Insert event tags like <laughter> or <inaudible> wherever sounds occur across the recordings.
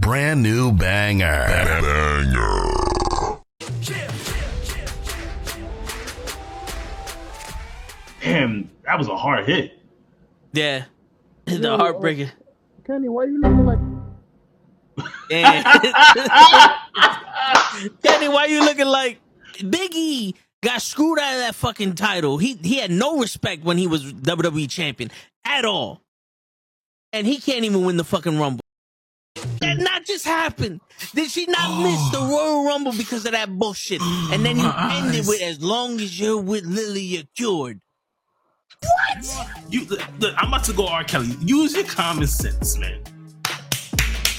brand new banger. Banger. Damn, that was a hard hit. Yeah. <laughs> The heartbreaker. Kenny, why you looking like? <laughs> Kenny, why you looking like Biggie got screwed out of that fucking title? He he had no respect when he was WWE champion at all. And he can't even win the fucking rumble. That not just happened. Did she not oh. miss the Royal Rumble because of that bullshit? <gasps> And then you ended with as long as you're with Lily, you're cured. What? You, look, look, I'm about to go R. Kelly. Use your common sense, man.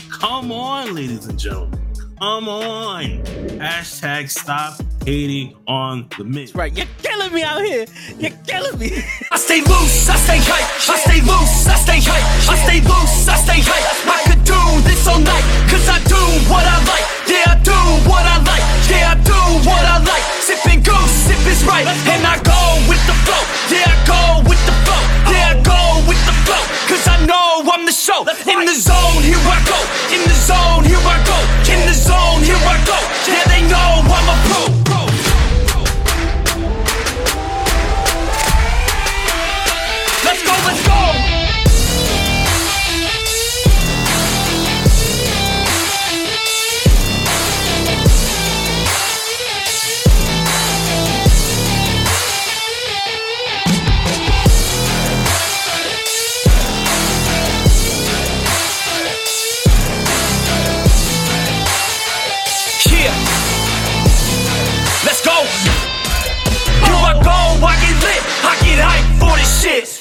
Come on, ladies and gentlemen. Come on. Hashtag stop hating on the Miz. Right, you're killing me out here. You're killing me. I stay loose, I stay hype. I stay loose, I stay hype. I stay loose, I stay hype. I could do this all night, cause I do what I like. Yeah, I do what I like. Yeah, I do what I like. Sipping goose, sip is right. And I go with the flow. Yeah, I go with the Yeah, I go with the flow. Cause I know I'm the show. In the zone, here I go. In the zone, here I go. In the zone, here I go. Yeah, they know I'm a pro. Let's go, let's go!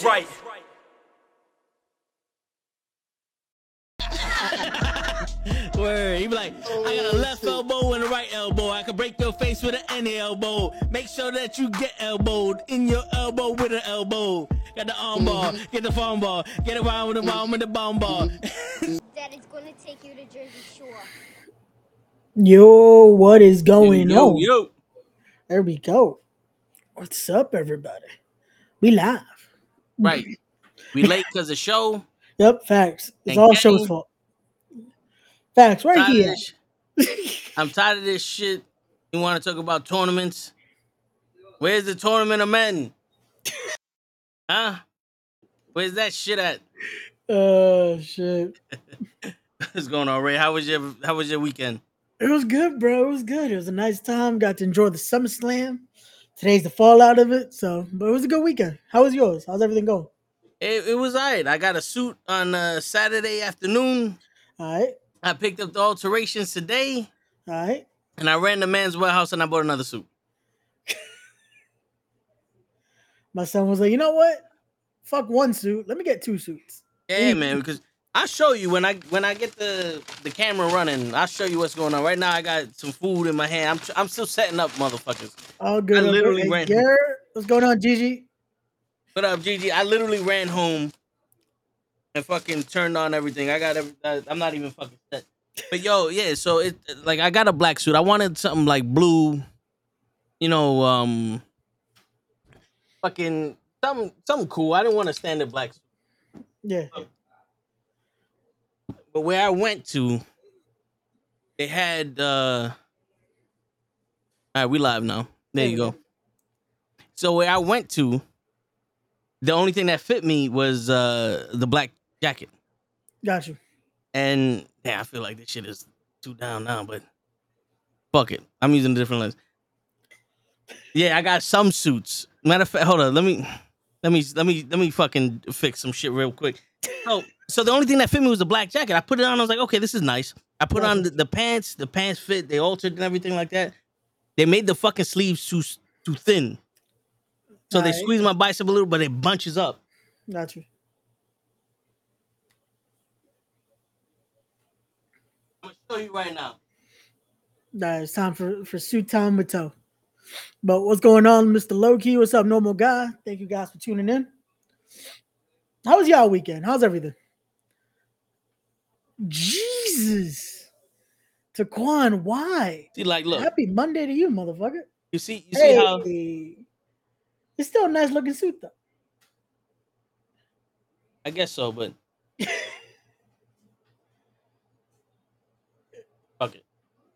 This. Right. <laughs> Word. He be like, I got a oh, left elbow and a right elbow. I can break your face with an any elbow. Make sure that you get elbowed in your elbow with an elbow. Got the arm ball, mm-hmm. get the phone ball, get around with the mm-hmm. bomb with the bomb ball. Mm-hmm. <laughs> that is going to take you to Jersey Shore. Yo, what is going yo, on? yo. There we go. What's up, everybody? We live. Right. We late because of show. Yep, facts. It's all show's fault. Facts, right here. I'm tired of this shit. You want to talk about tournaments? Where's the tournament of men? <laughs> Huh? Where's that shit at? Oh shit. <laughs> What's going on, Ray? How was your How was your weekend? It was good, bro. It was good. It was a nice time. Got to enjoy the SummerSlam. Today's the fallout of it. So, but it was a good weekend. How was yours? How's everything going? It, it was alright. I got a suit on uh, Saturday afternoon. All right. I picked up the alterations today, All right. and I ran to Men's Wearhouse and I bought another suit. <laughs> My son was like, you know what? Fuck one suit. Let me get two suits. Yeah, man, because I'll show you when I when I get the the camera running. I'll show you what's going on. Right now, I got some food in my hand. I'm tr- I'm still setting up, motherfuckers. Oh, good. good. literally Hey, ran- Garrett, what's going on, Gigi? What up, Gigi? I literally ran home and fucking turned on everything. I got every. I'm not even fucking set. But yo, yeah. So it like I got a black suit. I wanted something like blue. You know, um, fucking something something cool. I didn't want to stand in black. suit. Yeah. But where I went to, they had. uh All right, we live now. There you go. So where I went to, the only thing that fit me was uh the black jacket. Got you. And yeah, I feel like this shit is too down now, but fuck it. I'm using a different lens. Yeah, I got some suits. Matter of fact, hold on. Let me let me let me let me fucking fix some shit real quick. So so the only thing that fit me was the black jacket. I put it on, I was like, okay, this is nice. I put on the, the pants, the pants fit, they altered and everything like that. They made the fucking sleeves too too thin. So they squeeze my bicep a little, but it bunches up. Got you. I'm gonna show you right now. Nah, it's time for, for suit time with Toe. But what's going on, Mr. Lowkey? What's up, normal guy? Thank you guys for tuning in. How was y'all weekend? How's everything? Jesus. Taquan, why? See, like, look, Happy Monday to you, motherfucker. you see, you see how Hey. It's still a nice looking suit, though. I guess so, but <laughs> Fuck it.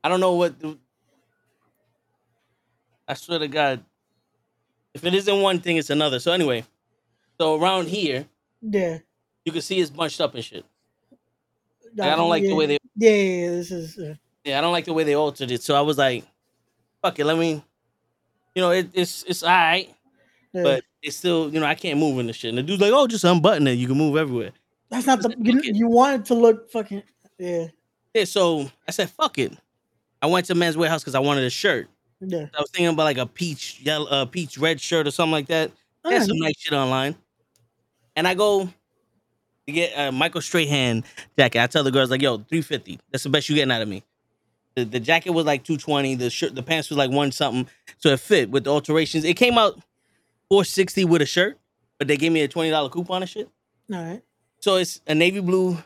I don't know what. The, I swear to God, if it isn't one thing, it's another. So anyway, so around here, Yeah. you can see it's bunched up and shit. Like, I don't like yeah. the way they. Yeah, yeah, yeah, this is. Uh, Yeah, I don't like the way they altered it. So I was like, fuck it. Let me. You know, it, it's it's all right, yeah. but it's still you know I can't move in the shit. And the dude's like, oh, just unbutton it. You can move everywhere. that's not the. You, you want it to look fucking. Yeah. Yeah, so I said, fuck it. I went to Men's Wearhouse because I wanted a shirt. Yeah. I was thinking about like a peach yellow, uh, peach red shirt or something like that. There's some nice shit online. And I go to get a Michael Strahan jacket. I tell the girls like, "Yo, 350. That's the best you getting out of me." The, the jacket was like 220. The shirt, the pants was like one something. So it fit with the alterations. It came out 460 with a shirt, but they gave me a twenty dollar coupon and shit. All right. So it's a navy blue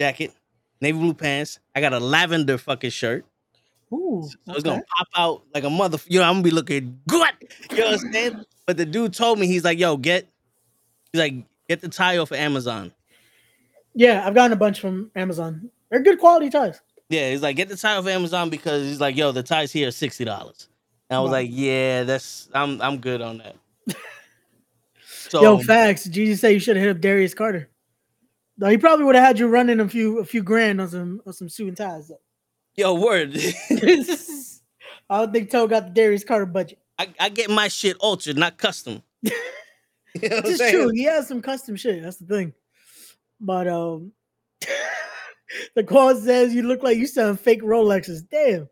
jacket, navy blue pants. I got a lavender fucking shirt. Ooh. So it's okay. gonna pop out like a mother. You know, I'm gonna be looking good. You know what I'm saying? But the dude told me he's like, "Yo, get," he's like, "Get the tie off of Amazon." Yeah, I've gotten a bunch from Amazon. They're good quality ties. Yeah, he's like, "Get the tie off Amazon because he's like, yo, the ties here are sixty dollars." And I was Wow. like, "Yeah, that's I'm I'm good on that." <laughs> So Yo, facts. Jesus say you should have hit up Darius Carter. No, he probably would have had you running a few a few grand on some on some suit and ties. Though. yo, word. <laughs> I don't think Toe got the Darius Carter budget. I, I get my shit altered, not custom. <laughs> <laughs> You know what I'm This is saying? true. He has some custom shit. That's the thing. But um, <laughs> the call says you look like you selling fake Rolexes. Damn.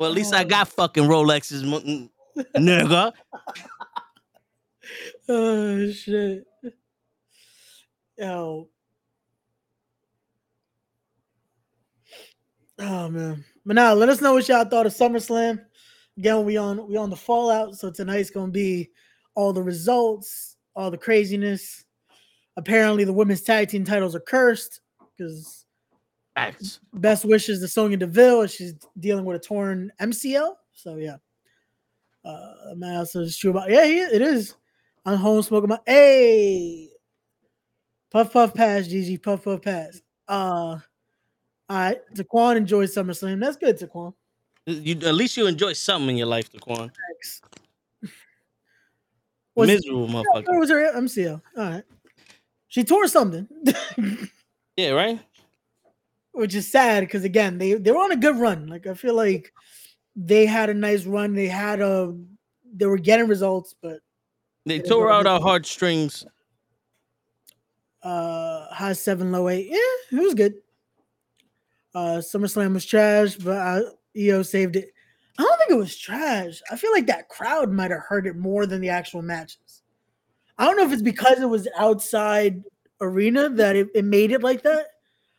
Well, at least I Oh. got fucking Rolexes, m- <laughs> nigga. Oh shit. Yo. Oh man. But now let us know what y'all thought of SummerSlam. Again, we on we on the fallout. So tonight's gonna be all the results, all the craziness. Apparently the women's tag team titles are cursed because best wishes to Sonya Deville. She's dealing with a torn MCL. So yeah. Uh man, also it's true about yeah, it is. I'm home smoking my hey puff puff pass, GG, puff puff pass. Uh all right, Taquan enjoys SummerSlam. That's good, Taquan. You at least you enjoy something in your life, Daquan. Thanks. Was, Miserable motherfucker. where was her MCL? All right. She tore something, <laughs> Yeah, right. which is sad because again, they they were on a good run. Like I feel like they had a nice run. They had a they were getting results, but They Yeah, tore out our heartstrings. uh high seven, low eight. Yeah, it was good. Uh SummerSlam was trash, but I, Io saved it. I don't think it was trash. I feel like that crowd might have hurt it more than the actual matches. I don't know if it's because it was outside arena that it, it made it like that,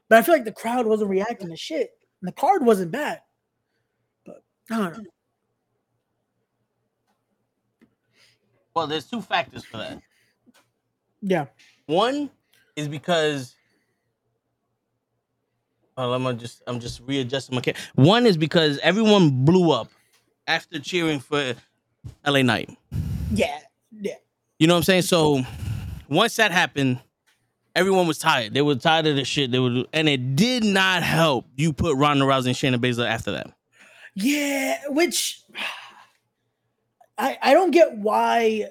but I feel like the crowd wasn't reacting to shit. And the card wasn't bad. But I don't know. Well, there's two factors for that. Yeah. One is because well, I'm just I'm just readjusting my camera. One is because everyone blew up after cheering for LA Knight. Yeah. Yeah. You know what I'm saying? So once that happened, everyone was tired. They were tired of the shit. They were, and it did not help. You put Ronda Rousey and Shayna Baszler after that. Yeah, which I I don't get why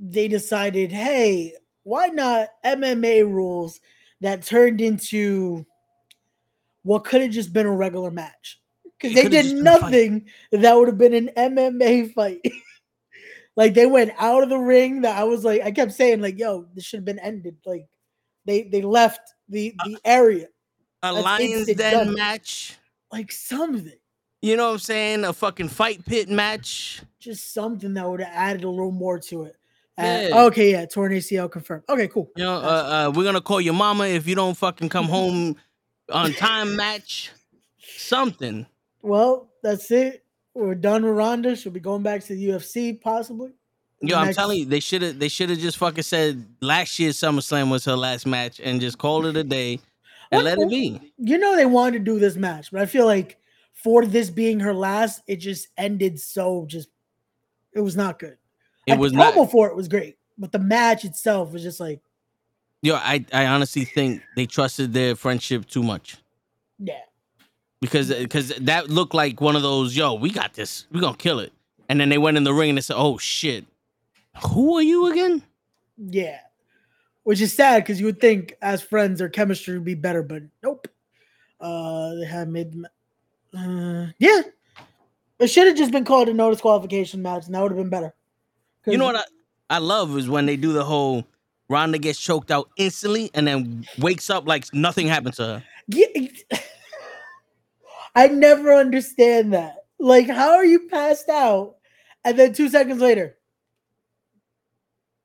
they decided, hey, why not MMA rules that turned into what could have just been a regular match? Because they did just been a fight. nothing that would have been an MMA fight. <laughs> like they went out of the ring that I was like, I kept saying, like, yo, this should have been ended. Like they they left the the area. A That's Lions Den done. match. Like something. You know what I'm saying? A fucking fight pit match. just something that would have added a little more to it. Uh, Yeah. okay, yeah, torn ACL confirmed. Okay, cool. You know, uh, uh, we're gonna call your mama if you don't fucking come <laughs> home on time. Match something. Well, that's it. We're done with Ronda. She'll be going back to the UFC possibly. Yo, I'm Next- telling you, they should have. They should have just fucking said last year's SummerSlam was her last match and just called it a day and What- let it be. You know they wanted to do this match, but I feel like for this being her last, it just ended so just. It was not good. It Like, was the not. for it was great, but the match itself was just like, Yo, I, I honestly think they trusted their friendship too much. Yeah. because because that looked like one of those yo we got this we gonna kill it and then they went in the ring and they said oh shit who are you again Yeah. Which is sad because you would think as friends their chemistry would be better, but nope. Uh they have made uh yeah. It should have just been called a no disqualification match, and that would have been better. you know what I, I love is when they do the whole Ronda gets choked out instantly and then wakes up like nothing happened to her Yeah, <laughs> I never understand that. Like, how are you passed out and then two seconds later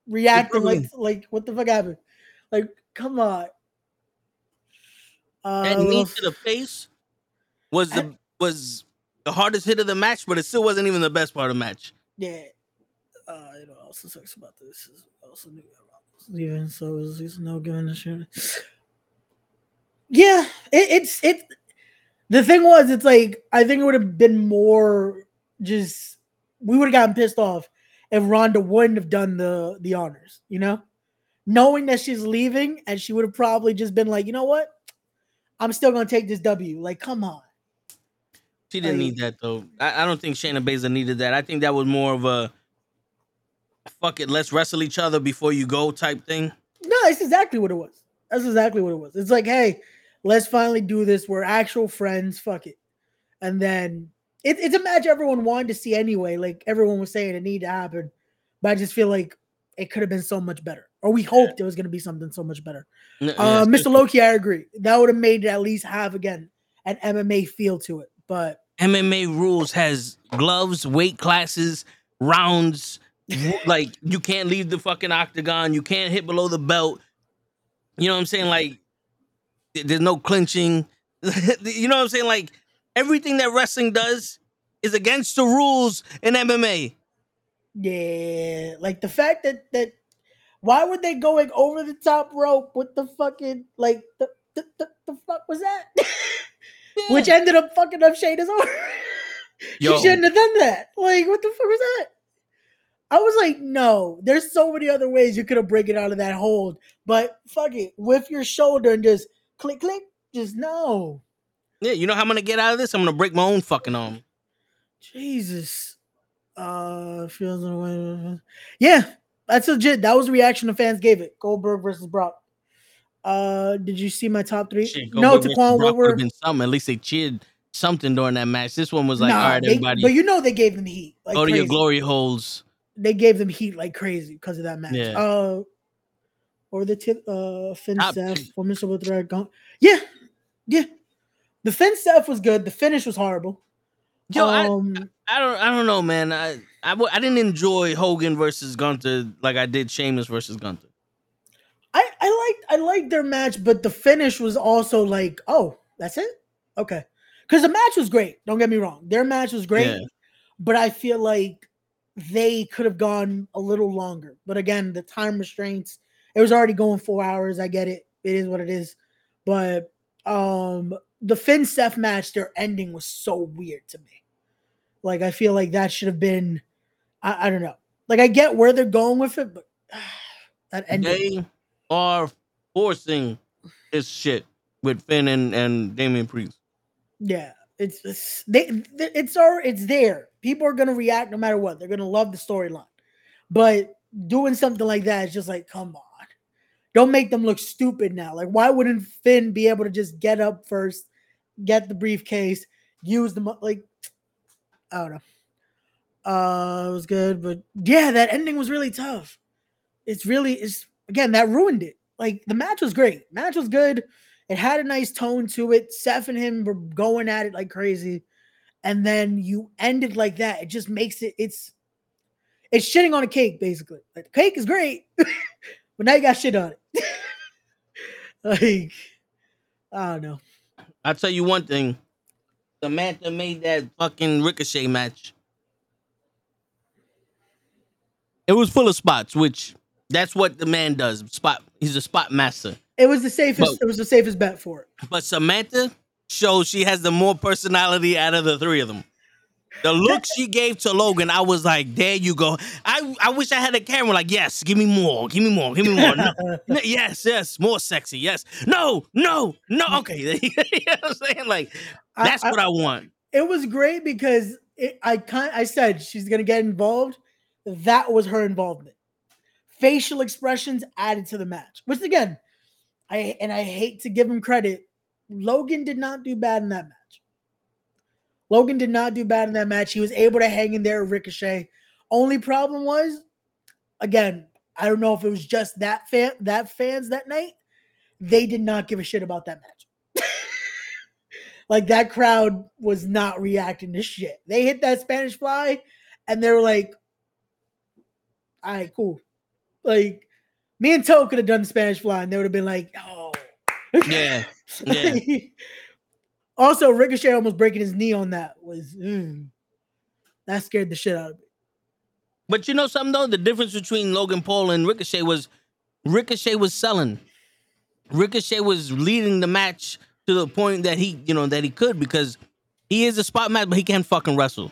reacting like like what the fuck happened? Like, come on. Uh, that knee to the face was the was the hardest hit of the match but it still wasn't even the best part of the match yeah. Uh, you know, also sucks about this is also knew leaving, so it's just no giving a shit. Yeah, it, it's it. The thing was, it's like I think it would have been more just we would have gotten pissed off if Ronda wouldn't have done the the honors, you know, knowing that she's leaving, and she would have probably just been like, you know what, I'm still gonna take this W. Like, come on. She didn't Like- need that though. I, I don't think Shayna Baszler needed that. I think that was more of a fuck it, let's wrestle each other before you go type thing. No, it's exactly what it was. That's exactly what it was. It's like, hey, let's finally do this. We're actual friends. Fuck it. And then it, it's a match everyone wanted to see anyway. Like everyone was saying it needed to happen. But I just feel like it could have been so much better. Or we hoped it was going to be something so much better. Uh, yeah, Mr. Loki, I agree. That would have made it at least have, again, an MMA feel to it. But MMA rules has gloves, weight classes, rounds. W- like you can't leave the fucking octagon. You can't hit below the belt. You know what I'm saying? Like there's no clinching. <laughs> you know what I'm saying? Like everything that wrestling does is against the rules in MMA. Yeah, like the fact that that why were they going over the top rope with the fucking like the the, the, the fuck was that? <laughs> Which ended up fucking up Shayna's arm. <laughs> Yo. She shouldn't have done that. Like, what the fuck was that? I was like, no, there's so many other ways you could have break it out of that hold, but fuck it, with your shoulder and just click click, just no. Yeah, you know how I'm gonna get out of this? I'm gonna break my own fucking arm. Jesus. Uh feels in a way. Yeah, that's legit. That was the reaction the fans gave it. Goldberg versus Brock. Uh did you see my top three? Shit, no, Taquan, were been something. At least they cheered something during that match. This one was like, Nah, all right, they- everybody, But you know they gave them heat. Like go to your glory holes. They gave them heat like crazy because of that match. Yeah. Uh or the tip uh Finn Top Seth, two. women's with red gone. Yeah, yeah. The Finn Seth was good. The finish was horrible. Yo, I, um, I don't, I don't know, man. I, I, w- I didn't enjoy Hogan versus Gunther like I did Sheamus versus Gunther. I, I liked I liked their match, but the finish was also like, oh, that's it? Okay. Because the match was great. Don't get me wrong. Their match was great, Yeah. but I feel like they could have gone a little longer. But again, the time restraints, it was already going four hours. I get it. It is what it is. But um the Finn Seth match, their ending was so weird to me. Like I feel like that should have been I, I don't know. Like I get where they're going with it, but <sighs> that ending. They are forcing this shit with Finn and and Damian Priest. Yeah, it's it's they it's all it's there. People are gonna react no matter what. They're gonna love the storyline, but doing something like that is just like, come on, don't make them look stupid now. Like, why wouldn't Finn be able to just get up first, get the briefcase, use the like? I don't know. Uh, it was good, but yeah, that ending was really tough. It's really it's again that ruined it. Like the match was great, match was good. It had a nice tone to it. Seth and him were going at it like crazy, and then you end it like that. It just makes it. It's it's shitting on a cake basically. Like the cake is great, <laughs> but now you got shit on it. <laughs> like I don't know. I'll tell you one thing. Samantha made that fucking ricochet match. It was full of spots, which that's what the man does. Spot he's a spot master. It was the safest. But- it was the safest bet for it. But Samantha shows she has the more personality out of the three of them. The look she gave to Logan, I was like, "There you go." I I wish I had a camera. Like, yes, give me more, give me more, give me more. No, <laughs> no, yes, yes, more sexy. Yes, no, no, no. <laughs> Okay, <laughs> you know what I'm saying? Like, I- that's I- what I want. it was great because it, I kind I said she's gonna get involved. That was her involvement. Facial expressions added to the match, which again, I and I hate to give him credit. Logan did not do bad in that match. Logan did not do bad in that match. He was able to hang in there with Ricochet. Only problem was, again, I don't know if it was just that fan that fans that night. They did not give a shit about that match. <laughs> like that crowd was not reacting to shit. They hit that Spanish fly and they were like, all right, cool. Like me and Toe could have done the Spanish fly and they would have been like, oh. Yeah, <laughs> yeah. also, Ricochet almost breaking his knee on that was mm, that scared the shit out of me. But you know something though, the difference between Logan Paul and Ricochet was Ricochet was selling. Ricochet was leading the match to the point that he, you know, that he could because he is a spot match, but he can't fucking wrestle.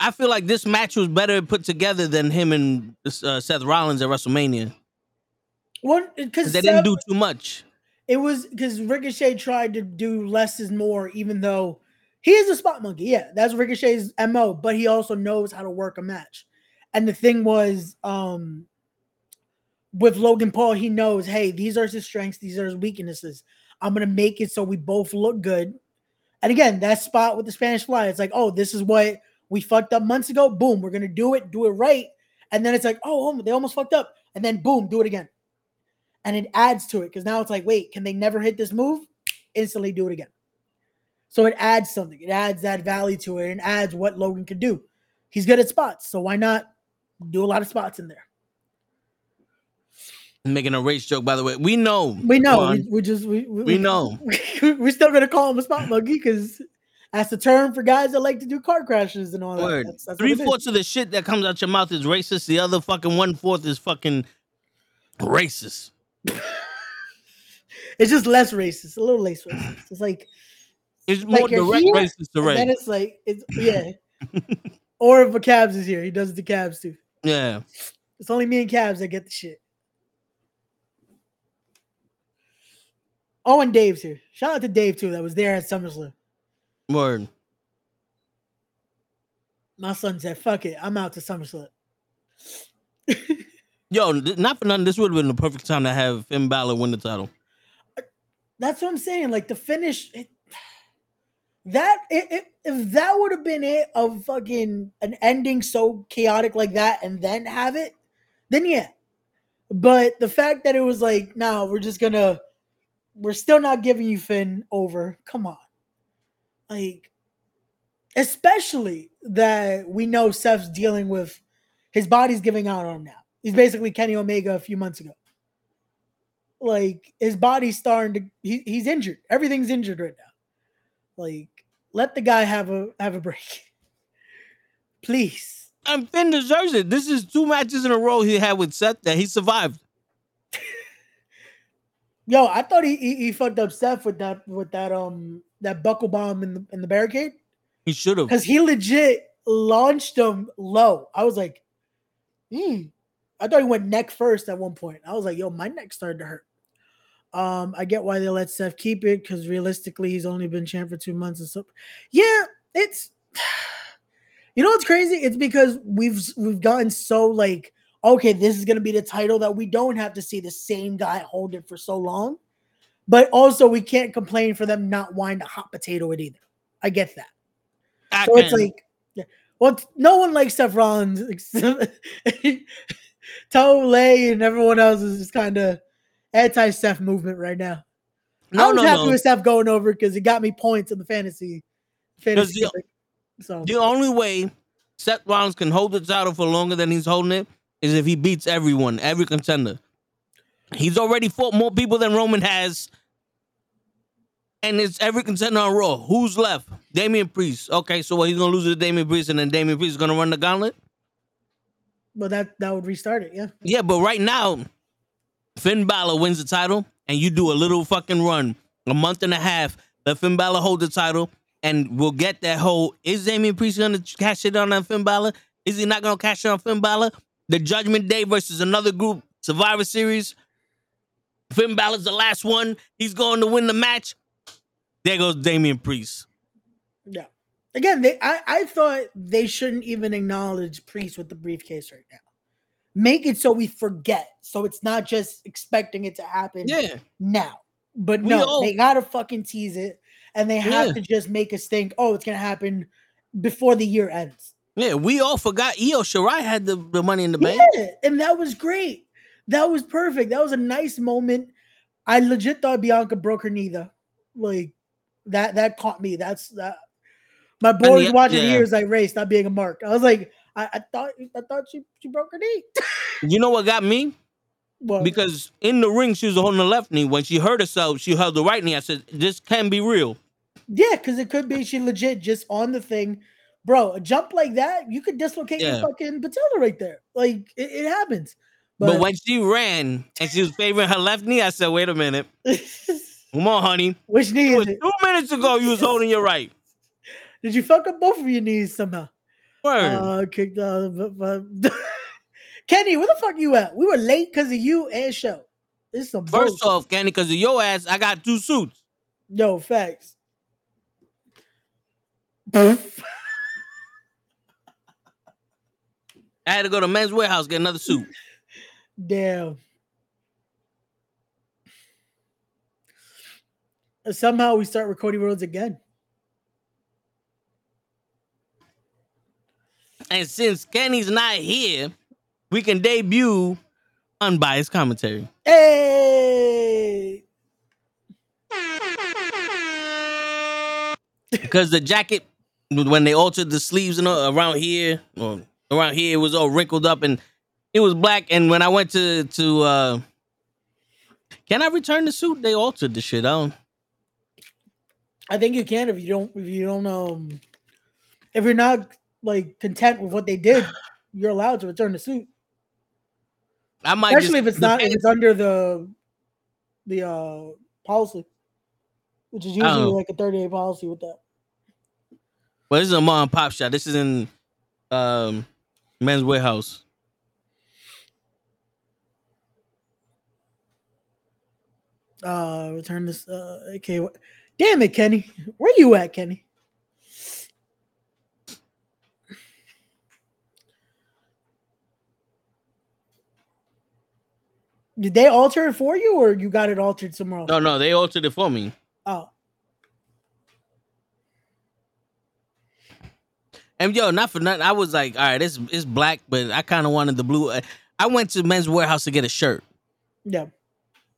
I feel like this match was better put together than him and uh, Seth Rollins at WrestleMania. What? because They didn't do too much. It was because Ricochet tried to do less is more, even though he is a spot monkey. Yeah, that's Ricochet's MO, but he also knows how to work a match. And the thing was, um, with Logan Paul, he knows, hey, these are his strengths, these are his weaknesses. I'm gonna make it so we both look good. And again, that spot with the Spanish fly, it's like, oh, this is what we fucked up months ago. Boom, we're gonna do it, do it right. And then it's like, oh, they almost fucked up. And then boom, do it again and it adds to it because now it's like, wait, can they never hit this move? Instantly do it again. So it adds something. It adds that value to it and adds what Logan can do. He's good at spots, so why not do a lot of spots in there? Making a race joke, by the way. We know. We know. We, we just we, we, we know. <laughs> we're still gonna call him a spot monkey because that's the term for guys that like to do car crashes and all that. Word. That's, that's Three fourths of the shit that comes out your mouth is racist. The other fucking one fourth is fucking racist. <laughs> It's just less racist, a little less racist. It's like It's more Like direct here, racist to and then it's like it's yeah. <laughs> or if a Cabs is here, he does the Cabs too. Yeah. It's only me and Cabs that get the shit. Oh, and Dave's here. Shout out to Dave too, that was there at SummerSlam. Word. My son said, "Fuck it, I'm out to SummerSlam." <laughs> Yo, not for nothing. This would have been the perfect time to have Finn Balor win the title. That's what I'm saying. Like the finish, it, that it, it, if that would have been it of fucking an ending so chaotic like that, and then have it, then yeah. But the fact that it was like, no, we're just gonna, we're still not giving you Finn over. Come on, like, especially that we know Seth's dealing with his body's giving out on him now. He's basically Kenny Omega a few months ago. Like his body's starting to he, he's injured. Everything's injured right now. Like let the guy have a have a break. <laughs> Please. And Finn deserves it. This is two matches in a row he had with Seth that he survived. <laughs> yo i thought he, he he fucked up Seth with that with that um that buckle bomb in the in the barricade. He should have. because he legit launched him low. I was like hmm i thought he went neck first at one point. I was like yo my neck started to hurt. Um i get why they let Seth keep it because realistically he's only been champ for two months and so yeah it's <sighs> you know what's crazy? It's because we've we've gotten so like okay this is gonna be the title that we don't have to see the same guy hold it for so long but also we can't complain for them not wanting to hot potato it either. I get that. So it's like, yeah. well, no one likes Seth Rollins. except- <laughs> Toe Lay and everyone else is just kind of anti Seth movement right now. no, I was no, happy no. with Seth going over because it got me points in the fantasy. fantasy the- so The only way Seth Rollins can hold the title for longer than he's holding it is if he beats everyone, every contender. He's already fought more people than Roman has. And it's every contender on Raw. Who's left? Damian Priest. Okay, so what, he's gonna lose to Damian Priest and then Damian Priest is gonna run the gauntlet? But that that would restart it. Yeah, Yeah, but right now, Finn Balor wins the title, and you do a little fucking run, a month and a half. Let Finn Balor hold the title, and we'll get that whole is Damian Priest gonna cash it on on Finn Balor? Is he not gonna cash it on Finn Balor? The Judgment Day versus another group, Survivor Series. Finn Balor's the last one. He's going to win the match. There goes Damian Priest. Yeah. Again, they I, I thought they shouldn't even acknowledge Priest with the briefcase right now. Make it so we forget. So it's not just expecting it to happen Yeah. now. But We no, all- they gotta fucking tease it. And they have Yeah. to just make us think, oh, it's gonna happen before the year ends. Yeah, we all forgot Io Shirai had the, the money in the bank. Yeah, and that was great. That was perfect. That was a nice moment. I legit thought Bianca broke her knee though. Like that that caught me. That's that my boy was watching yeah. ears like race, not being a mark. I was like, I, I thought I thought she, she broke her knee. <laughs> You know what got me? well, Because in the ring, she was holding the left knee. When she hurt herself, she held the right knee. I said, this can be real. yeah, because it could be she legit just on the thing. Bro, a jump like that, you could dislocate Yeah. your fucking patella right there. Like it, it happens. But, But, when she ran and she was favoring her left knee, I said, wait a minute. <laughs> Come on, honey. which knee It is was it? two minutes ago you was holding your right. Did you fuck up both of your knees somehow? Word. Uh, kicked uh, but, but <laughs> Kenny, where the fuck you at? We were late because of you and show. This is some First bullshit. off, Kenny, because of your ass, I got two suits. Yo, facts. <laughs> I had to go to Men's Wearhouse get another suit. <laughs> Damn. Somehow we start recording roads again. And since Kenny's not here, we can debut unbiased commentary. Hey, <laughs> Because the jacket, when they altered the sleeves and all, around here, or around here, it was all wrinkled up and it was black. And when I went to to, uh can I return the suit? They altered the shit. I don't. I think you can if you don't if you don't um if you're not like content with what they did, you're allowed to return the suit. I might Especially just, if it's not if it's under the the uh policy. Which is usually Oh. like a 30 day policy with that. Well, this is a mom and pop shop. This is in um Men's Wearhouse. Uh return this uh okay. Damn it, Kenny. Where you at, Kenny? Did they alter it for you or you got it altered somewhere else? No, no, they altered it for me. Oh. And yo, not for nothing. I was like, all right, it's it's black, but I kind of wanted the blue. Uh, I went to Men's Wearhouse to get a shirt Yeah.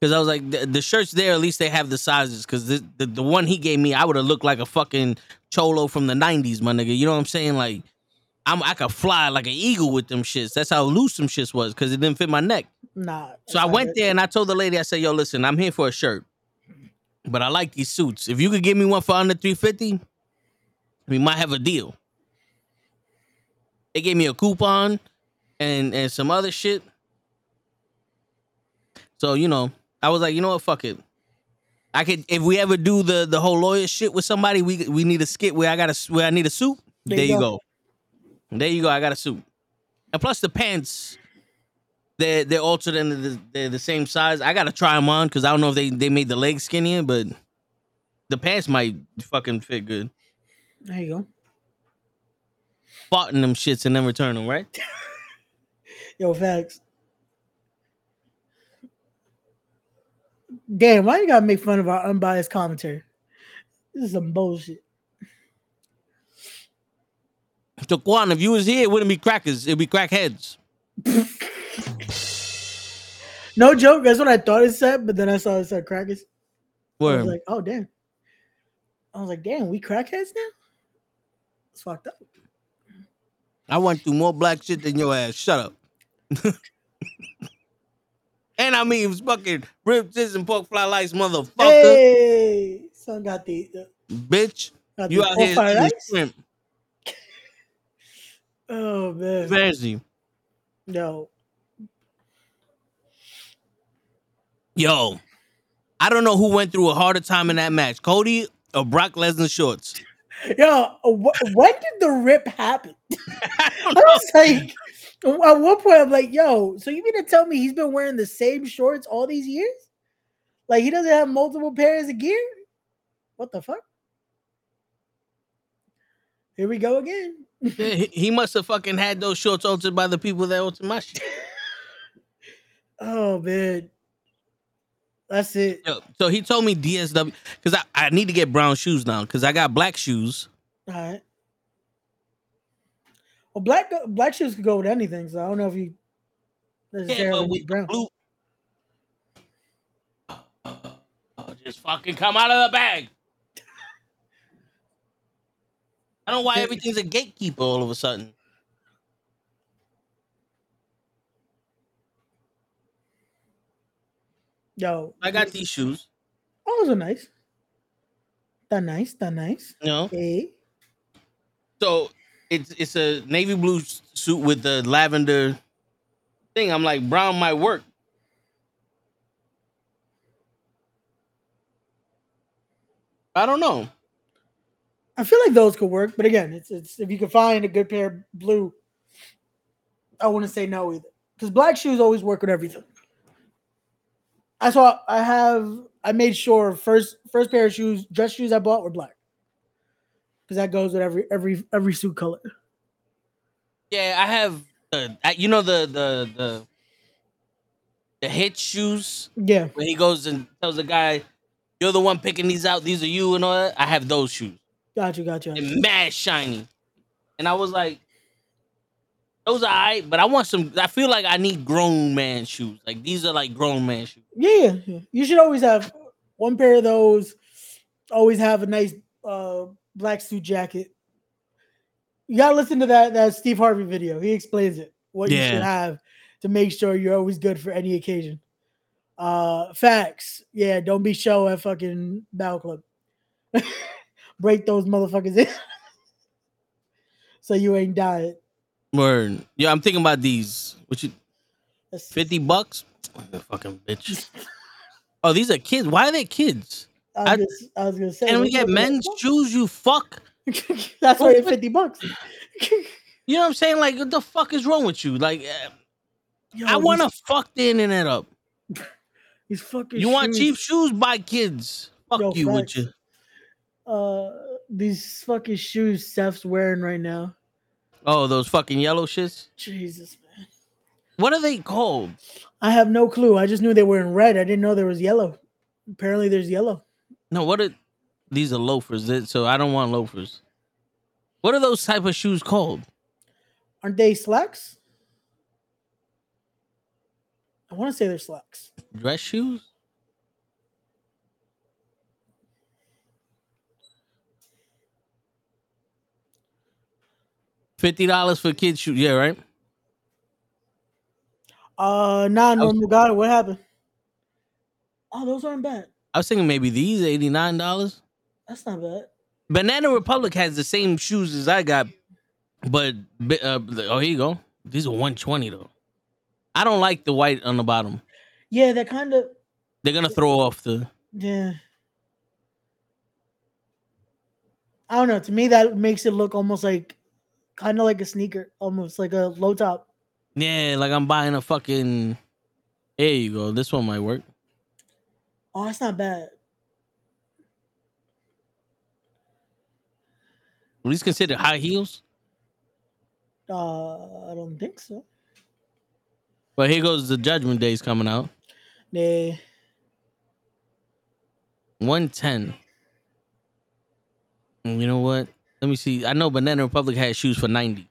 because I was like, the, the shirts there, at least they have the sizes. Because the, the the one he gave me, I would have looked like a fucking cholo from the '90s, my nigga. You know what I'm saying? Like, I'm I could fly like an eagle with them shits. That's how loose some shits was because it didn't fit my neck. Nah. So I went there and I told the lady, I said, yo, listen, I'm here for a shirt. But I like these suits. If you could give me one for under 350, we might have a deal. They gave me a coupon and and some other shit. So, you know, I was like, you know what, fuck it. I could if we ever do the the whole lawyer shit with somebody, we we need a skit where I got a where I need a suit. There There, you you go. go. There you go. I got a suit. And plus the pants, they're they're altered and the, they're the same size. I gotta try them on because I don't know if they they made the legs skinnier, but the pants might fucking fit good. There you go. In them shits and then return them, right? <laughs> Yo, facts. Damn, why you gotta make fun of our unbiased commentary? This is some bullshit. So Quan, if you was here, it wouldn't be crackers, it'd be crackheads. No joke, that's what I thought it said, but then I saw it said crackers. I Word. was like, oh damn. I was like, damn, we crackheads now? It's fucked up. I went through more black shit than your ass. Shut up. <laughs> and I mean, it was fucking rib tits and pork fly lights, motherfucker, Hey, son got the, the bitch. got You the out here pork fried eating shrimp, Oh man, fancy. no. Yo, I don't know who went through a harder time in that match, Cody or Brock Lesnar shorts. Yo, wh- when did the rip happen? <laughs> I I was like, at one point, I'm like, yo, so you mean to tell me he's been wearing the same shorts all these years? Like he doesn't have multiple pairs of gear? What the fuck? Here we go again. Yeah, he, he must have fucking had those shorts altered by the people that altered my shit. <laughs> Oh man. That's it. Yo, so he told me DSW because I, I need to get brown shoes now because I got black shoes. All right. Well, black black shoes could go with anything, so I don't know if you Yeah, necessarily but need brown. blue. Just fucking come out of the bag. I don't know why everything's a gatekeeper all of a sudden. Yo, I got these shoes. Oh, those are nice. They're nice. They're nice. Know, Okay. so it's it's a navy blue suit with the lavender thing. I'm like, brown might work. I don't know. I feel like those could work, but again, it's it's if you can find a good pair of blue, I wouldn't say no either. Because black shoes always work with everything. That's why I have I made sure first first pair of shoes, dress shoes I bought were black. Because that goes with every every every suit color. Yeah, I have. Uh, you know the the the the hit shoes Yeah. where he goes and tells the guy, "You're the one picking these out. These are you and all that." I have those shoes. Got you, got you. They're mad shiny, and I was like, "Those are alright," but I want some. I feel like I need grown man shoes. Like these are like grown man shoes. Yeah, yeah, yeah. You should always have one pair of those. Always have a nice uh black suit jacket. You gotta listen to that that Steve Harvey video. He explains it. What you should have to make sure you're always good for any occasion. Uh facts. Yeah, don't be show at fucking Battle Club. <laughs> Break those motherfuckers in. <laughs> so you ain't dying. Word. Yeah, I'm thinking about these. What you? That's- Fifty bucks? Oh, fucking bitch. <laughs> Oh, these are kids. Why are they kids? I was, I- gonna, I was gonna say And we get men's that? shoes. You fuck. <laughs> That's why they're 50 bucks. You know what I'm saying? Like, what the fuck is wrong with you? Like, uh, Yo, I want to these- fuck the internet up. these fucking You want cheap shoes? Buy kids. Fuck Yo, you facts. with you. Uh these fucking shoes Steph's wearing right now. Oh, those fucking yellow shits. Jesus, man. What are they called? I have no clue. I just knew they were in red. I didn't know there was yellow. Apparently there's yellow. No, what are these are loafers? So I don't want loafers. What are those type of shoes called? Aren't they slacks? I want to say they're slacks. Dress shoes? Fifty dollars for kids shoes. Yeah, right. Uh nah, normal got it. What happened? Oh, those aren't bad. I was thinking maybe these eighty nine dollars. That's not bad. Banana Republic has the same shoes as I got, but uh, oh here you go. These are one twenty though. I don't like the white on the bottom. Yeah, that kind of They're gonna throw off the. yeah. I don't know. To me, that makes it look almost like kind of like a sneaker, almost like a low top. Yeah, like I'm buying a fucking. There you go. This one might work. Oh, that's not bad. Are these considered high heels? Uh, I don't think so. But here goes the Judgment Days coming out. Nah. One ten. You know what? Let me see. I know Banana Republic had shoes for ninety.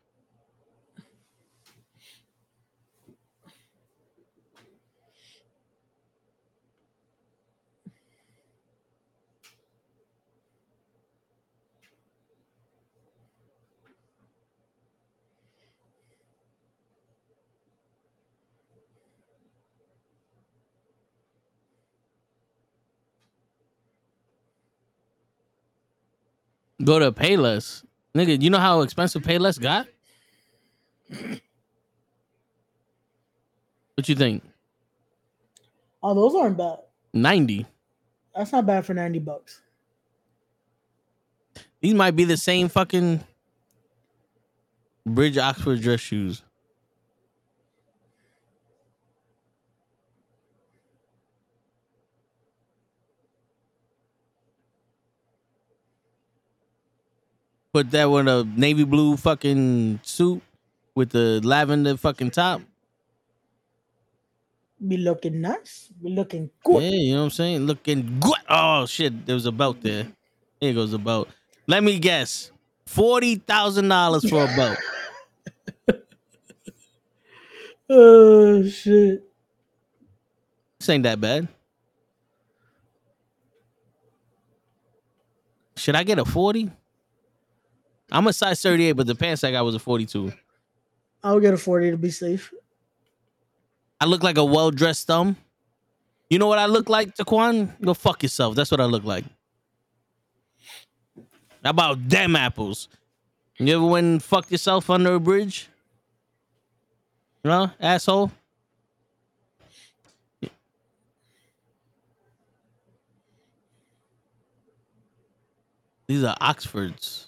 Go to Payless. Nigga, you know how expensive Payless got? What you think? Oh, those aren't bad. 90. That's not bad for ninety bucks. These might be the same fucking Bridge Oxford dress shoes. Put that with a navy blue fucking suit with the lavender fucking top. Be looking nice. Be looking good. Yeah, you know what I'm saying? Looking good. Oh shit, there was a belt there. Here goes a belt. Let me guess. Forty thousand dollars for a belt. <laughs> Oh shit. This ain't that bad. Should I get a 40? I'm a size 38, but the pants I got was a 42. I'll get a 40 to be safe. I look like a well dressed thumb. You know what I look like, Taquan? Go fuck yourself. That's what I look like. How about damn apples? You ever went and fucked yourself under a bridge? You know, asshole? These are Oxfords.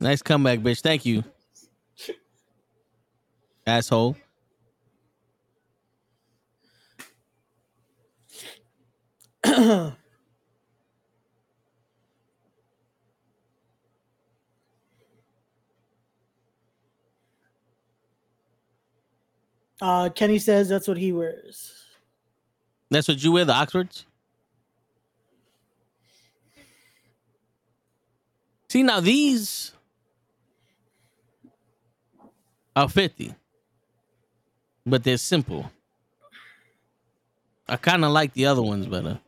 Nice comeback, bitch. Thank you. Asshole. <clears throat> Uh Kenny says that's what he wears. That's what you wear, the Oxfords? See, now these are 50, but they're simple. I kind of like the other ones better.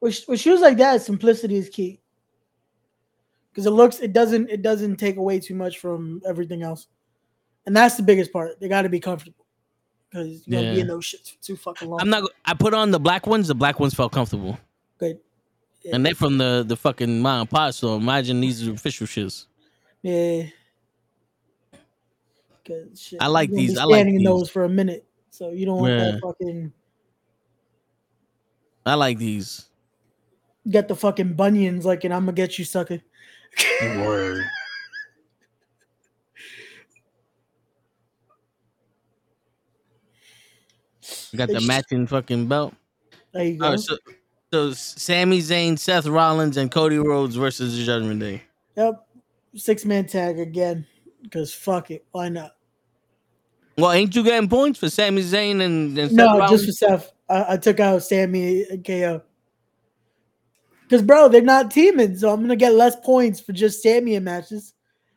With, with shoes like that, simplicity is key. Because it looks, it doesn't, it doesn't take away too much from everything else, and that's the biggest part. They got to be comfortable because you gotta be in those shits for too fucking long. I'm not, I put on the black ones, the black ones felt comfortable. good. Yeah. And they're from the, the fucking mom and pop, so imagine these are official shits. Yeah. Cause shit, I like you're be these. I like these. those for a minute, so you don't want Yeah. that fucking I like these. get the fucking bunions like and I'm gonna get you sucker. Word. Got the matching fucking belt. There you go. All right, so, so Sami Zayn, Seth Rollins, and Cody Rhodes versus the Judgment Day. Yep. Six man tag again. Because fuck it. Why not? Well, ain't you getting points for Sami Zayn and, and No, just for Seth. I, I took out Sami and KO. Because, bro, they're not teaming. So I'm to get less points for just Sami in matches.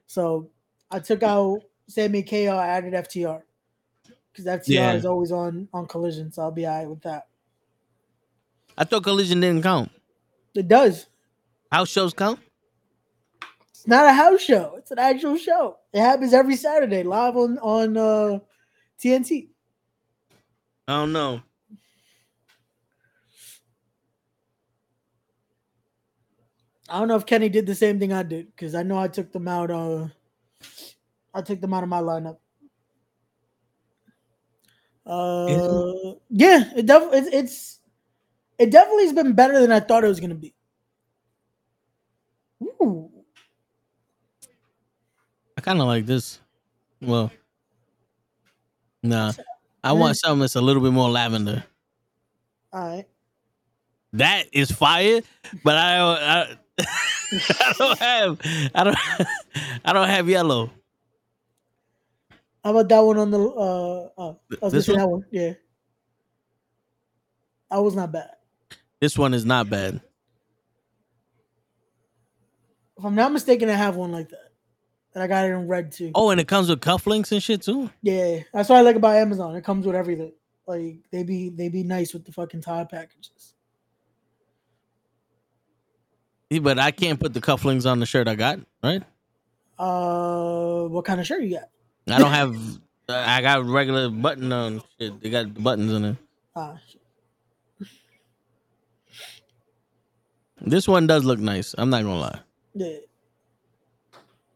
So I took out Sami and KO. I added FTR. Because FTR Yeah. is always on, on collision. So I'll be all right with that. I thought Collision didn't count. It does. House shows count. It's not a house show. It's an actual show. It happens every Saturday live on, on uh, TNT. I don't know. I don't know if Kenny did the same thing I did because I know I took them out. Uh, I took them out of my lineup. Uh, yeah, it def- it's, it's it definitely has been better than I thought it was gonna be. Ooh, kind of like this. Well, nah. I want something that's a little bit more lavender. all right. That is fire, but I don't. I, <laughs> I don't have. I don't. <laughs> I don't have yellow. How about that one on the? Uh, uh I was This one? that one. Yeah, that was not bad. This one is not bad. If I'm not mistaken, I have one like that, and I got it in red too. Oh, and it comes with cufflinks and shit too. Yeah, that's what I like about Amazon. It comes with everything. Like they be they be nice with the fucking tie packages. Yeah, But I can't put the cufflinks on the shirt I got. Right. Uh, what kind of shirt you got? I don't have. I got regular button on shit. They got buttons in it. Ah. This one does look nice. I'm not gonna lie. yeah.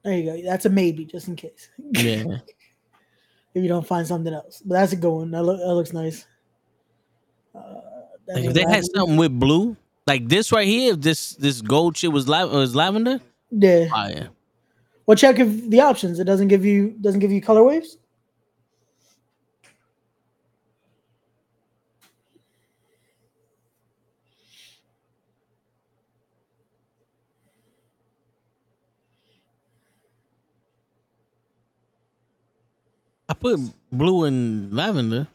There you go. That's a maybe, just in case. Yeah. <laughs> if you don't find something else. But that's a good one. That, look, that looks nice. Uh, Like if they had something with blue, like this right here, if this this gold shit was lav- was lavender, Yeah. fire. Well, check if the options. It doesn't give you doesn't give you color waves. I put blue and lavender.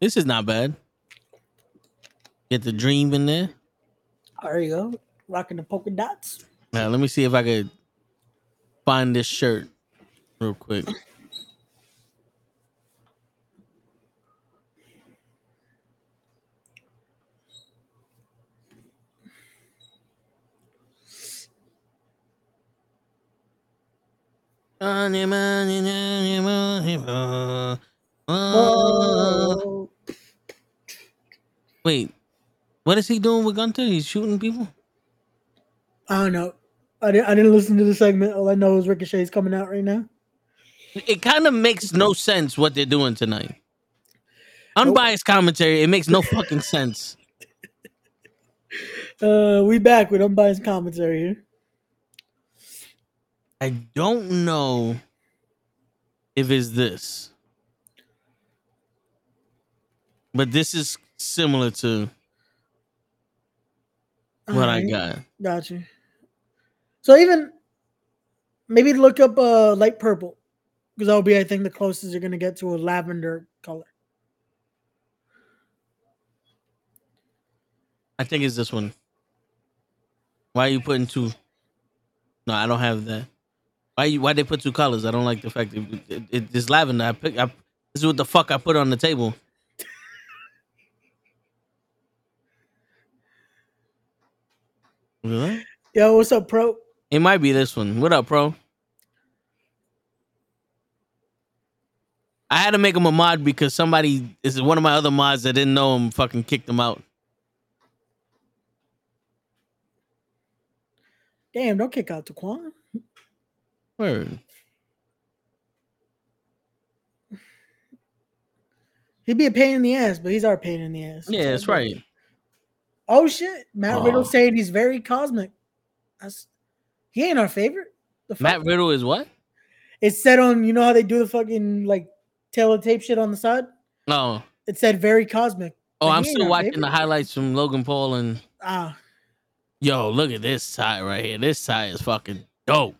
This is not bad. Get the dream in there. There you go. Rocking the polka dots. Now let me see if I could find this shirt real quick. Oh, <laughs> Wait, what is he doing with Gunther? He's shooting people? I don't know. I didn't. I didn't listen to the segment. All I know is Ricochet's coming out right now. It kind of makes no sense what they're doing tonight. Unbiased commentary, it makes no fucking sense. <laughs> Uh, we back with unbiased commentary here. I don't know if it's this. But this is similar to what I got. Got you. So even maybe look up uh light purple because that'll be I think the closest you're gonna get to a lavender color. I think it's this one. Why are you putting two? No, I don't have that. Why you? Why they put two colors? I don't like the fact that it, it, it- it's lavender. I pick. I, this is what the fuck I put on the table. Really? Yo, what's up, pro? It might be this one. What up, bro? I had to make him a mod because somebody this is one of my other mods that didn't know him fucking kicked him out. Damn, don't kick out Taquan. Word. He'd be a pain in the ass, but he's our pain in the ass. Yeah, that's right. Oh shit, Matt Aw. Riddle saying he's very cosmic. That's he ain't our favorite. The fuck? Matt Riddle is what? It's said on you know how they do the fucking like tailor tape shit on the side. No. It said very cosmic. Oh, But I'm still our watching the highlights from Logan Paul and Ah, yo, look at this tie right here. This tie is fucking dope.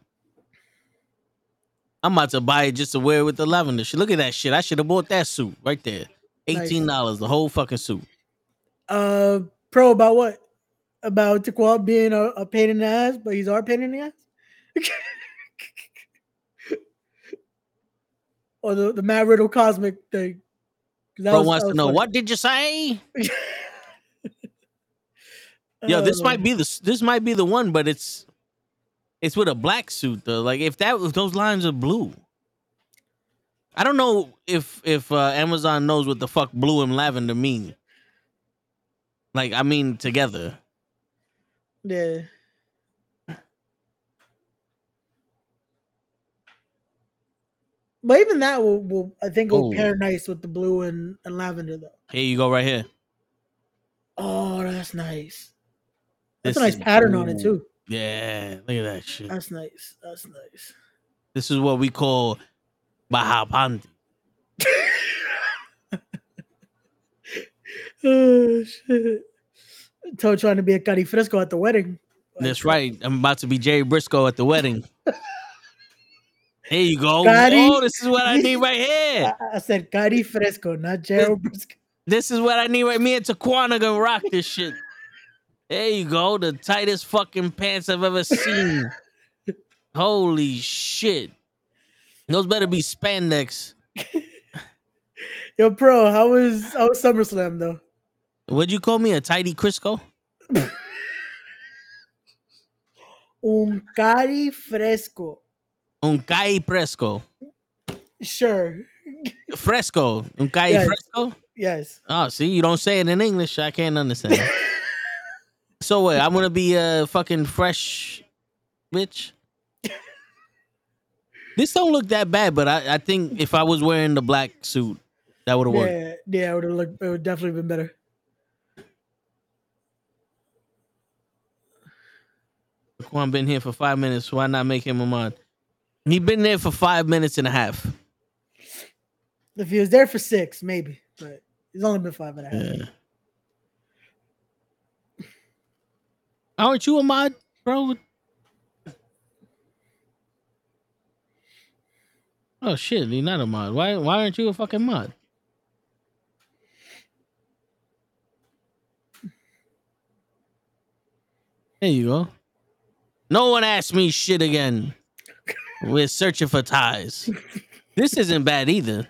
I'm about to buy it just to wear it with the lavender shit. Look at that shit. I should have bought that suit right there. Eighteen dollars, the whole fucking suit. uh, pro about what? About Taquan being a, a pain in the ass, but he's our pain in the ass. <laughs> or the, the Matt Riddle cosmic thing. Bro was- wants to know funny. what did you say? <laughs> Yo, this Uh, might be the this might be the one, but it's it's with a black suit though. Like if that if those lines are blue, I don't know if if uh, Amazon knows what the fuck blue and lavender mean. Like I mean together. Yeah. But even that will, will I think will Oh. pair nice with the blue and, and lavender though. Here you go, right here. Oh, that's nice. That's This a nice pattern on it too. Yeah, look at that shit. That's nice. That's nice. This is what we call Bahapanti. Oh shit. Toe trying to be a Cari Fresco at the wedding. That's right. I'm about to be Jerry Briscoe at the wedding. Here you go. <laughs> Gotti. Oh, this is what I need right here. I, <laughs> I said Cari Fresco, not Jerry Briscoe. This is what I need right. Me and Taquana gonna rock this shit. There you go. The tightest fucking pants I've ever seen. Holy shit. Those better be spandex. Yo, bro, how was how was SummerSlam though? What'd you call me? A tidy Crisco? Un Cari Fresco. Un cae fresco. Sure. Fresco. Un calle Yes. fresco. Yes. Oh, see, you don't say it in English. I can't understand. <laughs> so what? I'm gonna be a fucking fresh bitch. This don't look that bad, but I, I think if I was wearing the black suit, that would have worked. Yeah, yeah, it would have looked. It would definitely been better. Quan been here for five minutes. Why not make him a mod? He been there for five minutes and a half. If he was there for six, maybe, but he's only been five and a half. Yeah. Aren't you a mod, bro? Oh shit, you're not a mod. Why why aren't you a fucking mod? There you go. No one asked me shit again. We're searching for ties. This isn't bad either.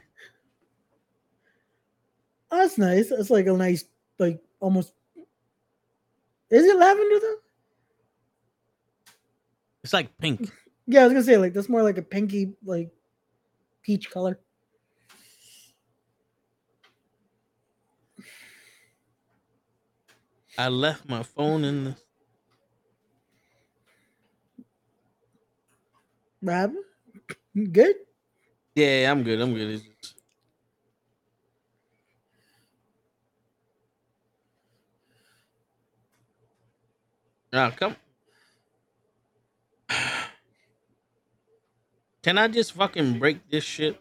Oh, that's nice. That's like a nice, like almost. Is it lavender though? It's like pink. <laughs> Yeah, I was gonna say like that's more like a pinky, like peach color. I left my phone in the? You Good. Yeah, I'm good. I'm good. Just- Ah, come. Can I just fucking break this shit?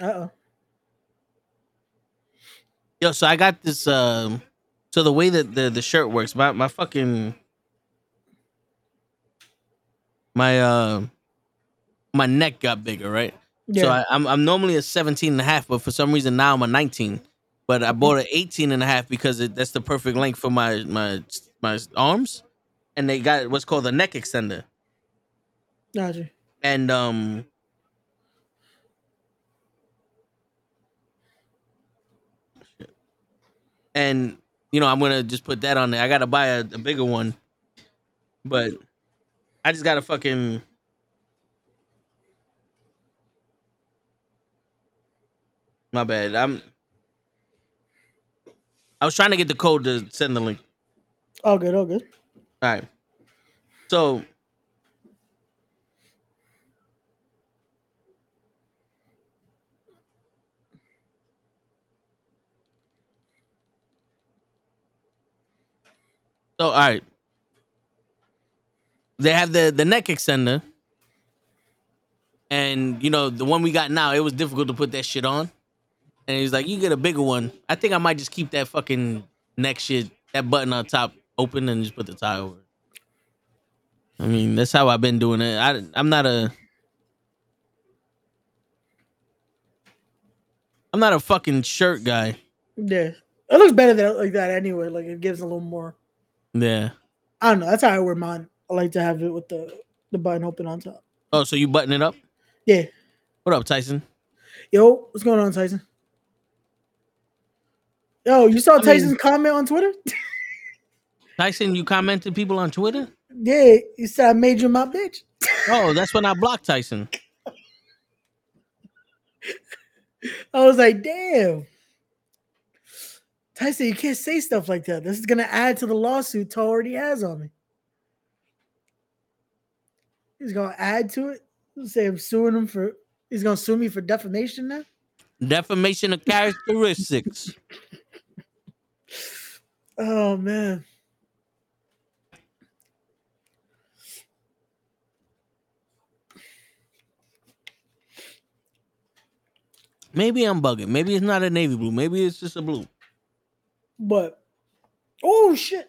Uh oh. Yo, so I got this. Um, so the way that the the shirt works, my my fucking my uh my neck got bigger, right? Yeah. So I, I'm I'm normally a 17 and a half, but for some reason now I'm a 19. But I bought an 18 and a half because it, that's the perfect length for my my my arms, and they got what's called the neck extender. Gotcha. And um, and you know I'm gonna just put that on there. I gotta buy a, a bigger one, but I just gotta fucking. My bad. I'm. I was trying to get the code to send the link. All good. All good. All right. So So all right. They have the the neck extender. And you know, the one we got now, it was difficult to put that shit on. And he's like, you get a bigger one. I think I might just keep that fucking neck shit, that button on top open and just put the tie over. I mean, that's how I've been doing it. I, I'm not a. I'm not a fucking shirt guy. Yeah. It looks better than like that anyway. Like it gives a little more. Yeah. I don't know. That's how I wear mine. I like to have it with the the button open on top. Oh, so you button it up? Yeah. What up, Tyson? Yo, what's going on, Tyson? Yo, you saw I mean- Tyson's comment on Twitter? <laughs> Tyson, you commented people on Twitter? yeah, you said I made you my bitch. <laughs> Oh, that's when I blocked Tyson. I was like, damn. Tyson, you can't say stuff like that. This is gonna add to the lawsuit Toe already has on me. He's gonna add to it. Say I'm suing him for he's gonna sue me for defamation now. Defamation of characteristics. <laughs> Oh man. Maybe I'm bugging. Maybe it's not a navy blue. Maybe it's just a blue. But oh shit.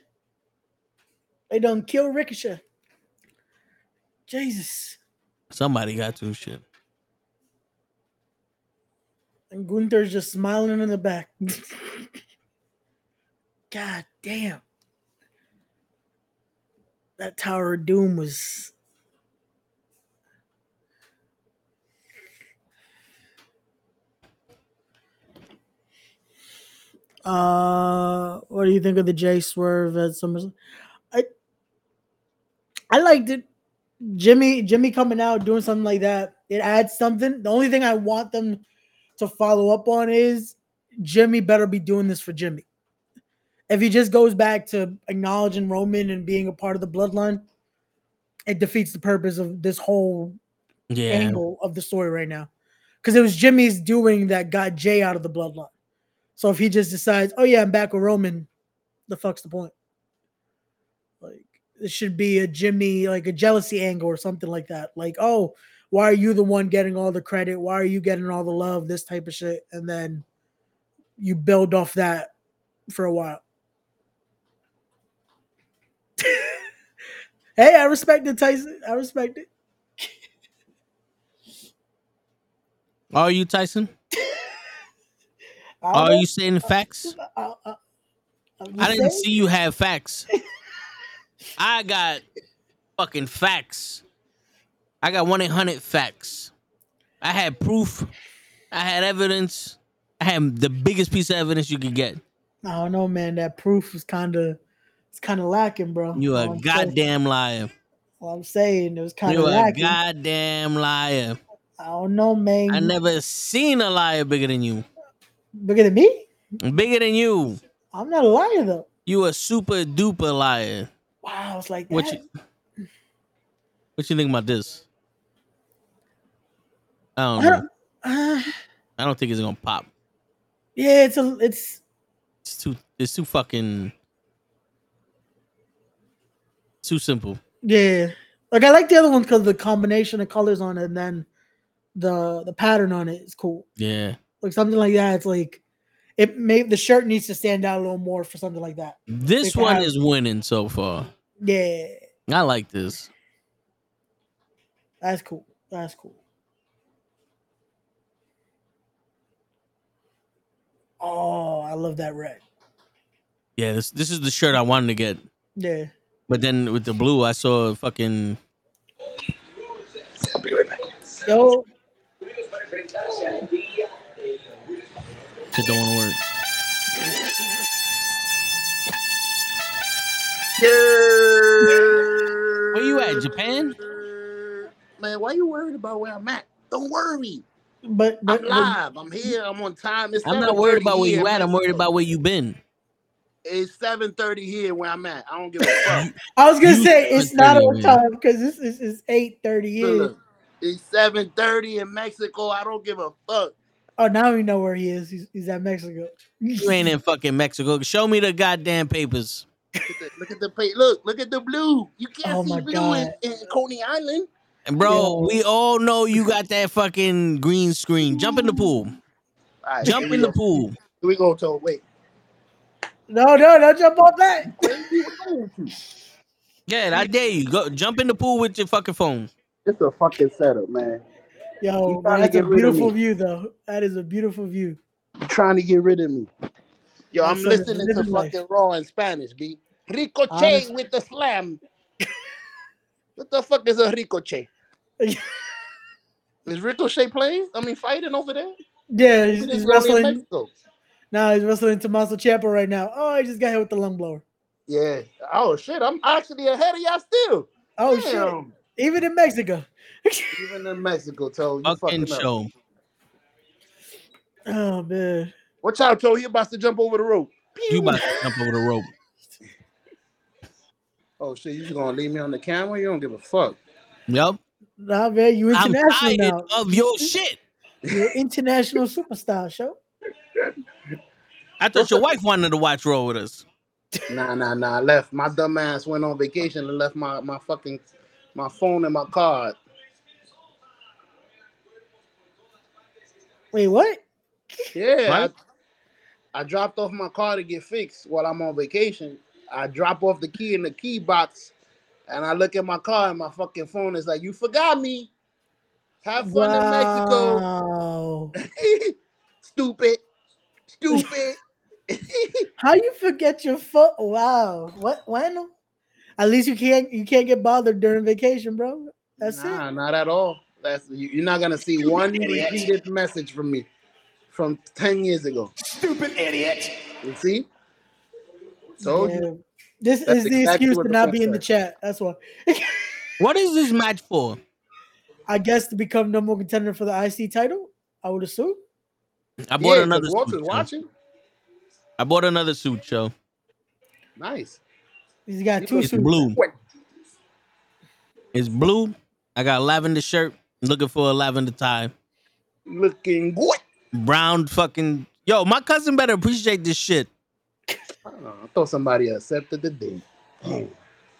They done kill Ricochet. Jesus. Somebody got to shit. And Gunther's just smiling in the back. <laughs> God damn. That Tower of Doom was. Uh, what do you think of the J Swerve at SummerSlam? I I liked it. Jimmy Jimmy coming out doing something like that. It adds something. The only thing I want them to follow up on is Jimmy better be doing this for Jimmy. If he just goes back to acknowledging Roman and being a part of the bloodline, it defeats the purpose of this whole Yeah. angle of the story right now. Because it was Jimmy's doing that got Jey out of the bloodline. So if he just decides, oh yeah, I'm back with Roman, the fuck's the point? Like it should be a Jimmy, like a jealousy angle or something like that. Like, oh, why are you the one getting all the credit? Why are you getting all the love? This type of shit. And then you build off that for a while. <laughs> hey, I respect it, Tyson. I respect it. Are you Tyson? <laughs> I Are you saying facts? Uh, uh, uh, I, I, I'm I just didn't see you have facts. <laughs> I got fucking facts. I got one eight hundred facts. I had proof. I had evidence. I had the biggest piece of evidence you could get. I don't know, man. That proof was kind of, it's kind of lacking, bro. You a I'm saying- goddamn liar. All I'm saying it was kind of lacking. You a goddamn liar. I don't know, man. I never seen a liar bigger than you. Bigger than me? Bigger than you. I'm not a liar though. You a super duper liar. Wow, it's like that. What you What you think about this? I don't I know. don't, uh, I don't think it's gonna pop. yeah, it's a, it's It's too it's too fucking too simple. yeah. Like I like the other one because the combination of colors on it, and then the the pattern on it is cool. Yeah. Like something like that. It's like it may the shirt needs to stand out a little more for something like that. This They one have- is winning so far. Yeah, I like this. that's cool. That's cool. Oh, I love that red. Yeah, this this is the shirt I wanted to get. Yeah. But then with the blue, I saw fucking Yo, shit don't want to work. Where you at, Japan? Man, why you worried about where I'm at? Don't worry. but but, I'm but live. I'm here. I'm on time. It's I'm not worried 7:30 about where you at. I'm worried about where you been. It's 7:30 here where I'm at. I don't give a fuck. I was gonna You say it's not 30 on time because this is is eight thirty here. It's 7:30 in Mexico. I don't give a fuck. Oh, now we know where he is. He's, he's at Mexico. You ain't in fucking Mexico. Show me the goddamn papers. Look at the, look at the pa- look. Look at the blue. You can't Oh see my blue God. in, in Coney Island. And bro, Yo. we all know you got that fucking green screen. Jump in the pool. All right, Jump in the go. pool. Here we go, Toe. Wait. No, no, don't jump on that. Where you going to? Yeah, I dare you. Go jump in the pool with your fucking phone. It's a fucking setup, man. Yo, man, that's a get rid of beautiful view, though. That is a beautiful view. You're trying to get rid of me. Yo, I'm That's a listening to living life. fucking Raw in Spanish, B. Ricochet Honest- with the slam. what the fuck is a ricochet? <laughs> is Ricochet playing? I mean, fighting over there? Yeah, he's, This he's in wrestling. Mexico. Now he's wrestling Tommaso Ciampa right now. Oh, he just got hit with the lung blower. Yeah. Oh shit, I'm actually ahead of y'all still. Oh shit! Even in Mexico. Even in Mexico, Toe. You Fucking fucking up. show. oh man. Watch out, Toe. He about to jump over the rope. You about to jump over the rope. <laughs> Oh shit, you just gonna leave me on the camera? You don't give a fuck. Yep. Nah, man, you I'm international now. of your shit. You're international superstar show. I thought your wife wanted to watch Raw with us. <laughs> Nah, nah, nah. I left. My dumb ass went on vacation and left my, my fucking my phone and my card. Wait, what? Yeah. Right? I, I dropped off my car to get fixed while I'm on vacation. I drop off the key in the key box and I look at my car and my fucking phone is like, You forgot me. Have fun in Mexico. <laughs> Stupid. Stupid. <laughs> How you forget your foot? Wow. What? When? At least you can't you can't get bothered during vacation, bro. That's nah, it. not at all. That's you- you're not gonna see one repeated message from me from 10 years ago. Stupid idiot. You see? Told you. Yeah. This is the exactly excuse to not be in the chat. That's why. <laughs> What is this match for? I guess to become number one contender for the IC title. I would assume. I bought yeah, another 'cause Walter's suit. Yo. watching. I bought another suit, yo. Nice. He's got two It's suits. blue. It's blue. I got a lavender shirt. Looking for a lavender tie. Looking good. Brown fucking. Yo, my cousin better appreciate this shit. I, don't know, I thought somebody accepted the date.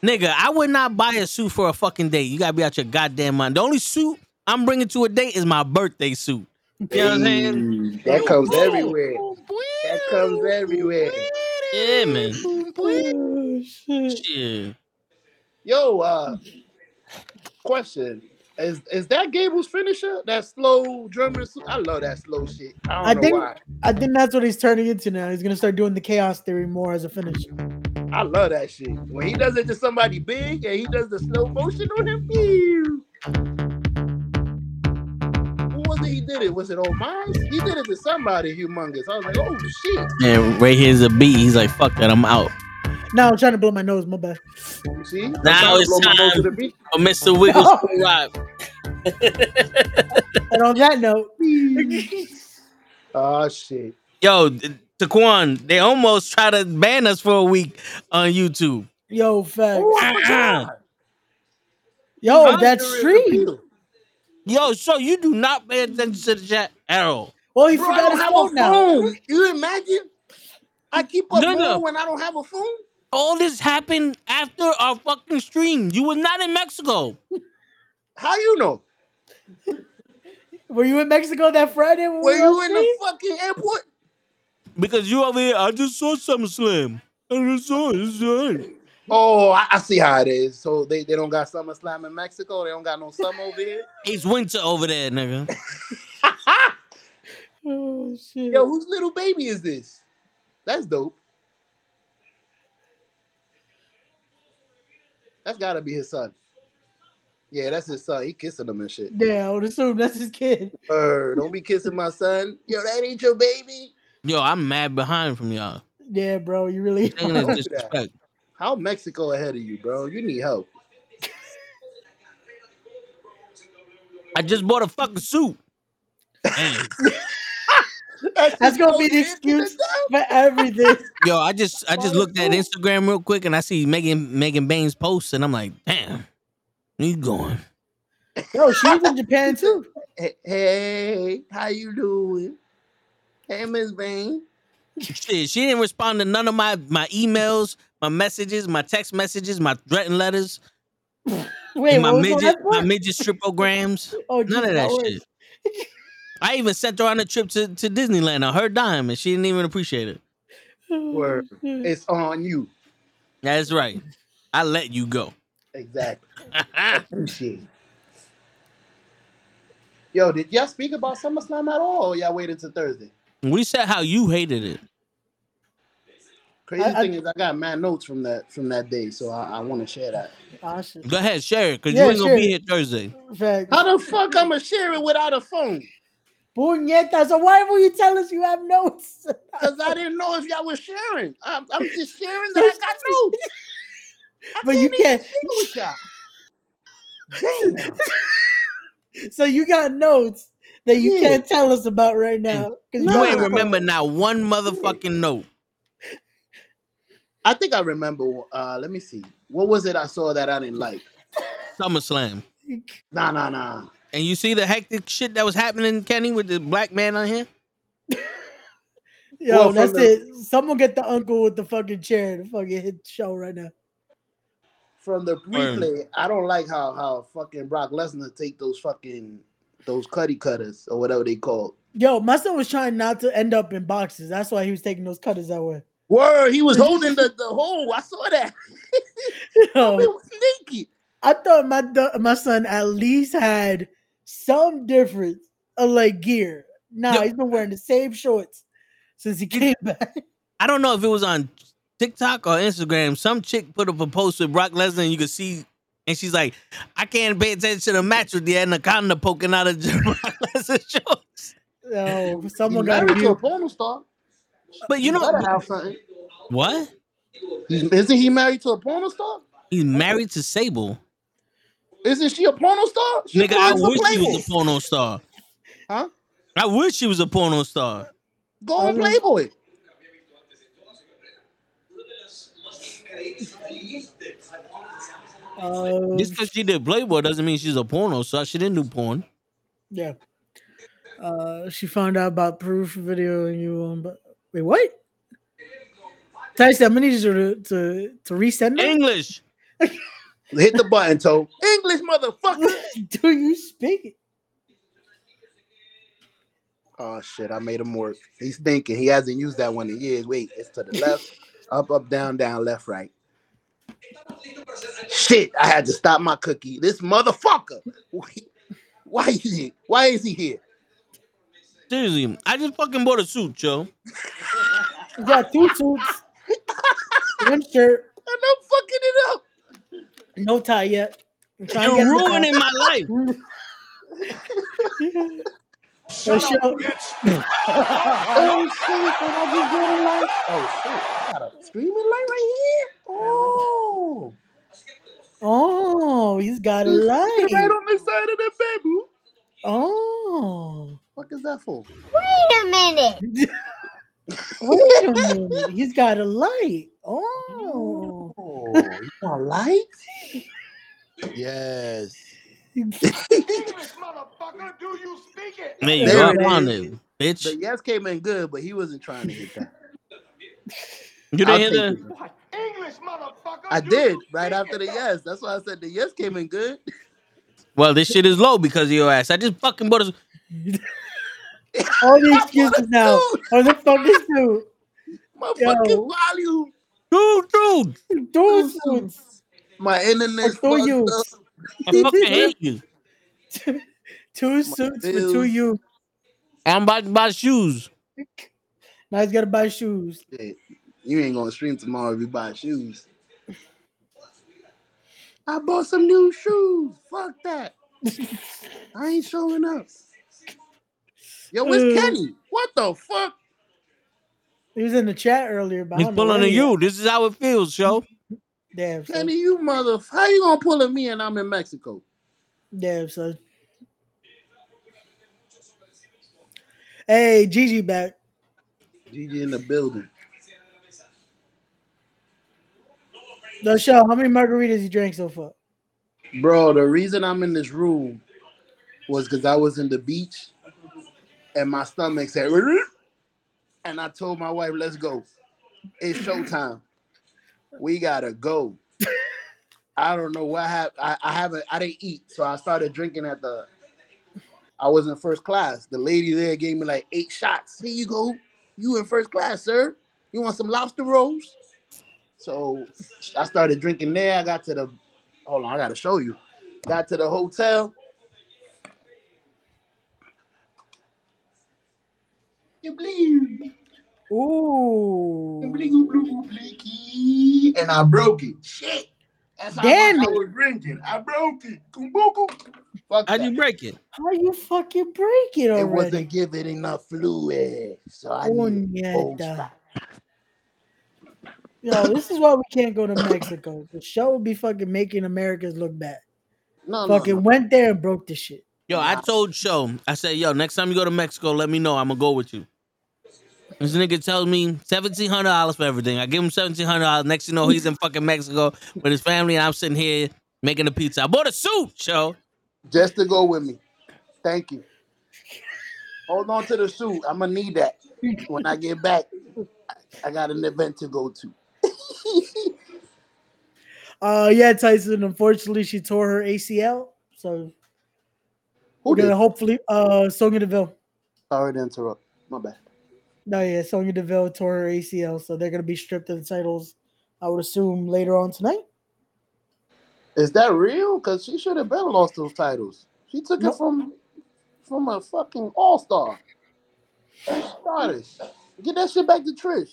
Nigga, I would not buy a suit for a fucking date. You gotta be out your goddamn mind. The only suit I'm bringing to a date is my birthday suit. You know what I'm saying? Mm, That comes everywhere. That comes everywhere. Yeah, man. Oh, shit. Shit. Yo, uh, question: Is is that Gable's finisher? That slow German? su- I love that slow shit. I don't I know think- why. I think that's what he's turning into now. He's gonna start doing the chaos theory more as a finisher. I love that shit. When he does it to somebody big and he does the slow motion on him. pew. Who was it? He did it. Was it old Miles? He did it to somebody humongous. I was like, oh shit. And right here's a beat. He's like, fuck that, I'm out. Now I'm trying to blow my nose. My bad. You see? Now it's blow my nose time. to the beat. Oh, Mr. Wiggles to rock. <laughs> And on that note, Oh shit. Yo, Taquan, they almost try to ban us for a week on YouTube. yo, facts. Oh, I forgot. Yo, How that's true. Yo, so you do not pay attention to the chat at all. Well, he Bro, forgot don't his have phone now. phone. You imagine? I keep a No, phone no. when I don't have a phone. All this happened after our fucking stream. You were not in Mexico. How you know? Were you in Mexico that Friday? When Were we you in on the fucking airport? Because you over here, I just saw SummerSlam. I just saw it. Oh, I, I see how it is. So they, they don't got SummerSlam in Mexico. They don't got no summer over here. <laughs> It's winter over there, nigga. <laughs> Oh shit. Yo, whose little baby is this? That's dope. That's gotta be his son. Yeah, that's his son. He kissing him and shit. Yeah, I would assume that's his kid. Er, don't be kissing my son. Yo, that ain't your baby. Yo, I'm mad behind from y'all. Yeah, bro, you really. Taking Don't this do that. disrespect. How Mexico ahead of you, bro? You need help. I just bought a fucking suit. <laughs> Damn. That's gonna be the excuse for everything. <laughs> Yo, I just I just looked at oh, Instagram real quick and I see Megan Megan Bayne's post and I'm like, damn, where you going? Yo, she's in Japan <laughs> too. Hey, hey, how you doing? Hey, Miss Bain. Shit, she didn't respond to none of my my emails, my messages, my text messages, my threatened letters, <laughs> Wait, my what was on midget my part? midget stripograms. Oh, None of geez, that shit. I even sent her on a trip to, to Disneyland on her dime and she didn't even appreciate it. Word. Mm-hmm. It's on you. That's right. I let you go. Exactly. <laughs> Appreciate it. Yo, did y'all speak about SummerSlam at all? Or y'all waited till Thursday? we said how you hated it. Crazy I- I- thing is, I got mad notes from that from that day, so I, I want to share that. Shit. Go ahead, share it, because Yeah, you ain't gonna be here Thursday. Facts. How the fuck I'ma share it without a phone? Puñeta. So why will you tell us you have notes? <laughs> Cause I didn't know if y'all were sharing. I'm, I'm just sharing that I got <laughs> notes. I But you can't- share with y'all. <laughs> So you got notes that you Yeah. can't tell us about right now. 'cause You No. ain't remember not one motherfucking note. I think I remember. Uh, let me see. What was it I saw that I didn't like? SummerSlam. Nah, nah, nah. And you see the hectic shit that was happening, Kenny, with the black man on here? <laughs> Yo, Well, that's the- it. Someone get the uncle with the fucking chair to fucking hit the show right now. From the replay, I don't like how how fucking Brock Lesnar take those fucking those cutty cutters or whatever they call. Yo, my son was trying not to end up in boxes. That's why he was taking those cutters that way. Word, he was <laughs> holding the the hole. I saw that. It <laughs> Yo, was naked. I thought my my son at least had some difference of like gear. Nah, Yo. he's been wearing the same shorts since he came <laughs> back. I don't know if it was on TikTok or Instagram. Some chick put up a post with Brock Lesnar and you could see, and she's like, I can't pay attention to the match with the anaconda poking out of <laughs> Brock Lesnar's shorts. Yo, He someone got married to to a view. porno star. But you He know, better have something. what? He's, isn't he married to a porno star? He's married to Sable. Isn't she a porno star? She Nigga, I wish he Playboy. was a porno star. Huh? I wish she was a porno star. Go on Playboy. Uh, Just because she did Playboy doesn't mean she's a porno star. She didn't do porn. yeah. Uh, she found out about proof video and you um, but wait, what? Tyson, I'm gonna need you to to, to resend it. English. <laughs> Hit the button, toe. English motherfucker. <laughs> Do you speak it? Oh shit, I made him work. He's thinking he hasn't used that one in years. Wait, it's to the left, up, up, down, down, left, right. Shit, I had to stop my cookie. This motherfucker. Why is he? Why is he here? Seriously, I just fucking bought a suit, yo. You got two suits, <laughs> one shirt, And I'm fucking it up. No tie yet. I'm You're get the tie. ruining my life. So <laughs> she- Oh shit, and <laughs> oh, I just got a light. Oh shit, I got a streaming light right here. Oh, oh, he's got a light. right on the side of the bed, boo. Oh, What is that for? Wait a minute. <laughs> wait a minute. He's got a light. Oh, Oh, you want light? Yes. <laughs> There you There go. I it found is. it, bitch. The yes came in good, but he wasn't trying to hit that. You I'll didn't hear take the? it. I did right after the yes. That's why I said the yes came in good. Well, this shit is low because of your ass. I just fucking bought a. <laughs> <laughs> all the excuses now. Oh, the fucking suit. My Yo. fucking volume, Dude, dude, Two suits. my internet. For two you. up. I fucking <laughs> hate you. Two suits for two you. I'm about to buy shoes. Now he's got to buy shoes. Shit, You ain't gonna stream tomorrow if you buy shoes. I bought some new shoes. Fuck that. <laughs> I ain't showing up. Yo, where's Uh, Kenny? What the fuck? He was in the chat earlier, but I He's pulling where on you. This is how it feels, show. Damn, son. Kenny, you mother. How you gonna pull at me and I'm in Mexico? Damn, son. Hey, Gigi back. Gigi in the building. The show. How many margaritas you drank so far? Bro, the reason I'm in this room was because I was in the beach and my stomach said, and I told my wife, let's go. It's showtime. We gotta go. I don't know what happened. I, I haven't, I didn't eat. So I started drinking at the, I was in first class. The lady there gave me like eight shots. Here you go. You in first class, sir. You want some lobster rolls? So I started drinking there. I got to the hold on, I gotta show you. Got to the hotel. You bleed. Ooh. And I broke it. Shit. That's how Damn much I was drinking. I broke it. Kumbuku. Fuck How'd that. you break it? How you fucking break it It wasn't giving enough fluid. So I Oh, needed a full Puñeta. shot. Yo, this is why we can't go to Mexico. The show will be fucking making Americans look bad. No, no, fucking no. went there and broke the shit. Yo, I told Show, I said, yo, next time you go to Mexico, let me know. I'm gonna go with you. This nigga tells me seventeen hundred dollars for everything. I give him seventeen hundred dollars. Next you know, he's in fucking Mexico with his family, and I'm sitting here making a pizza. I bought a suit, Show. Just to go with me. Thank you. Hold on to the suit. I'm gonna need that when I get back. I got an event to go to. <laughs> Uh yeah, Tyson. Unfortunately, she tore her ACL. So Who we're gonna did? hopefully uh Sonya Deville. Sorry to interrupt. My bad. No, yeah, Sonya Deville tore her ACL, so they're gonna be stripped of the titles. I would assume later on tonight. Is that real? Because she should have been lost those titles. She took Nope. it from from a fucking all star. Goddess. Get that shit back to Trish.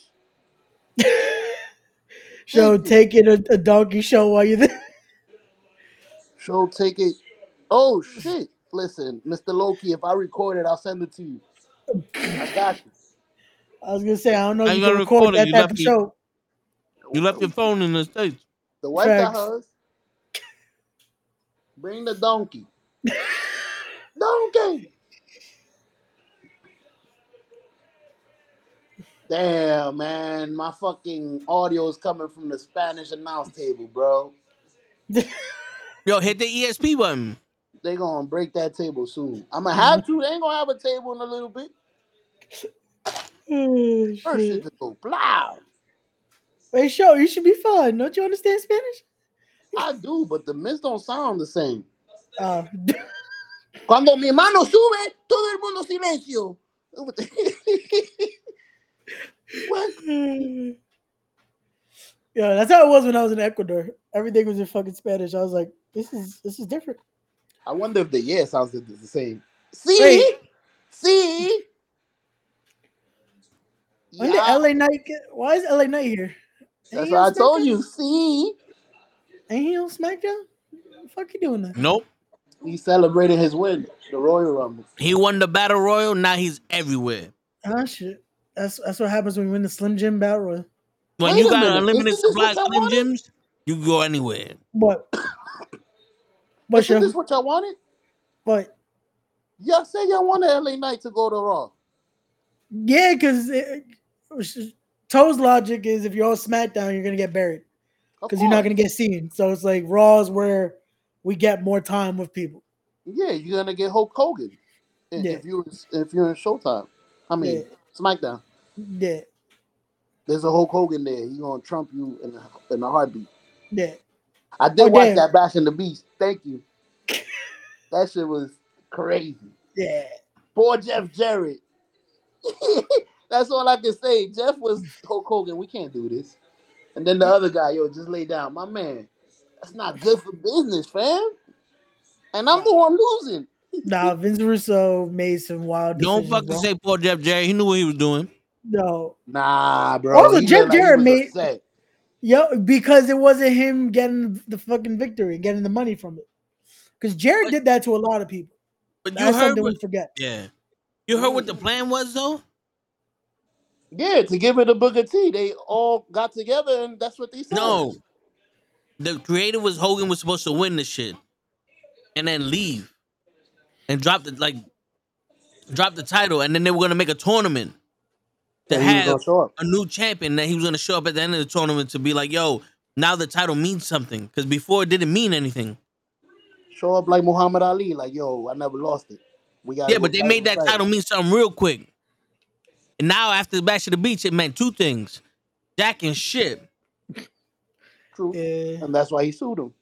Thank you. taking a, a donkey show while you're there. <laughs> Show take it. Oh shit. Listen, Mr. Loki, if I record it, I'll send it to you. I got you. I was gonna say I don't know How you you can gonna record record it? that You type left of your- show. You left your phone in the states. The wife got Facts. hers. Bring the donkey. <laughs> donkey. Damn, man, my fucking audio is coming from the Spanish announce table, bro. <laughs> Yo, hit the ESP button. They gonna break that table soon. I'm gonna mm-hmm. have to. They ain't gonna have a table in a little bit. Oh, shit. shit go blow. Hey, show you should be fine. Don't you understand Spanish? I do, but the miss don't sound the same. Uh, <laughs> Cuando mi mano sube, todo el mundo silencio. <laughs> what? <sighs> yeah, that's how it was when I was in Ecuador. Everything was in fucking Spanish. I was like, this is this is different. I wonder if the yeah sounds the the same. See, Wait. see. When Yeah, did LA Knight get, why is LA Knight here? that's Ain't what I told you. See, Ain't he on SmackDown? What the fuck you doing that? Nope. he celebrated his win, the Royal Rumble. He won the battle royal. Now he's everywhere. Ah shit. That's that's what happens when you win the Slim Jim Battle Royal. When Wait you got minute, unlimited isn't supply of Slim wanted? Jims, you can go anywhere. But <coughs> but Isn't show, this what y'all wanted? but Y'all said y'all wanted LA Knight to go to Raw. yeah, because Toe's logic is if you're on SmackDown, you're gonna get buried because you're not gonna get seen. So it's like Raw is where we get more time with people. Yeah, you're gonna get Hulk Hogan Yeah. if you if you're in Showtime. I mean Yeah. SmackDown. Yeah, There's a Hulk Hogan there. He gonna trump you in a, in a heartbeat. yeah. I did Oh, watch damn. that Bash in the Beast. Thank you. <laughs> that shit was crazy. Yeah. Poor Jeff Jarrett. <laughs> That's all I can say. Jeff was Hulk Hogan. We can't do this. And then the other guy, yo, just lay down. My man, that's not good for business, fam. And I'm the one losing. Nah, Vince Russo made some wild Don't decisions, fucking bro. say poor Jeff Jerry. He knew what he was doing. No. Nah, bro. Also, He Jeff looked like he Jarrett was made- upset. Yo, because it wasn't him getting the fucking victory, getting the money from it. Because Jarrett did that to a lot of people. But you That's heard something what, we forget. yeah. You heard what the plan was though? Yeah, to give it a Booker T. They all got together and that's what they said. No. The creative was Hogan was supposed to win the shit. And then leave. And drop the like drop the title. And then they were gonna make a tournament to And have gonna show up. a new champion that he was gonna show up at the end of the tournament to be like, yo, now the title means something. Because before it didn't mean anything. Show up like Muhammad Ali, like, yo, I never lost it. We got Yeah, but they made that title mean something real quick. And now after the Bash of the Beach, it meant two things. Jack and shit. True. Yeah. And that's why he sued him.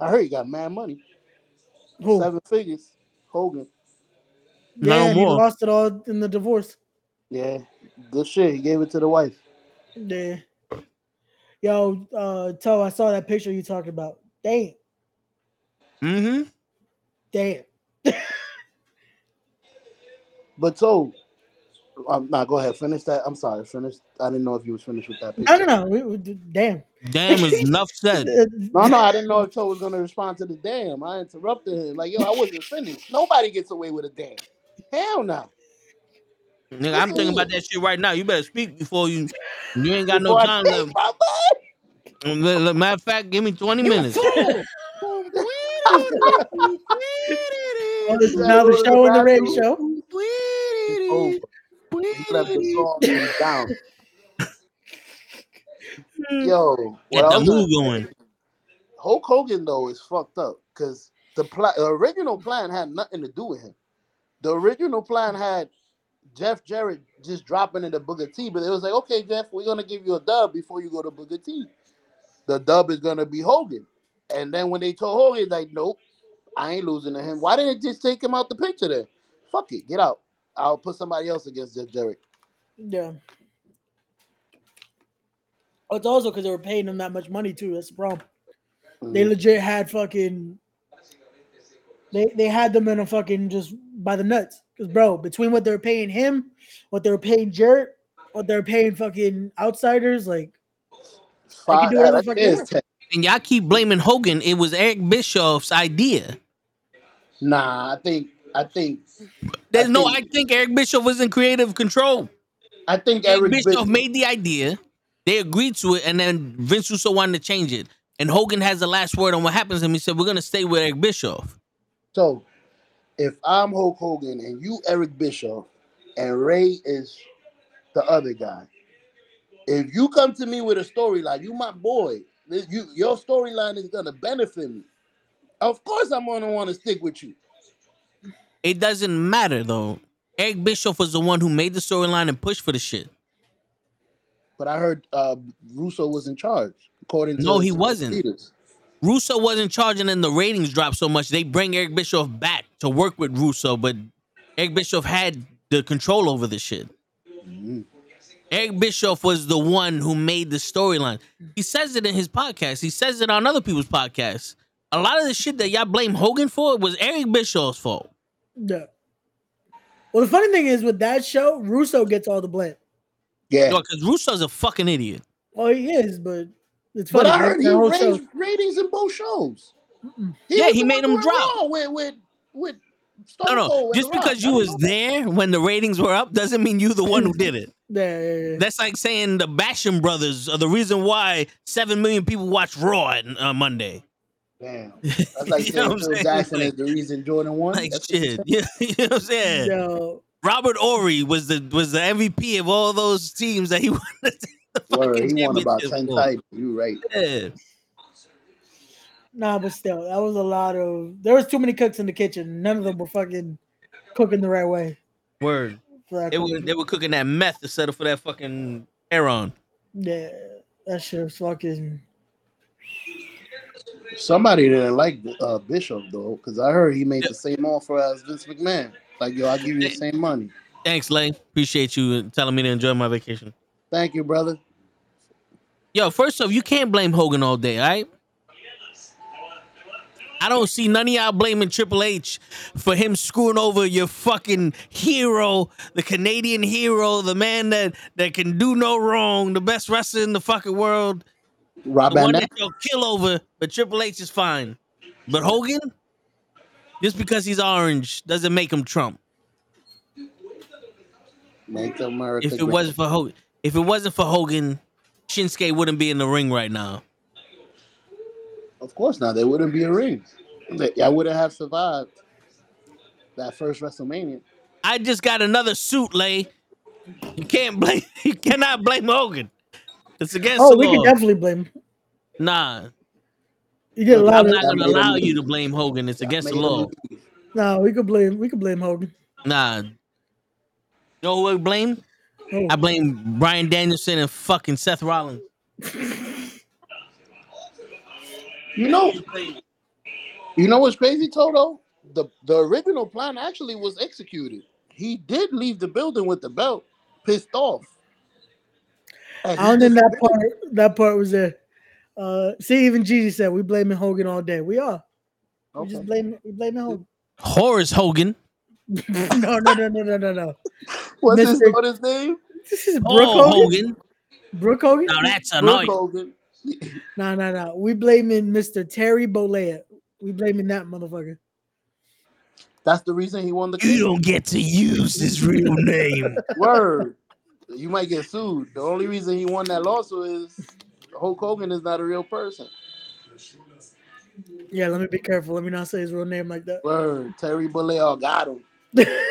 I heard he got mad money. Who? Seven figures. Hogan. No yeah, and he more. lost it all in the divorce. Yeah. Good shit. He gave it to the wife. Yeah. Yo, uh, Toe, I saw that picture you talked about. Damn. Mm-hmm. Damn. <laughs> But so um nah, go ahead. Finish that. I'm sorry, finish. I didn't know if you was finished with that No, picture. no, no. We, we, damn. Damn is enough said. No, no, I didn't know if Toe was gonna respond to the damn. I interrupted him. Like, yo, I wasn't finished. Nobody gets away with a damn. Hell no. Nigga, I'm thinking about that shit right now. You better speak before you. You ain't got Before no time think, left. Look, look, Matter of fact, give me 20 minutes. <laughs> <laughs> Oh, this is now the show and the rain show. It's left the song down. Hmm. Yo, Get what the was gonna move going. Hulk Hogan though is fucked up because the pla- the original plan had nothing to do with him. The original plan had Jeff Jarrett just dropping into Booker T, but it was like, okay, Jeff, we're gonna give you a dub before you go to Booker T. The dub is gonna be Hogan, and then when they told Hogan, like, nope, I ain't losing to him. Why didn't they just take him out the picture then? Fuck it, get out. I'll put somebody else against Jeff Jarrett. Yeah. Oh, it's also because they were paying him that much money too. That's the problem. They Mm. legit had fucking. They they had them in a fucking just by the nuts. Cause bro, between what they're paying him, what they're paying Jarrett, what they're paying fucking outsiders, like Five, do whatever fuck is ten. And y'all keep blaming Hogan. It was Eric Bischoff's idea. Nah, I think I think There's I no, think- I think Eric Bischoff was in creative control. I think Eric Eric Bischoff Bischoff made the idea. They agreed to it, and then Vince Russo wanted to change it. And Hogan has the last word on what happens and. He said, We're gonna stay with Eric Bischoff. So, if I'm Hulk Hogan and you Eric Bischoff, and Ray is the other guy. If you come to me with a storyline, you my boy. You your storyline is gonna benefit me. Of course, I'm gonna want to stick with you. It doesn't matter though. Eric Bischoff was the one who made the storyline and pushed for the shit. But I heard uh, Russo was in charge, according to No, he wasn't. Peters. Russo wasn't charging and the ratings dropped so much. They bring Eric Bischoff back to work with Russo, but Eric Bischoff had the control over the shit. Mhm. Eric Bischoff was the one who made the storyline. He says it in his podcast. He says it on other people's podcasts. A lot of the shit that y'all blame Hogan for was Eric Bischoff's fault. Yeah. Well, the funny thing is with that show, Russo gets all the blame. Yeah, Because Russo's a fucking idiot. Well, he is, but it's but. I heard he that whole show- raised ratings in both shows. Yeah, he made them drop. Raw With with with No, Stone no. Cold Just because you was there when the ratings were up doesn't mean you the one who did it. <laughs> Yeah, yeah, yeah. That's like saying the Basham brothers are the reason why seven million people watch Raw on uh, Monday. Damn, <laughs> that's like saying I'm Phil saying? Jackson Like- is the reason Jordan won. Like That's you're shit, saying? <laughs> you know what I'm saying? Yo, Robert Horry was the was the MVP of all those teams that he <laughs> won the, the Word, fucking he won about ten titles. You right. Yeah. nah, but still, that was a lot of. There was too many cooks in the kitchen. None of them were fucking cooking the right way. Word. They were they were cooking that meth to settle for that fucking Aaron. yeah, that shit was fucking. Somebody didn't like uh, Bischoff though, because I heard he made the same offer as Vince McMahon. Like, yo, I'll give you the same money. Thanks, Lay. Appreciate you telling me to enjoy my vacation. Thank you, brother. Yo, first off, you can't blame Hogan all day, all right? I don't see none of y'all blaming Triple H for him screwing over your fucking hero, the Canadian hero, the man that that can do no wrong, the best wrestler in the fucking world, Rob the one Van that you'll kill over. But Triple H is fine. But Hogan, just because he's orange doesn't make him Trump. Make America If it great. wasn't for Hogan, if it wasn't for Hogan, Shinsuke wouldn't be in the ring right now. Of course not. There wouldn't be a ring. I wouldn't have survived that first WrestleMania. I just got another suit, Lay. You can't blame. <laughs> You cannot blame Hogan. It's against Oh, the we law. could definitely blame. nah, You get a lot I'm of. not gonna allow you to blame Hogan. It's against the law. leave. No, we could blame. We could blame Hogan. Nah. You know who I blame? Oh, I blame Bryan Danielson and fucking Seth Rollins. <laughs> You know, you know what's crazy, Toto? The the original plan actually was executed. He did leave the building with the belt, pissed off. And I don't he think that part. That part was there. Uh, see, even Gigi said we blaming Hogan all day. We are. We Okay. just blame. We blaming Hogan. Horace Hogan. <laughs> no, no, no, no, no, no, no. What's his Mr. daughter's name? This is Brooke Oh, Hogan. Hogan. Brooke Hogan. Now that's Brooke annoying. Hogan. <laughs> No, no, no. We blaming Mr. Terry Bollea. We blaming that motherfucker. That's the reason he won the game. You case. don't get to use his real name. <laughs> Word. You might get sued. The only reason he won that lawsuit is Hulk Hogan is not a real person. Yeah, let me be careful. Let me not say his real name like that. Word. Terry Bollea got him.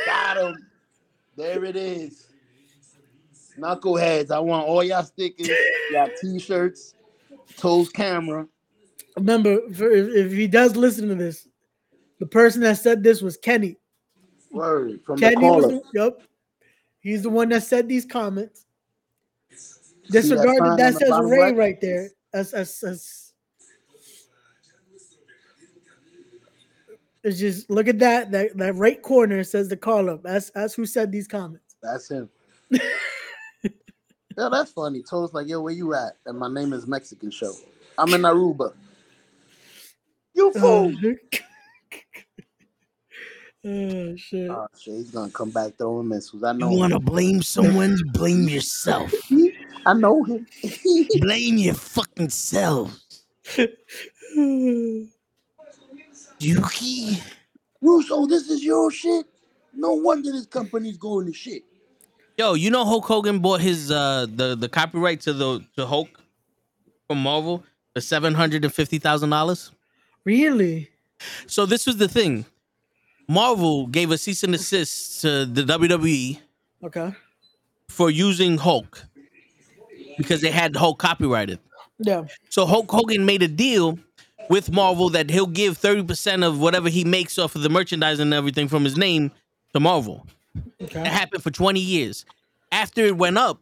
Got him. There it is. Knuckleheads. I want all y'all stickers, y'all <laughs> t-shirts, Toes camera. Remember, for, if, if he does listen to this, the person that said this was Kenny. Word. From the Kenny was caller. the, yep. He's the one that said these comments. that Disregarded sign that says Ray right? right there. As, as, as. it's just look at that. That that right corner says the call up. That's that's who said these comments. That's him. <laughs> yeah, that's funny. Toes like, yo, where you at? And my name is Mexican Show. I'm in Aruba. You Oh, fool. <laughs> oh shit. Oh shit, he's gonna come back throwing missiles. I know. You want to blame someone? Blame yourself. <laughs> I know him. <laughs> Blame your fucking self. Yuki. Russo, this is your shit. No wonder this company's going to shit. Yo, you know Hulk Hogan bought his uh the the copyright to the to Hulk from Marvel for seven hundred and fifty thousand dollars. really? So this was the thing. Marvel gave a cease and desist to the WWE Okay. for using Hulk because they had Hulk copyrighted. Yeah. So Hulk Hogan made a deal with Marvel that he'll give 30% of whatever he makes off of the merchandise and everything from his name to Marvel. It happened for 20 years. After it went up,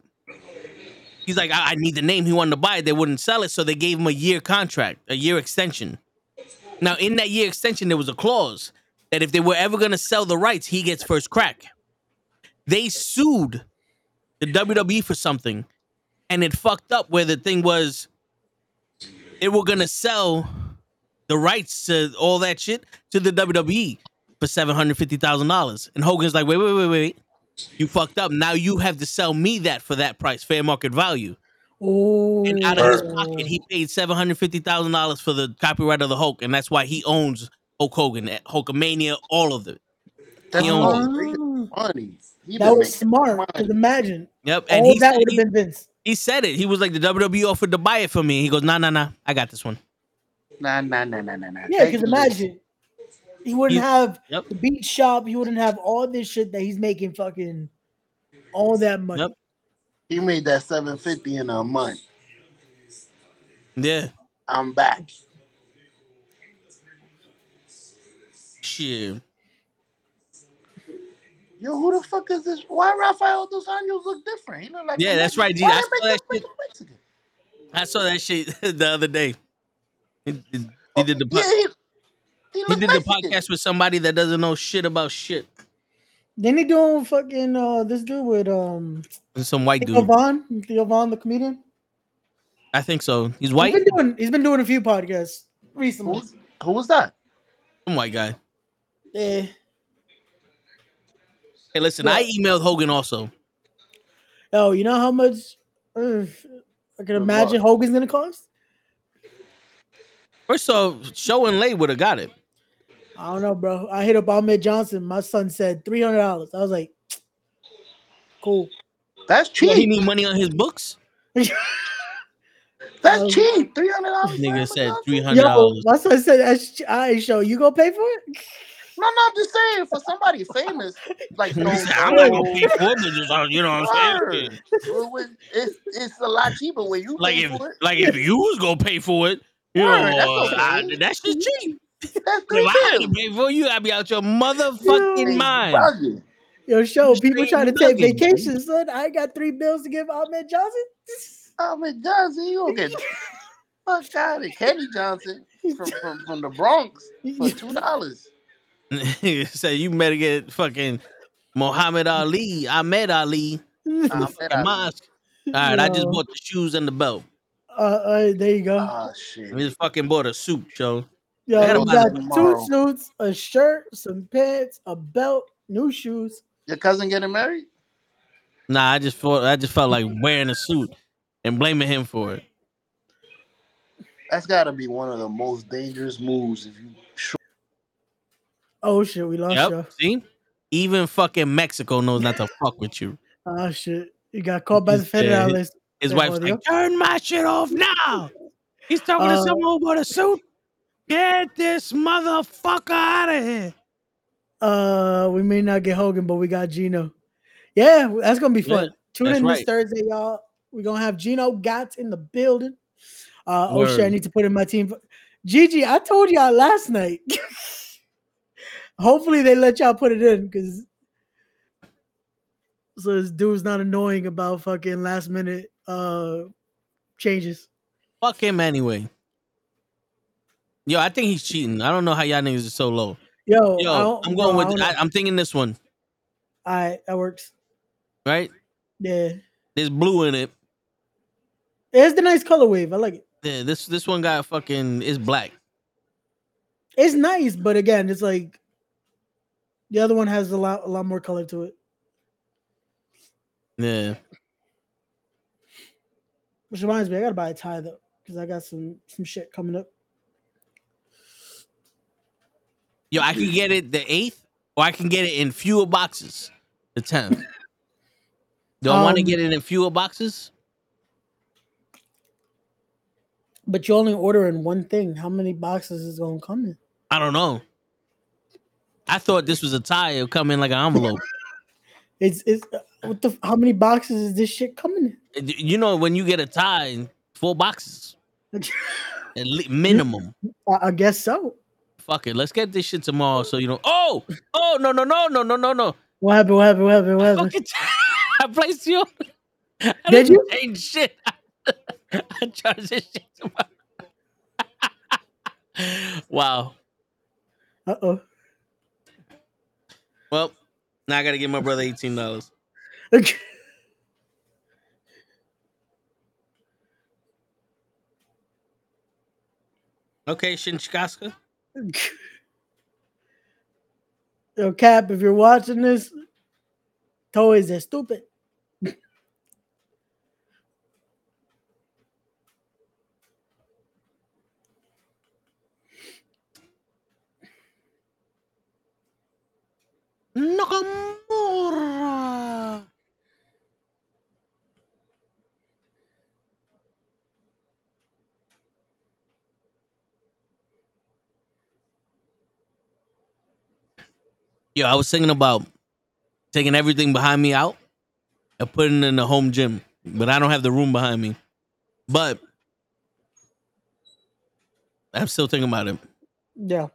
he's like, I, I need the name. He wanted to buy it. They wouldn't sell it. So they gave him a year contract, a year extension. Now, in that year extension, there was a clause that if they were ever going to sell the rights, he gets first crack. They sued the WWE for something, and it fucked up where the thing was they were going to sell the rights to all that shit to the WWE for seven hundred fifty thousand dollars. And Hogan's like, wait, wait, wait, wait, you fucked up. Now you have to sell me that for that price, fair market value. Oh. And out of his pocket, he paid seven hundred fifty thousand dollars for the copyright of the Hulk, and that's why he owns Hulk Hogan, at Hulkamania, all of it. That's He owns money. Oh. He That was smart. money. Because imagine Yep, and all he that would have been Vince. he said it. He was like, the WWE offered to buy it for me. He goes, nah, nah, nah, I got this one. Nah, nah, nah, nah, nah, nah. Yeah, because imagine he wouldn't He- have Yep. the beat shop. He wouldn't have all this shit that he's making. Fucking all that money. Yep. He made that seven fifty in a month. Yeah, I'm back. Shit. Yo, who the fuck is this? Why Rafael dos Anjos look different? He look like Yeah, that's Mexican. right, G. I saw that shit. Mexican? I saw that shit <laughs> the other day. He, he- he did the po- Yeah, he, he, he look did the podcast with somebody that doesn't know shit about shit. Then he doing fucking uh this dude with um some white Theo dude. Von, Theo Von, the comedian. I think so. He's white. He's been doing he's been doing a few podcasts recently. Who's, who was that? Some white guy. Yeah. Hey, listen, I emailed Hogan also. Oh, you know how much uh, I can imagine Hogan's gonna cost? First off, Show and Lay would have got it. I don't know, bro. I hit up Ahmed Johnson. My son said three hundred dollars. I was like, cool. That's Well, he need money on his books. <laughs> That's Um, cheap. Three hundred dollars. Nigga said three hundred dollars. my son said, "That's all right, show you gonna pay for it." <laughs> No, no, I'm just saying for somebody famous, like <laughs> He Stone I'm not gonna pay for it, but just, uh, you know what I'm saying? Word. Well, when- it's it's a lot cheaper when you Like pay if for it. like if you was gonna pay for it, you Word, know, that's uh, okay. I- that's just cheap. That's If I had to pay for it, you gotta be out your motherfucking Yo. mind. Bugging. Yo, show Straight people trying to take nuggets, dude. vacations, son. I ain't got three bills to give Ahmed Johnson. <laughs> Oh man, Johnson, you gonna get <laughs> fuck out of Kenny Johnson from, from, from the Bronx for two dollars. <laughs> Say you better get fucking Muhammad Ali, I Ahmed Ali, and mosque. All right, I just bought the shoes and the belt. Uh, uh, there you go. Oh I shit. just fucking bought a suit, Joe. Yo, I gotta we got two suits, a shirt, some pants, a belt, new shoes. Your cousin getting married? Nah, I just felt I just felt like wearing a suit and blaming him for it. That's gotta be one of the most dangerous moves if you Oh shit, we lost Yep. you. See, even fucking Mexico knows not to fuck with you. Oh shit, you got caught by the federalists. His Hey, wife's Audio? like, "Turn my shit off now." He's talking to Uh, someone who bought a suit. Get this motherfucker out of here. Uh, we may not get Hogan, but we got Gino. Yeah, that's gonna be fun. Yeah, Tune in this right. Thursday, y'all. We're gonna have Gino Gats in the building. Uh, oh shit, I need to put in my team. Gigi, I told y'all last night. <laughs> Hopefully they let y'all put it in because so this dude's not annoying about fucking last minute uh changes. Fuck him anyway. Yo, I think he's cheating. I don't know how y'all niggas are so low. Yo, Yo, I'm going I with. I, I'm thinking this one. All right, that works. Right? Yeah, There's blue in it. it's the nice color wave. I like it. Yeah, this this one got fucking is black. It's nice, but again, it's like the other one has a lot, a lot more color to it. Yeah. Which reminds me, I gotta buy a tie though, because I got some some shit coming up. Yo, I can get it the eighth, or I can get it in fewer boxes. The tenth. Do I want to Um, get it in fewer boxes? But you're only order in one thing. How many boxes is gonna come in? I don't know. I thought this was a tie. It'll come in like an envelope. <laughs> It's it's uh, what the how many boxes is this shit coming You know, when you get a tie, four boxes <laughs> at le- minimum. I, I guess so. Fuck it, let's get this shit tomorrow. So you know. Oh, oh no no no no no no no. What happened? What happened? What happened? What happened? Fucking <laughs> I placed you. I Did you? change shit. I charged this shit tomorrow. wow. Uh oh. Well, now I gotta give my brother eighteen dollars. Okay, Shinchikaska. Yo, Cap, if you're watching this, toys are stupid. Nakamura. Yo, I was thinking about taking everything behind me out and putting it in the home gym, but I don't have the room behind me. But I'm still thinking about it. Yeah.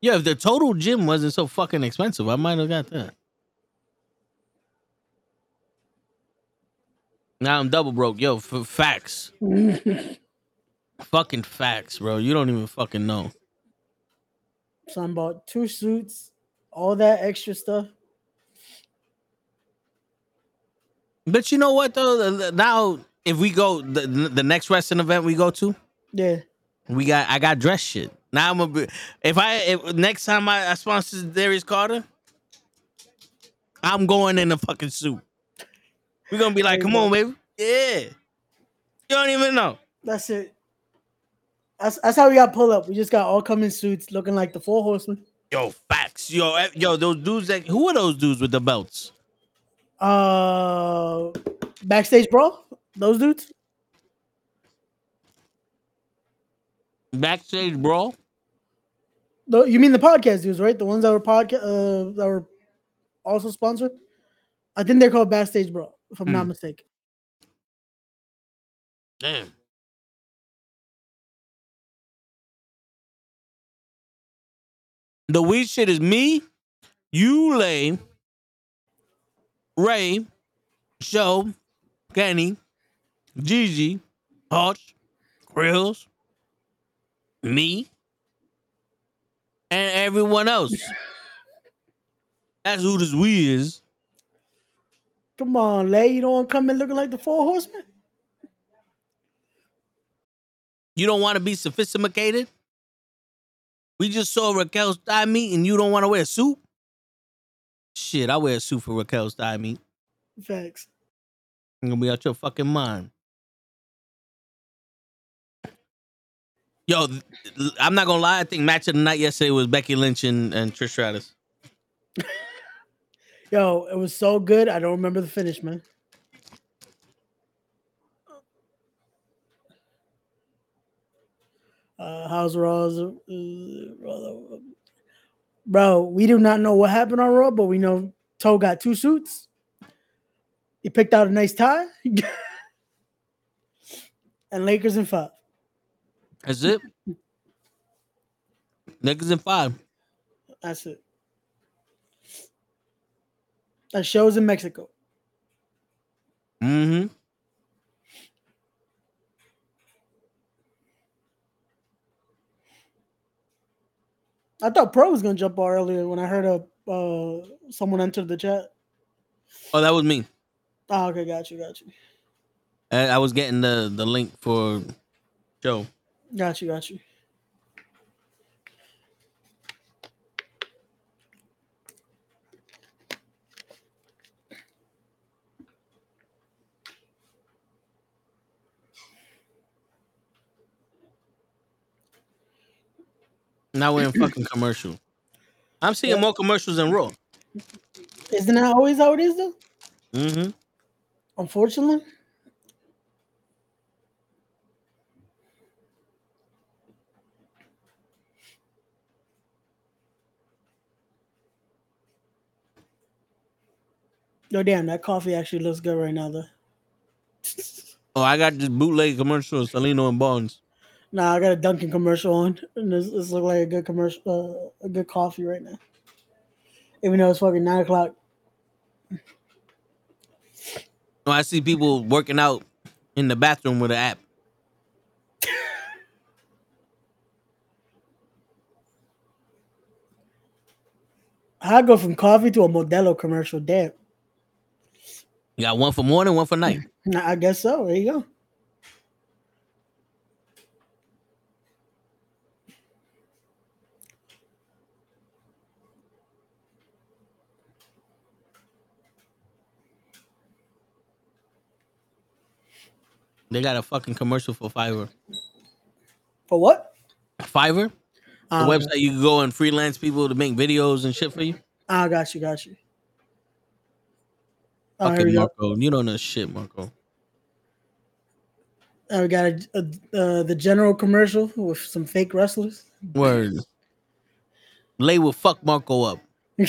Yeah, if the total gym wasn't so fucking expensive, I might have got that. Now I'm double broke. Yo, f- facts. <laughs> fucking facts, bro. You don't even fucking know. So I bought two suits, all that extra stuff. But you know what though? Now if we go the the next wrestling event we go to, Yeah. we got I got dress shit. Now I'm gonna be if I if next time I, I sponsor Darius Carter, I'm going in a fucking suit. We're gonna be like, come on, baby. Yeah. You don't even know. That's it. That's that's how we got pull up. We just got all coming suits looking like the four horsemen. Yo, facts. Yo, eh, yo, those dudes that who are those dudes with the belts? Uh backstage bro? Those dudes? Backstage brawl. The, you mean the podcast dudes, right? The ones that were podcast uh that were also sponsored? I think they're called backstage brawl, if I'm not Hmm. mistaken. Damn. The weed shit is me, you, Lay, Ray, Show, Kenny, Gigi, Hutch, Grills, me, and everyone else. That's who this we is. Come on, Lay. You don't want to come in looking like the four horsemen? You don't want to be sophisticated? We just saw Raquel's thigh meat and you don't want to wear a suit? Shit, I wear a suit for Raquel's thigh meat. Facts. I'm gonna be out your fucking mind. Yo, I'm not gonna lie. I think match of the night yesterday was Becky Lynch and, and Trish Stratus. <laughs> Yo, it was so good. I don't remember the finish, man. Uh, how's Raw's? Uh, bro, we do not know what happened on Raw, but we know Toe got two suits. He picked out a nice tie. <laughs> and Lakers in five. That's it. Niggas in five. That's it. That shows in Mexico. Mm-hmm. I thought Pro was gonna jump on earlier when I heard a uh, someone entered the chat. Oh, that was me. Oh, okay, got you, got you, I, I was getting the the link for Joe. Got you, got you. Now we're in fucking commercial. I'm seeing Yeah. more commercials than Raw. Isn't that always how it is though? Mm-hmm. Unfortunately. Oh damn, that coffee actually looks good right now though. <laughs> Oh, I got this bootleg commercial of Salino and Bonds. Nah, I got a Dunkin' commercial on, and this, this look like a good commercial, uh, a good coffee right now. Even though it's fucking nine o'clock. Oh, I see people working out in the bathroom with an app. <laughs> I go from coffee to a Modelo commercial. Damn. You got one for morning, one for night. I guess so. There you go. They got a fucking commercial for Fiverr. For what? Fiverr, the Uh, website you can go and freelance people to make videos and shit for you. I got you, got you. Oh, Fucking. Marco, you don't know shit, Marco. Uh, we got a, a, uh, the general commercial with some fake wrestlers. Word. Lay will fuck Marco up. <laughs>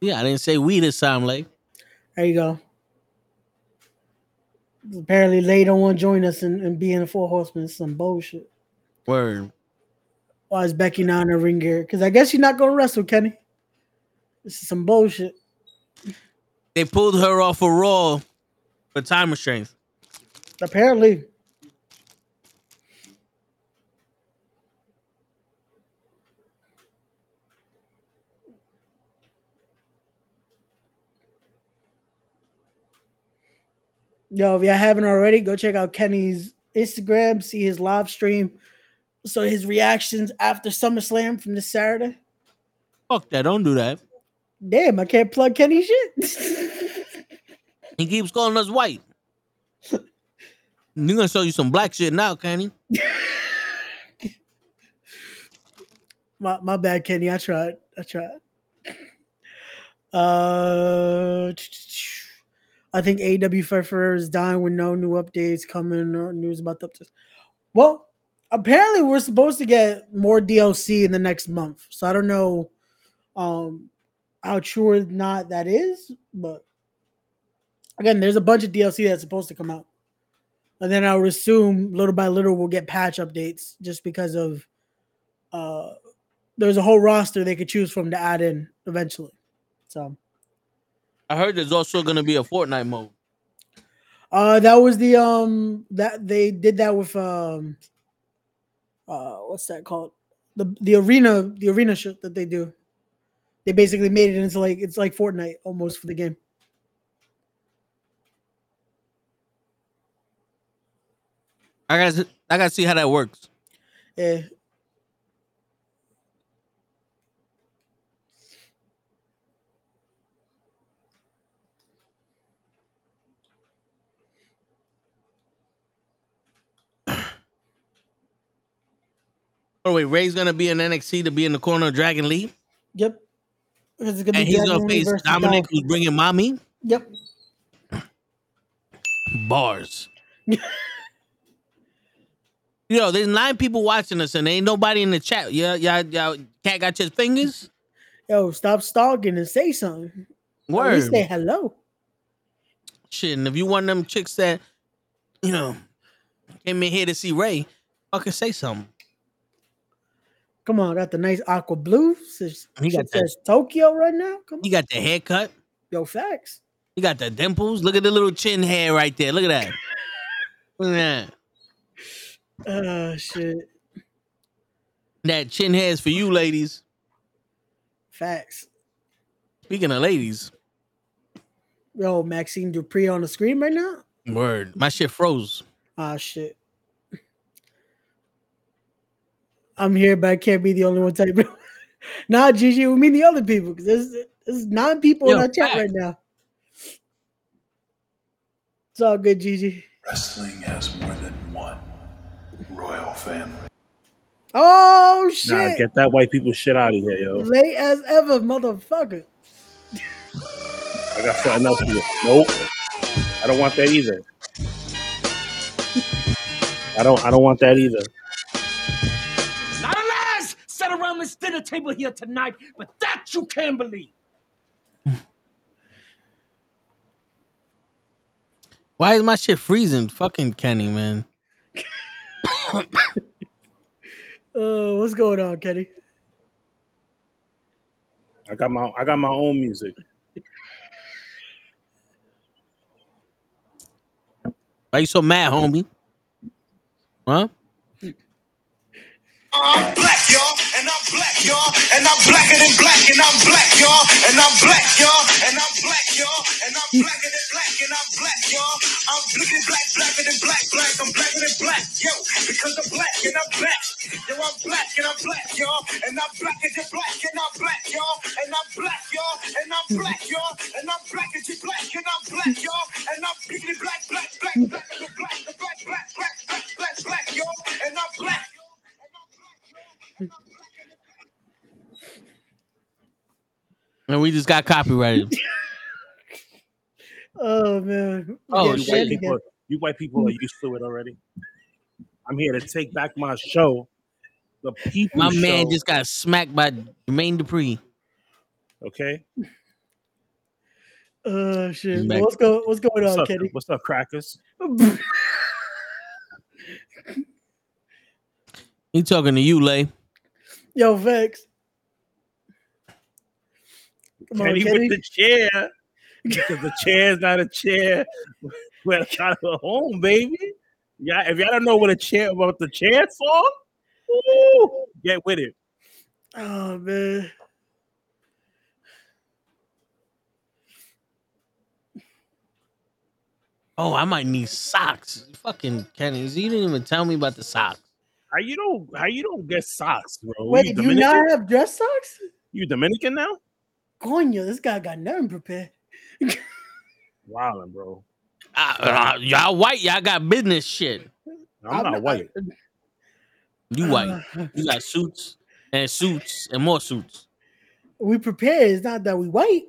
Yeah, I didn't say we this time, Lay. There you go. Apparently, Lay don't want to join us and, and be in the Four Horsemen. Some bullshit. Word. Why is Becky not in the ring gear? Because I guess you're not going to wrestle, Kenny. This is some bullshit. They pulled her off of Raw for time restraints. Apparently. Yo, if you haven't already, go check out Kenny's Instagram, see his live stream. So his reactions after SummerSlam from this Saturday. Fuck that, don't do that. Damn, I can't plug Kenny shit. He keeps calling us white. You're gonna show you some black shit now, Kenny. <laughs> My my bad, Kenny. I tried. I tried. Uh, I think AW is dying with no new updates coming or news about the updates. Well, apparently we're supposed to get more DLC in the next month, so I don't know um how true or not that is, but again, there's a bunch of DLC that's supposed to come out, and then I would assume little by little we'll get patch updates just because of uh there's a whole roster they could choose from to add in eventually. So I heard there's also gonna be a Fortnite mode. uh that was the um that they did that with um uh what's that called? The the arena the arena shit that they do. They basically made it into like it's like Fortnite almost for the game. I gotta I gotta see how that works. Yeah. Oh wait, Ray's gonna be in NXT to be in the corner of Dragon Lee, Yep. Because it's gonna and be he's Dragon gonna face versus Dominik, Dolph. who's bringing mommy Yep. bars. <laughs> Yo, there's nine people watching us, and ain't nobody in the chat. Yeah, yeah, yeah. Cat got your fingers. Yo, stop stalking and say something. At least say hello. Shit, and if you one of them chicks that, you know, came in here to see Ray, fucking say something. Come on, got the nice aqua blue. Says, He got says Tokyo right now. Come on. He got the haircut. Yo, facts. He got the dimples. Look at the little chin hair right there. Look at that. <laughs> Look at that. Uh shit. That chin hair is for you, ladies. Facts. Speaking of ladies, Yo, Maxxine Dupri on the screen right now. word, my shit froze. Ah shit. I'm here, but I can't be the only one typing. <laughs> nah, Gigi, we mean the other people because there's there's nine people in our chat facts. right now. It's all good, Gigi. Wrestling has more than one royal family. Oh shit! Nah, get that white people shit out of here, yo. Late as ever, motherfucker. I got something else to do. Nope. I don't want that either. I don't I don't want that either. Not a lies sat around this dinner table here tonight, but that you can't believe. <laughs> Why is my shit freezing? Fucking Kenny, man. <laughs> Uh, what's going on, Kenny? I got my I got my own music. Why you so mad, homie? Huh? I'm black, y'all, and I'm black, y'all, and I'm blacker than black, and I'm black, y'all, and I'm black, y'all, and I'm black, y'all, and I'm blacker than black, and I'm black, y'all. I'm blicky black, blacker than black, black, I'm blacker than black, yo, because I'm black and I'm black. Yo, I'm black and I'm black, y'all, and I'm blacker than black, and I'm black, y'all, and I'm black, y'all, and I'm black, y'all, and I'm blacker than black, and I'm black, y'all, and I'm blicky black, black, black, black, black, black, black, black, black, black, y'all, and I'm black. And we just got copyrighted. <laughs> Oh man. Oh, Yeah, you white people, you white people are used to it already. I'm here to take back my show. The people. My man just got smacked by Jermaine Dupri. okay. Uh, shit. Back. What's go? What's going What's on, up? Kenny? What's up, crackers? He talking to you, Lay. Yo, Vex. Come on, Kenny Kenny. with the chair. Because the chair's not a chair. We're trying to go home, baby. Yeah, if y'all don't know what a chair what the chair for, ooh, get with it. Oh man. Oh, I might need socks. Fucking Kenny, you didn't even tell me about the socks. How you don't how you don't get socks, bro? Wait, you do you not have dress socks? You Dominican now? Coño, this guy got nothing prepared. Wildin', bro. Uh, uh, y'all white, y'all got business shit. I'm, not white. You white. Uh, <sighs> You got suits and suits and more suits. we prepared. It's not that we white.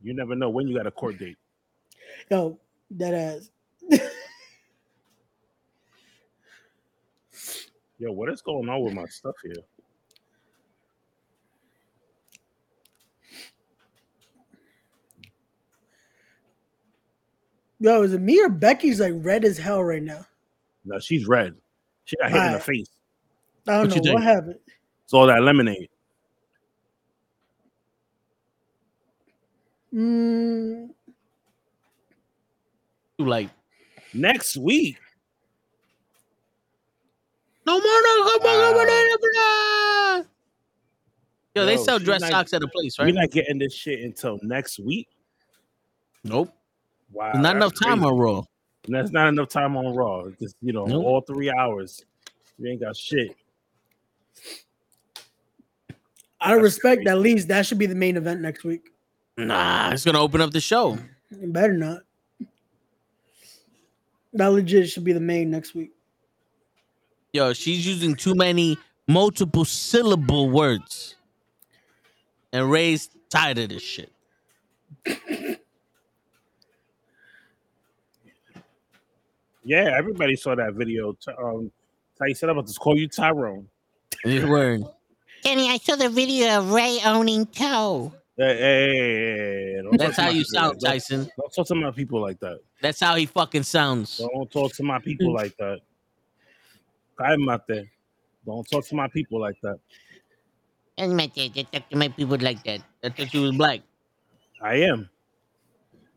You never know when you got a court date. Yo, that ass. Yo, what is going on with my stuff here? Yo, is it me or Becky's like red as hell right now? No, she's red. She got hit in the face. I don't What know what happened. It's all that lemonade. Mm, like Next week, no more, no, come on, come Wow. come on. Yo, they Yo, sell dress not- socks at a place, right? we're not getting this shit until next week. Nope. Wow, There's not that's enough time crazy. on Raw. And That's not enough time on Raw. It's Just you know, Nope. all three hours. You ain't got shit. out of respect, crazy. at least that should be the main event next week. Nah, it's gonna open up the show. It better not. That legit should be the main next week. Yo, she's using too many multiple syllable words. And Ray's tired of this shit. <laughs> Yeah, everybody saw that video. T- Um, Ty said about to call you Tyrone. This <laughs> word. Kenny, I saw the video of Ray owning toe. Hey, hey, hey, hey, hey, That's how you sound, like that. Tyson. Don't talk to my people like that. That's how he fucking sounds. Don't talk to my people like that. I'm out there. Don't talk to my people like that. And my dad, they talk to my people like that. I thought you was black. I am.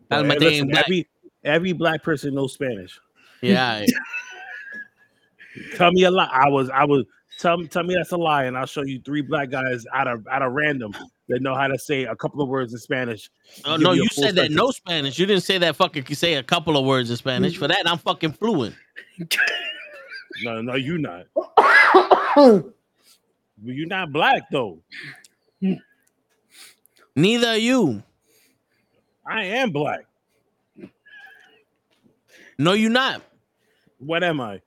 But, hey, listen, black. every every black person knows Spanish. Yeah. <laughs> Tell me a lie. I was I was tell me tell me that's a lie, and I'll show you three black guys out of out of random that know how to say a couple of words in Spanish. Oh no, you a you said that no. Spanish. You didn't say that fucking you say a couple of words in Spanish. For that, I'm fucking fluent. <laughs> No, no, you not. <coughs> You're not black though. Neither are you. I am black. No, you're not. What am I?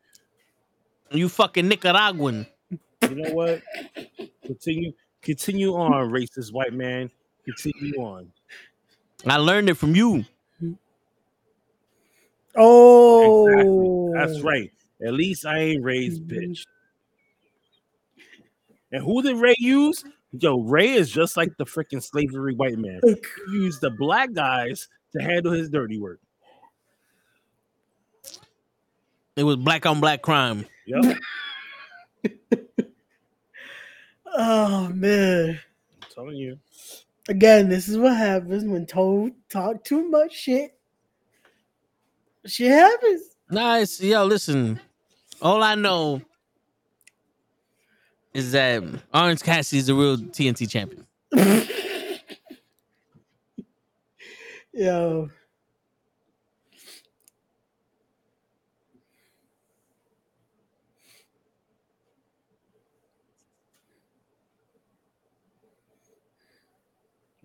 You fucking Nicaraguan. You know what? Continue, continue on, racist white man. Continue on. I learned it from you. Oh, That's right. At least I ain't Ray's mm-hmm. bitch. And who did Ray use? Yo, Ray is just like the freaking slavery white man. He used the black guys to handle his dirty work. It was black on black crime. Yep. <laughs> Oh man. I'm telling you. Again, this is what happens when told talk too much shit. Shit happens. Nice. Yo, listen. All I know is that Orange Cassidy is the real TNT champion. <laughs> Yo.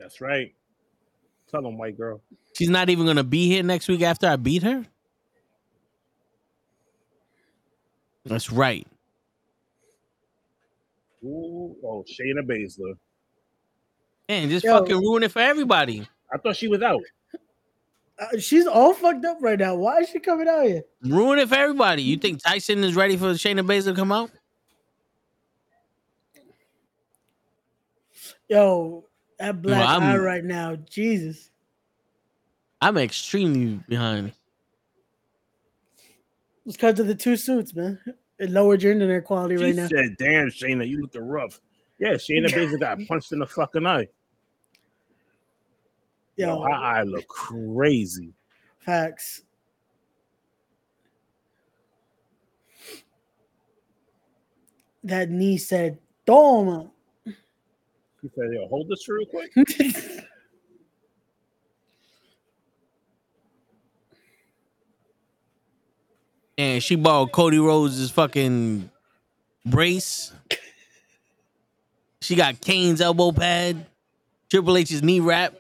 That's right. Tell them, white girl. She's not even gonna be here next week after I beat her. That's right. Ooh, oh, Shayna Baszler. Man, just Yo. fucking ruin it for everybody. I thought she was out. Uh, she's all fucked up right now. Why is she coming out here? Ruin it for everybody. You think Tyson is ready for Shayna Baszler to come out? Yo, that black I'm- eye right now. Jesus. I'm extremely behind. It's because of the two suits, man. It lowered your internet quality She right now. said, "Damn, Shayna, you looking rough." Yeah, Shayna <laughs> Baszler got punched in the fucking eye. Yo, Yo, her eye look crazy. facts. That knee said, Toma. He said, "Yo, hold this real quick." <laughs> And she borrowed Cody Rhodes' fucking brace. She got Kane's elbow pad, Triple H's knee wrap.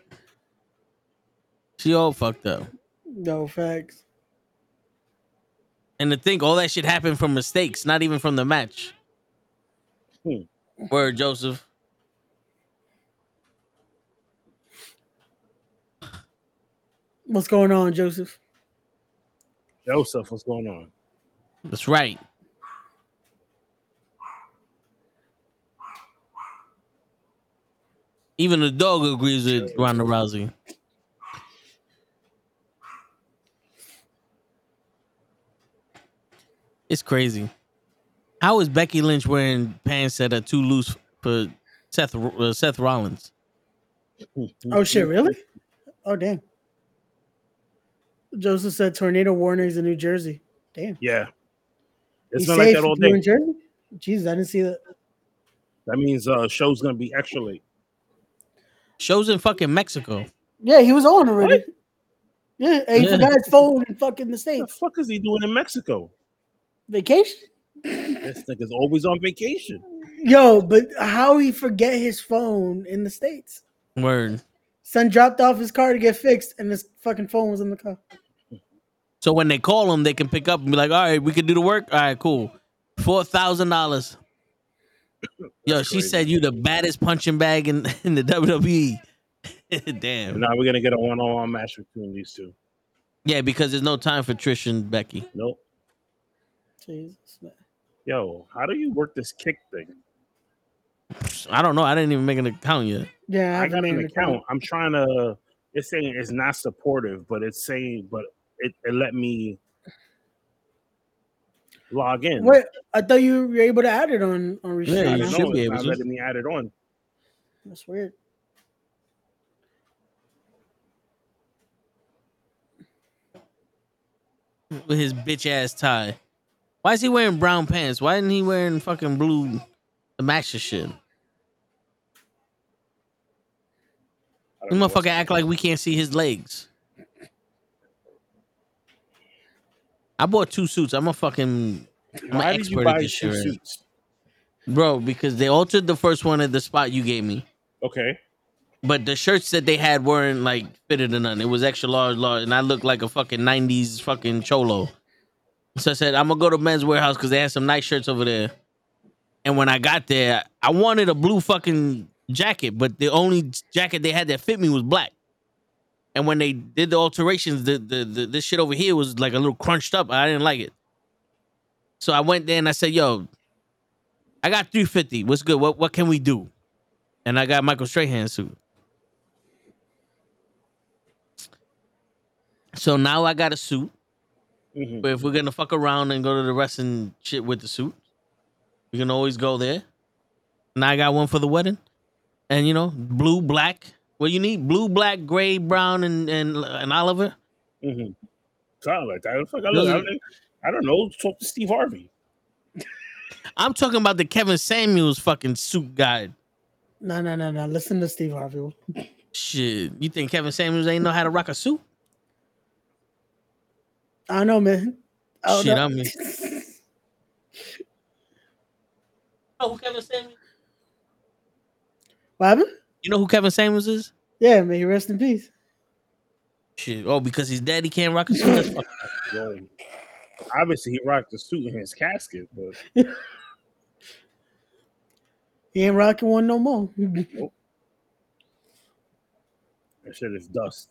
She all fucked up. no facts. And to think all that shit happened from mistakes, not even from the match. Hmm. Word, Joseph. What's going on, Joseph? Joseph, what's going on? That's right. Even the dog agrees with Ronda Rousey. It's crazy. How is Becky Lynch wearing pants that are too loose for Seth uh, Seth Rollins? Oh shit, really? Oh damn. Joseph said tornado warnings in New Jersey. Damn. Yeah, it's He's not like that all day. in Jersey? Jesus, I didn't see that. That means uh show's gonna be extra late. Shows in fucking Mexico. Yeah, he was on already. Yeah, he Yeah. forgot his phone in fucking the States. What the fuck is he doing in Mexico? Vacation? This nigga's always on vacation. Yo, but how he forget his phone in the States? Word. Son dropped off his car to get fixed, and his fucking phone was in the car. So when they call them, they can pick up and be like, "All right, we can do the work. All right, cool. Four thousand dollars." <coughs> Yo, she crazy. said you the baddest punching bag in <laughs> in the WWE. <laughs> Damn. Now we're gonna get a one-on-one match between these two. Yeah, because there's no time for Trish and Becky. Nope. Jesus, man. Yo, how do you work this kick thing? I don't know. I didn't even make an account yet. Yeah, I haven't got an an account. I'm trying to. It's saying it's not supportive, but it's saying, but it, it let me log in. Wait, I thought you were able to add it on on Yeah, Restream. I you don't should know. be able not to. letting me add it on. That's weird. With his bitch ass tie. Why is he wearing brown pants? Why isn't he wearing fucking blue the matches shit? I You motherfucker act like we can't see his legs. I bought two suits. I'm a fucking I'm Why did you buy this two shit. suits? Bro, because they altered the first one at the spot you gave me. Okay. but the shirts that they had weren't like fitted or none. It was extra large, large, and I looked like a fucking '90s fucking cholo. So I said, I'm gonna go to Men's Wearhouse because they had some nice shirts over there. And when I got there, I wanted a blue fucking jacket, but the only jacket they had that fit me was black. And when they did the alterations, the, the the this shit over here was like a little crunched up. I didn't like it. So I went there and I said, "Yo, I got 350. What's good? What what can we do?" And I got Michael Strahan suit. So now I got a suit. Mhm. But if we're gonna fuck around and go to the wrestling shit with the suit, we can always go there. And I got one for the wedding, and you know, blue, black. What you need? Blue, black, gray, brown, and and and Oliver. Mm-hmm. Something like that. Fuck, I, Those don't, I, don't, I don't know. Talk to Steve Harvey. <laughs> I'm talking about the Kevin Samuels fucking suit guy. No, no, no, no. Listen to Steve Harvey. <laughs> Shit, you think Kevin Samuels ain't know how to rock a suit? I don't know, man. I don't Shit, know. I mean, know who Kevin Samuels? What happened? You know who Kevin Samuels is? Yeah, may he rest in peace. Shit. Oh, because his daddy can't rock a suit. That's fucked up. <laughs> Yo, obviously, he rocked the suit in his casket, but <laughs> He ain't rocking one no more. that shit is dust.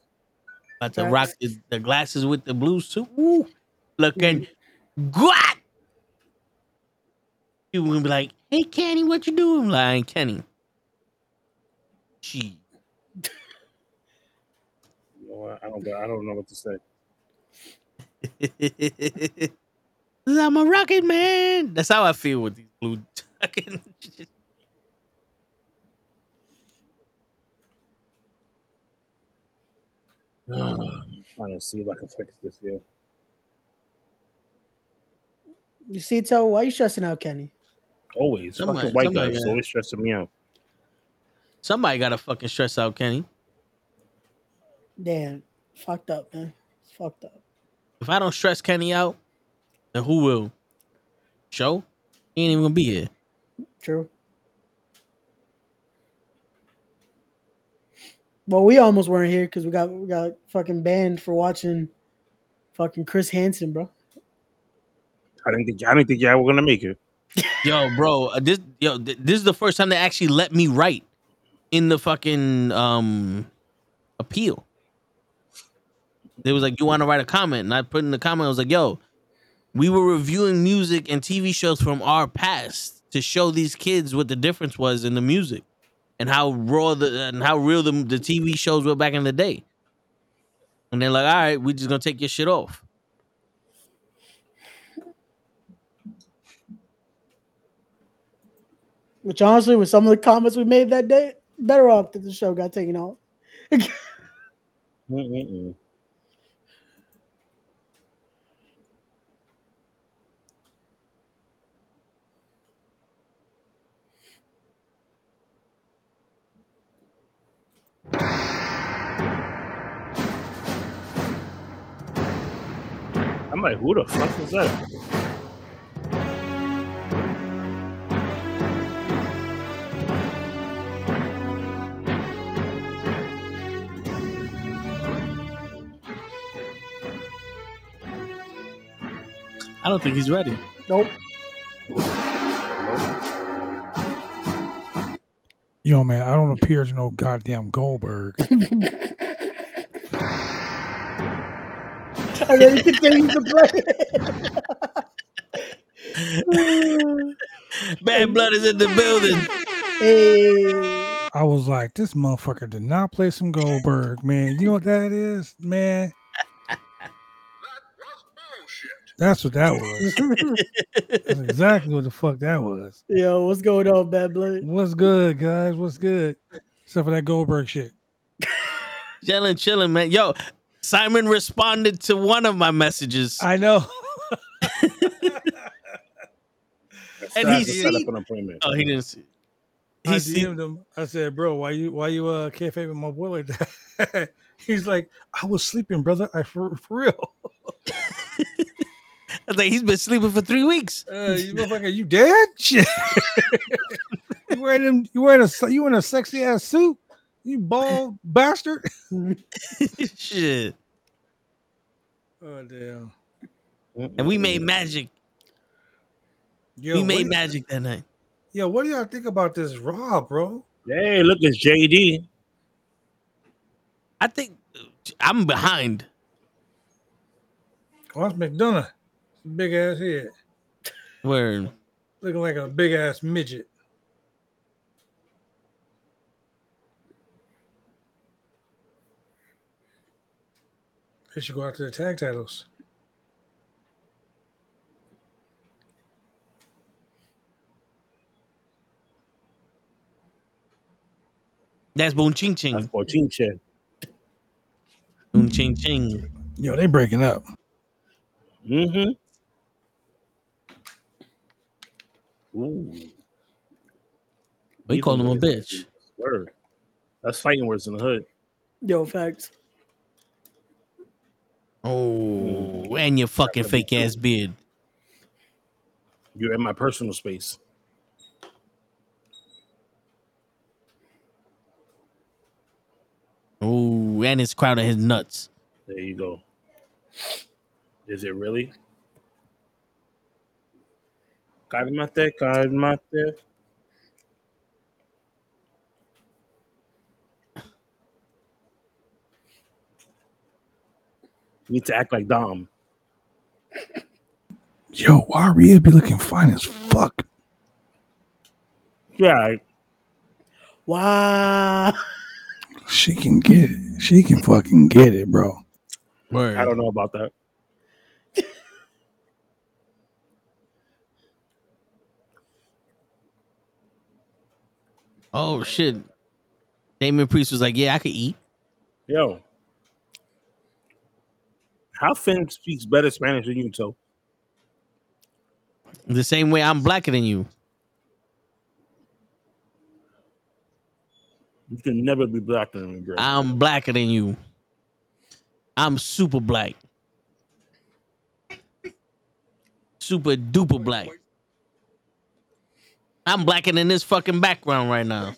About to rock the, the glasses with the blue suit. Ooh, looking mm-hmm. good. People gonna be like, "Hey, Kenny, what you doing?" I'm like, Kenny. She. You know? I don't. I don't know what to say. <laughs> I'm a rocket man. That's how I feel with these blue. fucking- <laughs> <sighs> I'm trying to see if I can fix this here. You see, tell why you stressing out, Kenny? Always, Somebody- fucking white somebody guys got- always stressing me out. Somebody got to fucking stress out Kenny. Damn, fucked up, man. It's fucked up. If I don't stress Kenny out, then who will? Show? He ain't even gonna be here. True. Well, we almost weren't here because we got we got fucking banned for watching fucking Chris Hansen, bro. I didn't think. I didn't think y'all were gonna make it. Yo, bro, uh, this yo, this is the first time they actually let me write in the fucking um appeal. They was like, "You want to write a comment?" And I put in the comment, I was like, "Yo, we were reviewing music and TV shows from our past to show these kids what the difference was in the music and how raw the and how real the, the TV shows were back in the day." And they're like, "All right, we're just gonna take your shit off." Which honestly, with some of the comments we made that day, better off that the show got taken off. I'm like, who the fuck is that? I don't think he's ready. Nope. Yo, man, I don't appear to know goddamn Goldberg. and then he continues to play. Bad blood is in the building. hey. I was like, this motherfucker did not play some Goldberg, man. You know what that is, man? That's what that was. That's <laughs> exactly what the fuck that was. Yo, what's going on, Bad Blood? What's good, guys? What's good? Except for that Goldberg shit. <laughs> Chilling, chilling, man. Yo, Simon responded to one of my messages. I know. <laughs> and he set see- up an appointment. Oh, he didn't see. I He see- DM'd him. I said, bro, why you why you uh can't favor my boy like that? He's like, I was sleeping, brother. I for, for real. I was like, he's been sleeping for three weeks. Uh, you motherfucker, you dead? Shit. <laughs> you wearing them? You wearing a you wearing a sexy ass suit? You bald <laughs> bastard. Shit. Oh damn. And we made magic. Yo, we made magic that night. Yo, what do y'all think about this Raw, bro? Hey, look, it's JD. I think I'm behind. Oh, that's McDonagh. Big ass head. Where Looking like a big ass midget. They should go after the tag titles. that's Boom Ching Ching. That's for Ching Ching. Boom Ching Ching. Yo, they breaking up. Mm-hmm. Ooh. We called him a bitch. Word. That's fighting words in the hood. Yo, facts. Oh, mm. and your fucking fake ass beard. You're in my personal space. Oh, and his crowd of his nuts. There you go. Is it really? Calmate, calmate. You need to act like Dom. Yo, why Rhea be looking fine as fuck? Yeah, Wow. She can get it. She can fucking get it, bro. Word. I don't know about that. Oh shit. Damien Priest was like, "Yeah, I could eat." Yo. How Finn speaks better Spanish than you, so The same way I'm blacker than you. you can never be blacker than me, bro. I'm blacker than you. I'm super black. Super duper black. I'm blacker than this fucking background right now.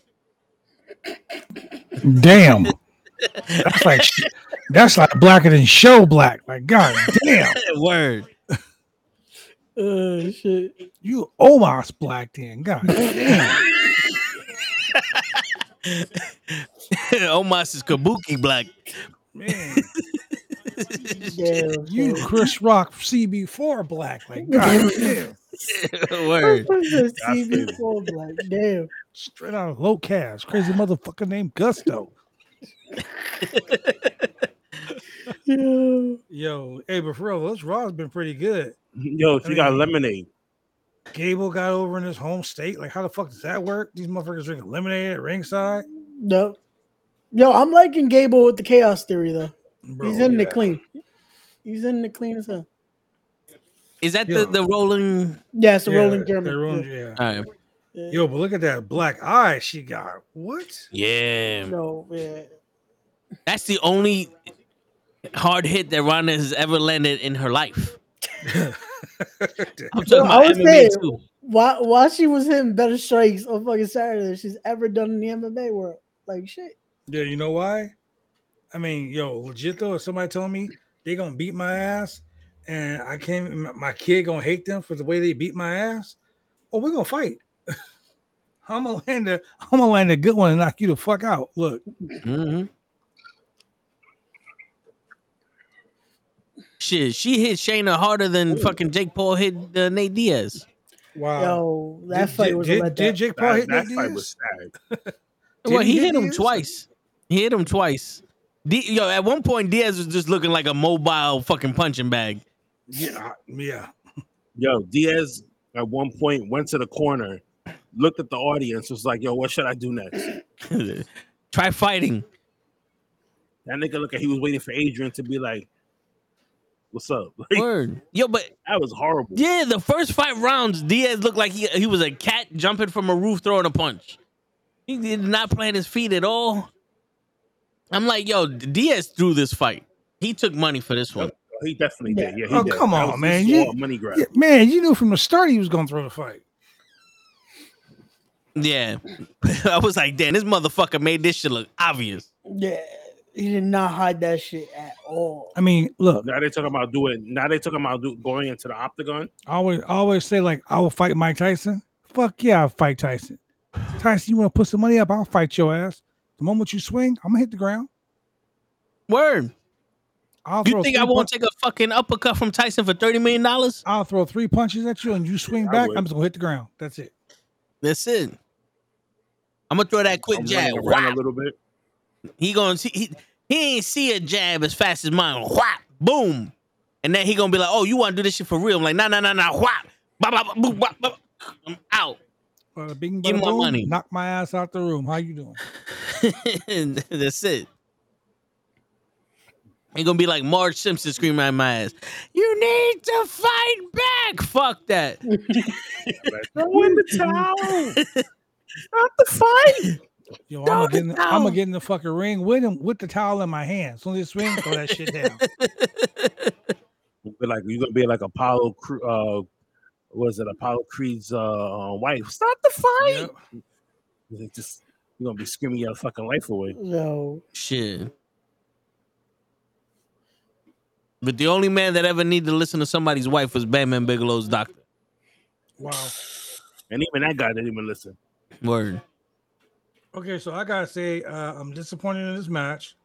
Damn. That's like that's like blacker than show black. Like god damn. <laughs> Word. Oh shit. You almost black then. God damn. <laughs> Omas is kabuki black. Man, <laughs> Damn. you Chris Rock CB4 black. Like god damn. <laughs> Word. CB4 black. Damn. Straight out of Locash. Crazy motherfucker named Gusto. <laughs> Yo. Yo, hey, but for real, this Raw's been pretty good. Yo, she got mean- lemonade. Gable got over in his home state. Like, how the fuck does that work? These motherfuckers drinking lemonade at ringside. No. Yo, I'm liking Gable with the chaos theory though. Bro, He's in the clean. He's in the clean as hell. Is that Yeah. the, the rolling? Yeah, it's a Yeah, rolling the German. rolling- Yeah. yeah. All right. Yeah. Yo, but look at that black eye she got. What? Yeah. No, yeah. That's the only hard hit that Ronda has ever landed in her life. <laughs> I'm talking Yo, I about was MMA saying, too. why why she was hitting better strikes on fucking Saturday than she's ever done in the MMA world. Like shit. Yeah, you know why? I mean, yo, legit though, if somebody told me they gonna beat my ass and I can't my- my kid gonna hate them for the way they beat my ass, oh, we're gonna fight. <laughs> I'm gonna land a I'm gonna land a good one and knock you the fuck out. Look, hmm Shit, she hit Shayna harder than fucking Jake Paul hit uh, Nate Diaz. wow. Yo, that Did- fight did, was did, a letdown. did Jake Paul That, hit that Nate fight Diaz? was sad. <laughs> Well, he he hit hit him Diaz? twice. He hit him twice. D- yo, at one point Diaz was just looking like a mobile fucking punching bag. Yeah, yeah. Yo, Diaz at one point went to the corner, looked at the audience, was like, "Yo, what should I do next?" <laughs> Try fighting. That nigga look like he was waiting for Adrian to be like, "What's up?" <laughs> Like, Word. Yo, but that was horrible. yeah, the first five rounds, Diaz looked like he he was a cat jumping from a roof throwing a punch. He did not plant his feet at all. I'm like, yo, Diaz threw this fight. He took money for this one. He definitely did. Yeah, he Oh, did. come That on, man. You- all money grab. Yeah, man, you knew from the start he was gonna throw the fight. Yeah, <laughs> I was like, damn, this motherfucker made this shit look obvious. Yeah, he did not hide that shit at all. I mean, look, Now they talking about doing. Now they talking about do, going into the octagon. I always I always say like I will fight Mike Tyson. Fuck yeah, I'll fight Tyson. Tyson, you want to put some money up? I'll fight your ass. The moment you swing, I'm gonna hit the ground. Word. I'll You think I won't pun- take a fucking uppercut from Tyson for thirty million dollars? I'll throw three punches at you and you swing I back. would. I'm just gonna hit the ground. That's it. That's it. I'm gonna throw that quick I'm jab. running around Whap. a little bit. He gonna see he, he ain't see a jab as fast as mine. Whap, boom, and then he gonna be like, "Oh, you want to do this shit for real?" I'm like, "Nah, nah, nah, nah." Whap, bop, bop, boop, bop, bop. I'm out. Bada bing, Give bada me my boom, money. Knock my ass out the room. How you doing? <laughs> That's it. He gonna be like Marge Simpson screaming at my ass. You need to fight back. Fuck that. <laughs> Throw in the towel. Not the fight. Yo, I'm gonna, the get in the, I'm gonna get in the fucking ring with him with the towel in my hand. As soon as he swing, throw that shit down. <laughs> Be like you're gonna be like Apollo. Cre- Uh, was it Apollo Creed's uh wife? Stop the fight. Yep. Just you're gonna be screaming your fucking life away. No, Shit. But the only man that ever needed to listen to somebody's wife was Bam Bam Bigelow's doctor. Wow. And even that guy didn't even listen. Word. Okay, so I gotta say, uh, I'm disappointed in this match.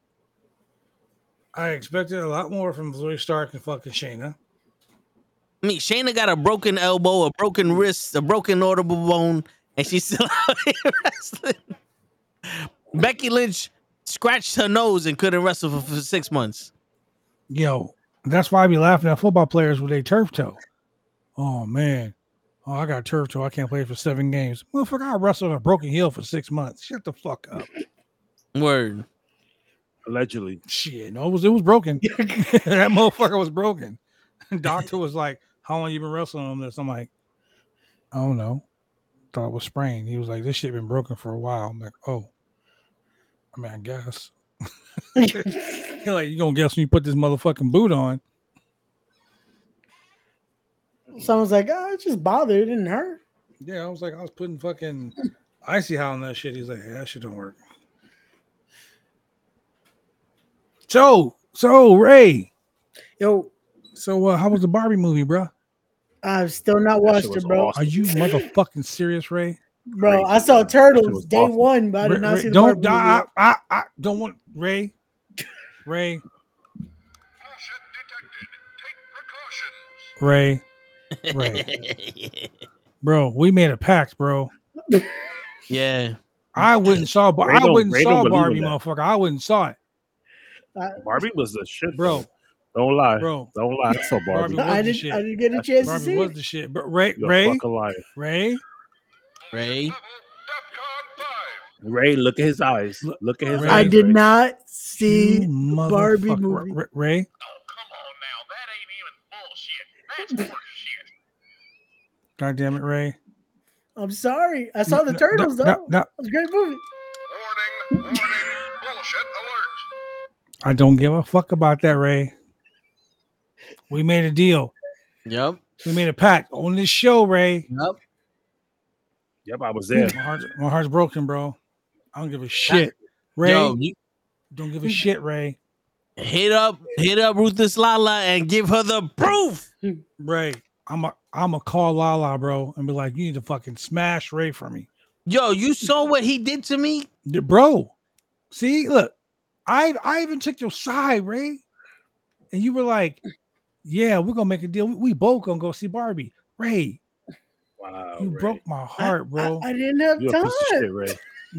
I expected a lot more from Zoey Stark and fucking Shayna. I mean, Shayna got a broken elbow, a broken wrist, a broken orbital bone, and she's still <laughs> out here wrestling. Becky Lynch scratched her nose and couldn't wrestle for, for six months. Yo, that's why I be laughing at football players with a turf toe. Oh man. Oh, I got a turf toe. I can't play for seven games. Motherfucker, I wrestled a broken heel for six months. Shut the fuck up. Word. Allegedly. Shit, no, it was it was broken. <laughs> <laughs> that motherfucker was broken. Doctor was like, "How long you been wrestling on this?" I'm like, "I don't know." Thought it was sprained. He was like, "This shit been broken for a while." I'm like, "Oh, I mean, I guess." <laughs> You're <laughs> like, "You gonna guess when you put this motherfucking boot on?" someone's like, "Oh, it just bothered. It didn't hurt." Yeah, I was like, I was putting fucking icy hot on that shit. He's like, "Yeah, that shit don't work." So, so Ray, Yo, so uh, how was the Barbie movie, bro? I've still not That watched it, bro. awesome. Are you motherfucking serious, Ray? Bro, I saw bro. That shit Turtles day awesome. one, but I did Ray- not Ray- see the don't Barbie movie I, yet. I, I don't want Ray. Ray. Ray. Ray. <laughs> <laughs> Bro, we made a pact, bro. yeah. I wouldn't saw Bar- Ray I wouldn't Ray saw don't believe in Barbie, motherfucker. I wouldn't saw it, Barbie was the shit, bro. Don't lie. Bro. Don't lie. I saw Barbie. Barbie was I the didn't. shit. I didn't get a chance to Barbie see was it. the shit. But Ray, You're Ray, a fucking liar. Ray, Ray. Ray, look at his eyes. Look at his Ray. I eyes. did Ray. not you see Barbie motherfucker. movie. Ray, Ray, God damn it, Ray. I'm sorry. I saw the Turtles no, though. no, no. It was a great movie. Warning, warning, bullshit alert. I don't give a fuck about that, Ray. We made a deal. Yep. We made a pact on this show, Ray. Yep. Yep, I was there. My heart's, my heart's broken, bro. I don't give a shit. Ray, Yo, you don't give a <laughs> shit, Ray. hit up, hit up Ruthless Lala and give her the proof. <laughs> Ray, I'm a I'm a call Lala, bro, and be like, you need to fucking smash Ray for me. Yo, you saw what he did to me? Bro, see, look, I I even took your side, Ray. And you were like, Yeah, we're gonna make a deal. We, we both gonna go see Barbie. Ray, Wow. you Ray. broke my heart, bro. I, I didn't have You a time.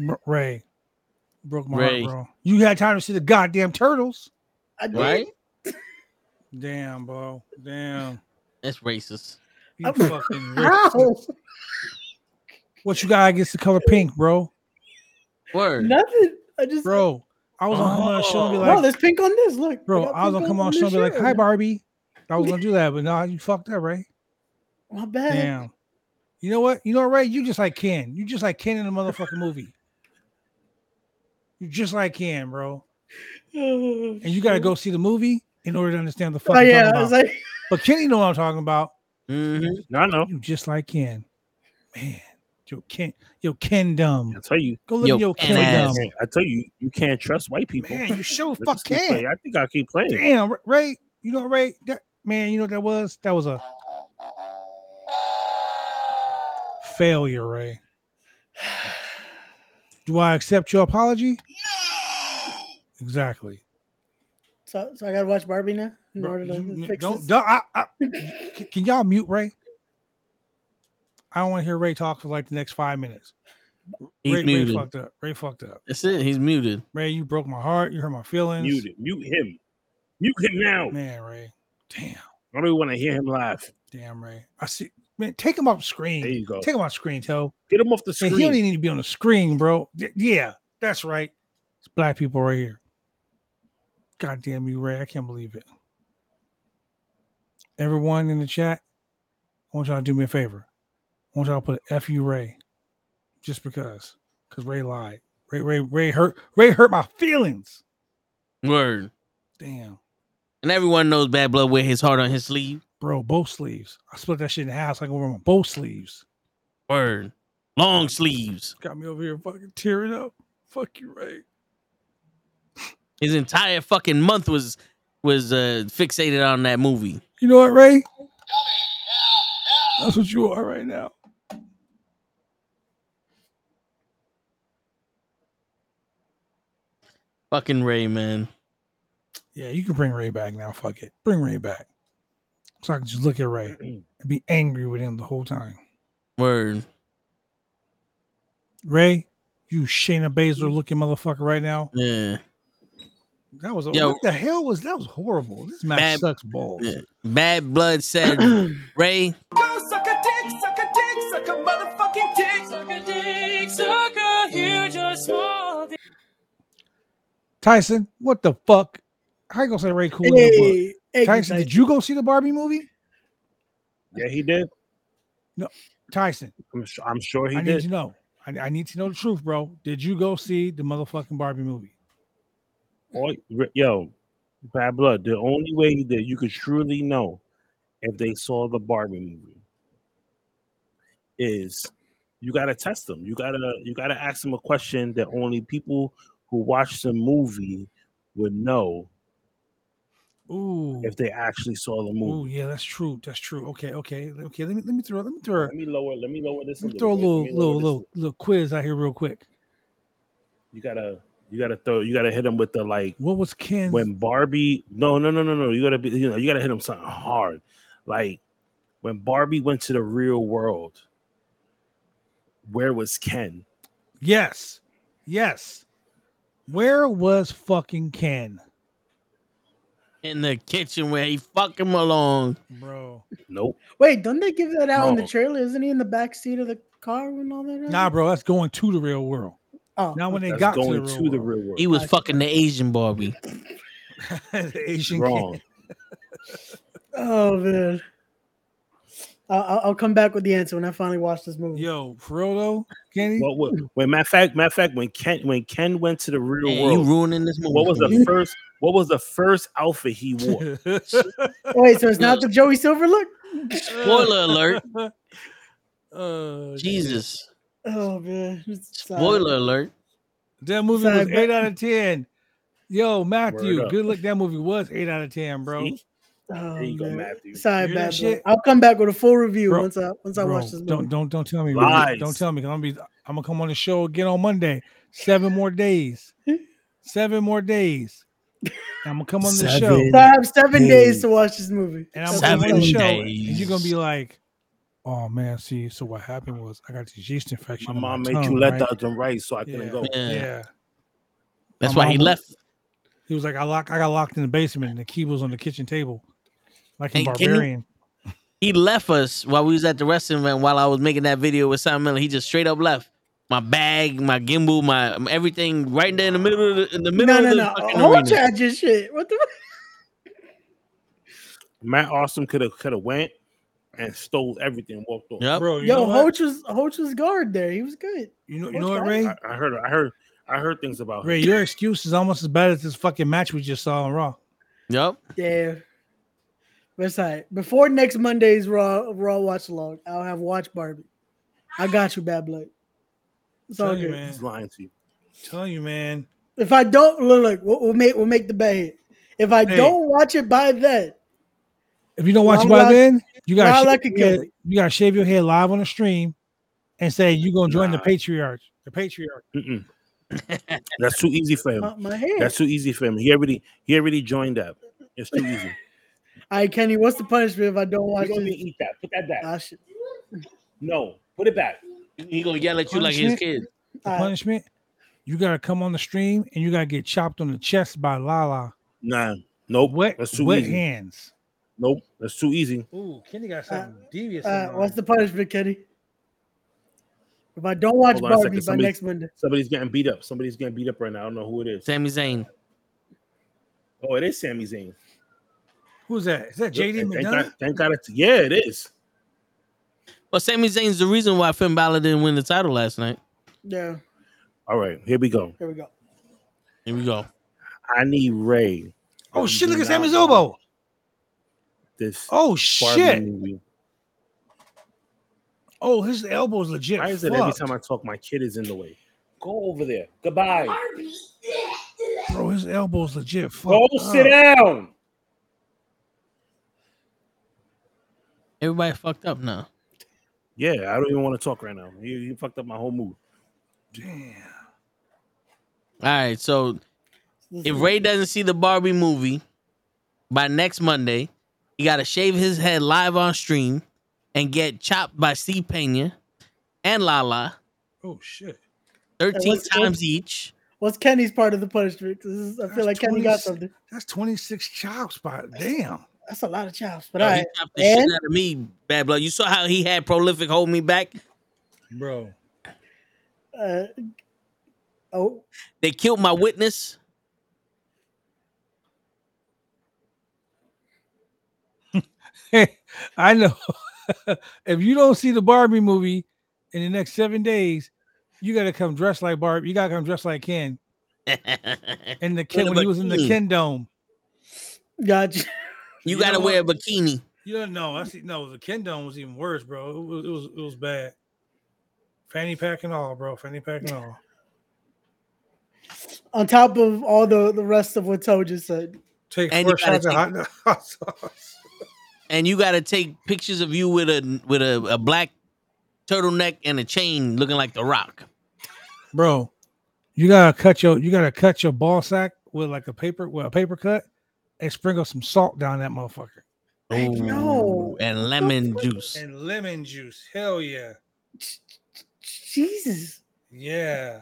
Piece of shit, Ray. Broke my Ray. heart, bro. You had time to see the goddamn turtles. I did. Right? <laughs> Damn, bro. Damn. That's racist. You I'm- fucking <laughs> rich. How? What you got against the color pink, bro? Word. Nothing. I just Bro, I was gonna come on the show and be no. like, There's pink on this. Look, bro, got I was pink gonna come on the show and be like, hi, Barbie. I was gonna do that, but no, you fucked up, Ray. My bad. Damn. You know what? You know what, Ray? You just like Ken. You just like Ken in the motherfucking movie. You just like him, bro. And you gotta go see the movie in order to understand the fuck. Oh yeah, talking I was like, but Kenny know what I'm talking about. Mm-hmm. I know. You just like Ken. Man. Yo, Ken, yo, Kendom. I tell you, Go live Yo, in your Ken Kendom. ass. I tell you, you can't trust white people. Man, you sure fuck just can. playing. I think I keep playing. Damn, Ray. You know, Ray. That man. You know what that was? That was a failure, Ray. <sighs> Do I accept your apology? Exactly. So, so I gotta watch Barbie now in Bro, order to you- fix don't, this. don't- I- I- <laughs> can, can y'all mute Ray? I don't want to hear Ray talk for like the next five minutes. He's Ray, Ray fucked up. Ray fucked up. That's it. He's muted. Ray, you broke my heart. You hurt my feelings. Mute. Mute him. Mute him now. Man, Ray. Damn. I don't even want to hear him laugh. Damn, Ray. I see. Man, take him off screen. There you go. Take him off screen, Toe. Get him off the Man, screen. he don't even need to be on the screen, bro. Y- Yeah, that's right. It's black people right here. God damn you, Ray. I can't believe it. Everyone in the chat, I want y'all to do me a favor. I want y'all to put F you Ray. Just because. Because Ray lied. Ray, Ray, Ray hurt. Ray hurt my feelings. Word. Damn. And everyone knows Bad Blood wear his heart on his sleeve. Bro, both sleeves. I split that shit in half so I can wear my both sleeves. Word. Long sleeves. Got me over here fucking tearing up. Fuck you, Ray. His entire fucking month was was uh fixated on that movie. You know what, Ray? That's what you are right now. Fucking Ray, man. Yeah, you can bring Ray back now. Fuck it. Bring Ray back. So I can just look at Ray and be angry with him the whole time. Word. Ray, you Shayna Baszler looking motherfucker right now. Yeah. That was Yo. what the hell was that? Was horrible. This match Bad- sucks balls. Bad Blood said, <clears throat> Ray, Go suck a dick, suck a dick, suck a motherfucking dick. Suck a dick, suck a huge or small dick. Tyson, what the fuck? How you gonna say Ray cool? in the book? Hey, hey, Tyson, did you go see the Barbie movie? Yeah, he did. No, Tyson, I'm, su- I'm sure he I need did. to know. I, I need to know the truth, bro. Did you go see the motherfucking Barbie movie? All- yo, bad blood. The only way that you could truly know if they saw the Barbie movie is you gotta test them. You gotta you gotta ask them a question that only people who watch the movie would know Ooh, if they actually saw the movie. ooh, yeah, that's true. That's true. Okay, okay, okay. Let me let me throw let me throw Let me lower. Let me lower this. let me throw a little. little bit. Let me lower little little little quiz out here real quick. You gotta you gotta throw you gotta hit him with the like What was Ken? when Barbie no no no no no you gotta be you know you gotta hit him something hard like when Barbie went to the real world where was Ken Yes, yes. Where was fucking Ken, in the kitchen where he fuck him along. bro? nope Wait, don't they give that out in the trailer? Isn't he in the back seat of the car when all that? Nah, bro, that's going to the real world. Oh, Now when they that's got to the real to the world, real world He was Gotcha. fucking the Asian Barbie. <laughs> the Asian wrong <laughs> oh man. I'll, I'll- I'll come back with the answer when I finally watch this movie. Yo, for real though, Kenny. well, what, when matter of fact matter of fact when Ken when Ken went to the real Man, you world ruining this movie. what was the first what was the first outfit he <laughs> wore Wait, so it's not the Joey Silver look? Spoiler alert. Uh, Jesus. Oh man. It's sad. Spoiler alert. That movie Sorry, was but- eight out of ten. Yo, Matthew, good look. That movie was eight out of ten, bro. See? Oh, there you go. Matthew Sorry, You hear that bad shit? boy. I'll come back with a full review Bro- once I once I Bro, watch this movie. don't don't don't tell me. bro. Lies. Don't tell me. Cause I'm gonna be. I'm gonna come on the show again on Monday. Seven more days. Seven more days. I'm gonna come on the show, So I have seven days days. to watch this movie. and I'm That's gonna come on the show, you. and you're gonna be like, "Oh man, see, so what happened was I got this yeast infection. my in mom my made tongue, you let right? that them right so I couldn't Yeah. go Yeah. Yeah. That's My why he mom- left. He was like, I lock, I got locked in the basement, and the key was on the kitchen table, like in Hey, you- Barbarian. He left us while we was at the wrestling event while I was making that video with Simon Miller. He just straight up left. My bag, my gimbal, my everything right there in the middle of the, in the middle No, of no, the no. fucking Whole arena. shit. What the? Matt Austin could have could have went and stole everything and walked off Yeah, Bro, you Yo, what? Hoach was Hoach was guard there. He was good. You know, you Hoach know what, got Ray? I, I heard I heard I heard things about him. Ray, your excuse is almost as bad as this fucking match we just saw on Raw. Yep. Yeah. But it's all right. Before next Monday's Raw Raw watch along, I'll have watch Barbie. I got you, bad blood. It's all Tell you, good. man. He's lying to you. Tell you, man. If I don't look, look we'll, we'll make we'll make the bet. If I Hey. don't watch it by then, If you don't watch it by Rock- then, you gotta Rock shave could your kill head, you gotta shave your head live on the stream and say you gonna join the Nah. patriarch. The patriarch. Mm-mm. <laughs> That's too easy for him. my, my hair. That's too easy for him. He already he already joined up. It's too easy. <laughs> All right, Kenny, what's the punishment if I don't watch You don't eat that. Put that back. Ah, shit. No, put it back. He gonna yell at you like his Punishment? kid. The All right. punishment, you gotta come on the stream and you gotta get chopped on the chest by Lala. Nah, nope. Wet, That's too wet easy. hands. Nope, that's too easy. Ooh, Kenny got something devious. Uh, what's the punishment, Kenny? If I don't watch Hold Barbie by Somebody- next Monday, Somebody's getting beat up. Somebody's getting beat up right now. I don't know who it is. Sami Zayn. Oh, it is Sami Zayn. Who's that? Is that JD Thank McDonagh? God, thank God it's yeah, it is. Well, Sami Zayn's the reason why Finn Balor didn't win the title last night. yeah, All right, here we go. here we go. Here we go. I need Ray. Oh shit! Look at Sami not Zobo. This Oh shit! movie. Oh, his elbow's legit. Why is it every time I talk, my kid is in the way? Go over there. Goodbye. Bro, his elbow's legit. Go sit up. down. Everybody fucked up now. Yeah, I don't even want to talk right now. You, you fucked up my whole mood. Damn. All right, so if Ray doesn't see the Barbie movie by next Monday, he got to shave his head live on stream and get chopped by Steve Pena and Lala Oh shit! 13 times what's- each. What's Kenny's part of the punishment? 'Cause this is- I feel like That's Kenny got something. That's twenty six chops, by damn. That's a lot of chops, but Yo, all he right. chopped the shit out of me, bad blood. You saw how he had prolific hold me back. Bro, uh, oh, They killed my witness. <laughs> I know. <laughs> if you don't see the Barbie movie in the next seven days, you gotta come dressed like Barbie. You gotta come dressed like Ken. <laughs> In the Ken when he was in the. Ken Dome. gotcha. You You got to wear a bikini. You don't know. I see. No, the Ken Dome was even worse, bro. It was. It was. It was bad. Fanny pack and all, bro. Fanny pack and all. On top of all the the rest of what Toe just said. Take And four shots of hot, hot sauce. And you got to take pictures of you with a with a, a black turtleneck and a chain looking like the rock. bro. You gotta cut your. You gotta cut your ball sack with like a paper with a paper cut, and sprinkle some salt down that motherfucker. Yo. Ooh, and lemon juice. And lemon juice. Hell yeah. Jesus. Yeah.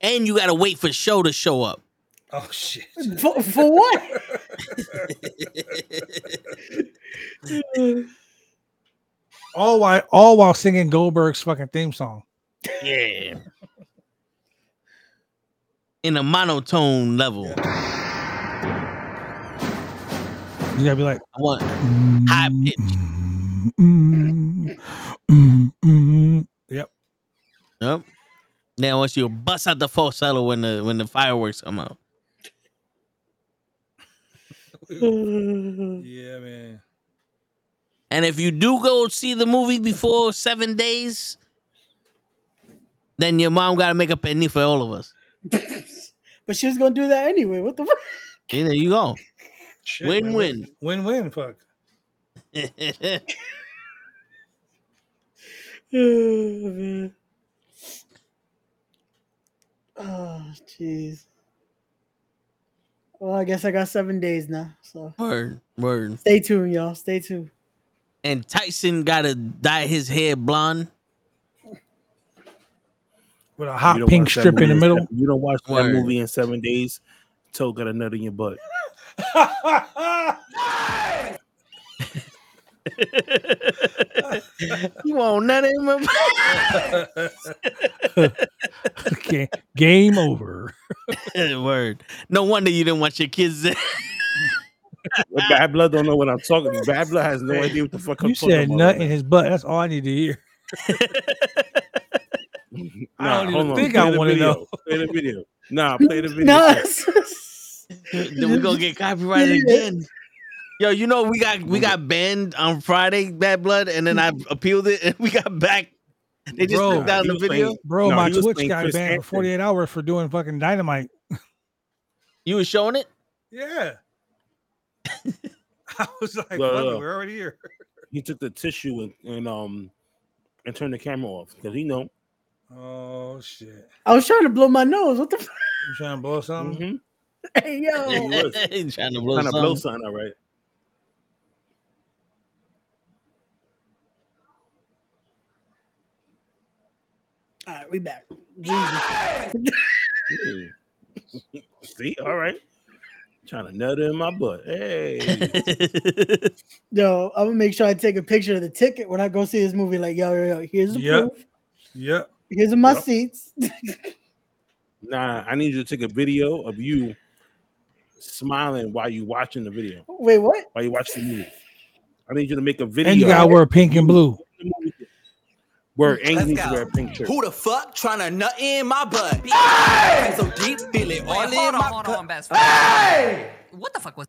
And you got to wait for show to show up. Oh shit. For, for what? <laughs> all while all while singing Goldberg's fucking theme song. Yeah. In a monotone level. You gotta be like I want high pitch. mm, mm, mm. Yep. Yep. Now once you bust out the falsetto when the when the fireworks come out. <laughs> Yeah, man. And if you do go see the movie before seven days, then your mom got to make a penny for all of us. <laughs> but she was gonna do that anyway. What the fuck? Yeah, there you go. Shit, Win win. Win win. Fuck. <laughs> Oh, man. Oh, jeez. Well, I guess I got seven days now. So word, word. stay tuned, y'all. Stay tuned. And Tyson got to dye his hair blonde. With a hot pink strip in movie the middle. You don't watch that movie in seven days. Toe got a nut in your butt. <laughs> <laughs> you want none in my <laughs> okay. Game over. <laughs> word. No wonder you didn't want your kids. <laughs> Bad blood don't know what I'm talking about. Bad blood has no idea what the fuck I'm You talking said nut in his butt. That's all I need to hear. I don't even think I play the wanna know. Play the video. Nah, play the video. Nah, then we're gonna get copyrighted again. Yo, you know we got we got banned on Friday, Bad Blood, and then I <laughs> appealed it, and we got back They just Bro, took down he the video. playing- Bro, No, my was Twitch playing got Chris banned for 48 hours for doing fucking dynamite. You was showing it. Yeah. <laughs> I was like, Look, fuck it, we're already here. He took the tissue and, and um and turned the camera off because he know. Oh shit. I was trying to blow my nose. What the? F- You trying to blow something? Mhm. <laughs> hey yo. Yeah, he was. Trying to blow Trying to blow something. something, all right. All right, we back. Jesus. <laughs> See, all right. Trying to nut in my butt. Hey, <laughs> Yo, I'm gonna make sure I take a picture of the ticket when I go see this movie. Like, yo, yo, yo here's the Yep. proof. Yep. Here's my Yep. seats. <laughs> nah, I need you to take a video of you smiling while you watching the video. Wait, what? While you watch the movie. I need you to make a video. And you gotta wear pink and blue. Where and you Let's need to wear a pink shirt. Who the fuck trying to nut in my butt? Hey! So deep, feel it all Wait, in hold on, my hold gut. on, best friend. Hey! What the fuck was?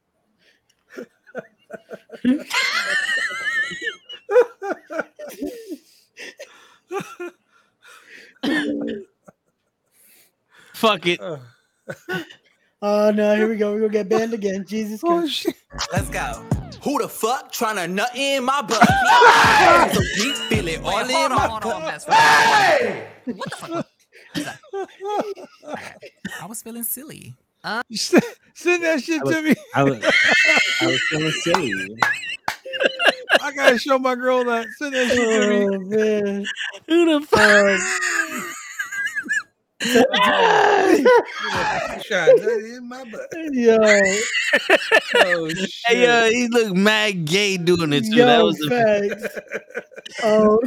Fuck it. Uh. Oh no, here we go. We're gonna get banned again. Jesus Oh Christ. shit. Let's go. Who the fuck trying to nut in my butt? <laughs> Hey! So deep, feel it all Wait, in my on, hold on, gut. best friend. Hey! What the fuck? <laughs> I was feeling silly. Uh, Send that shit to me. I was, I was gonna say. <laughs> I gotta show my girl that. Send that shit to me. Oh man. Who the fuck? Shot nut in my butt. Yo, Oh shit. Hey, yo, he looked mad gay doing it too. that yo, was the facts. <laughs> Oh,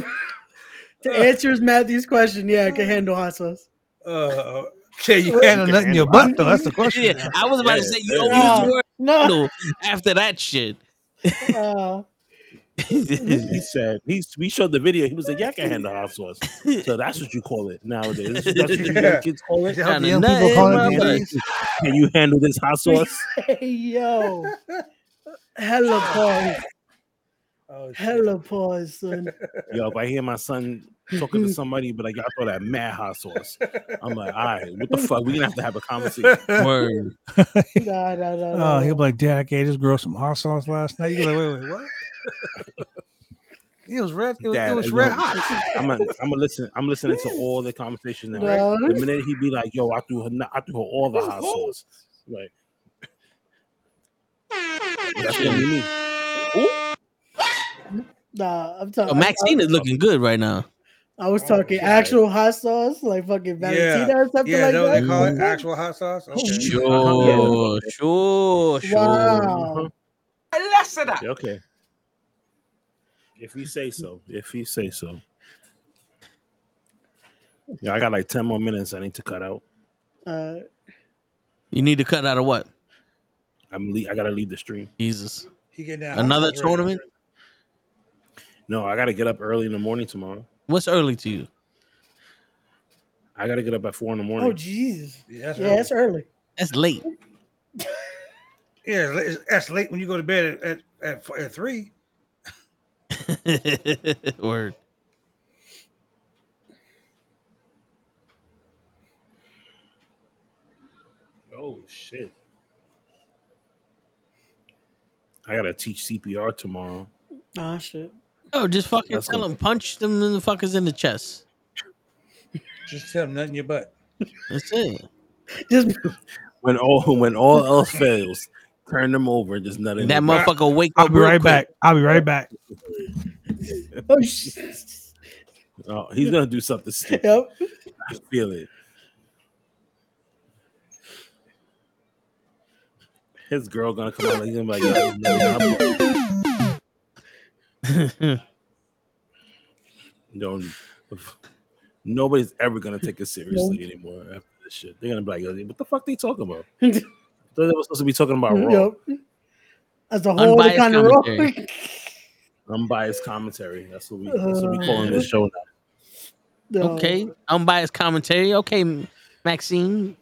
to answer Matthew's question, yeah, I can handle hot sauce. Uh, can you handle nothing in your butt though? That's the question. <laughs> yeah. I was about to say you don't No, use the word no. after that shit. Uh, <laughs> He said he we showed the video. He was like, "Yeah, I can handle hot sauce." So <laughs> that's what you call it nowadays. That's what <laughs> you young kids call it. Is that what the Kinda young people in call it these? Can you handle this hot sauce? hey yo, hella <sighs> pause, Oh, shit. hella pause, son. Yo, if I hear my son talking to somebody, but like I throw that mad hot sauce, I'm like, all right, what the fuck? We gonna have to have a conversation. Word. Nah, nah, nah, Oh, nah. he'll be like, Dad, I gave this girl some hot sauce last night. You be like, wait, wait, what? It was red. It was, Dad, it was red hot. I'm a, I'm a listen. I'm listening to all the conversation now. No. The minute he'd be like, "Yo, I threw her, I threw her all the hot sauce," like that's gonna be me. Nah, I'm Yo, talking. Oh, Maxxine is looking good right now. I was talking actual hot sauce, like fucking Valentina Yeah, or something yeah, like no, they that. call it mm-hmm. actual hot sauce. Okay. Sure, sure, sure. Wow. Uh-huh. Yeah, okay. If you say so. If you say so. Yeah, I got like ten more minutes. I need to cut out. Uh, You need to cut out of what? I'm. Le- I gotta leave the stream. Jesus. He getting that hot Another sauce ready. tournament? No, I gotta get up early in the morning tomorrow. What's early to you? I gotta get up at four in the morning. oh Jesus. Yeah, that's Yeah, early. it's early. That's late. <laughs> Yeah, it's late- that's late when you go to bed at at, at, at three. <laughs> Word. Oh shit! I gotta teach CPR tomorrow. Ah shit. Oh, just fucking That's tell cool. them punch them in the fuckers in the chest. Just tell them nothing in your butt. That's it. Just <laughs> When all when all else fails, turn them over and just nut in That their motherfucker will wake I'll be real right quick. back. I'll be right back. <laughs> oh shit. Oh, he's gonna do something stupid. <laughs> Yep. I feel it. His girl gonna come out and he's gonna be like, "Yo, no, no, no, no." nobody's ever gonna take it seriously anymore after this shit. They're gonna be like, what the fuck they talking about? <laughs> I thought they were supposed to be talking about raw. Yep. That's a whole other Unbiased kind of role. commentary. Unbiased commentary. That's what we uh, that's what we calling this show now. No. Okay. Unbiased commentary. Okay, Maxxine.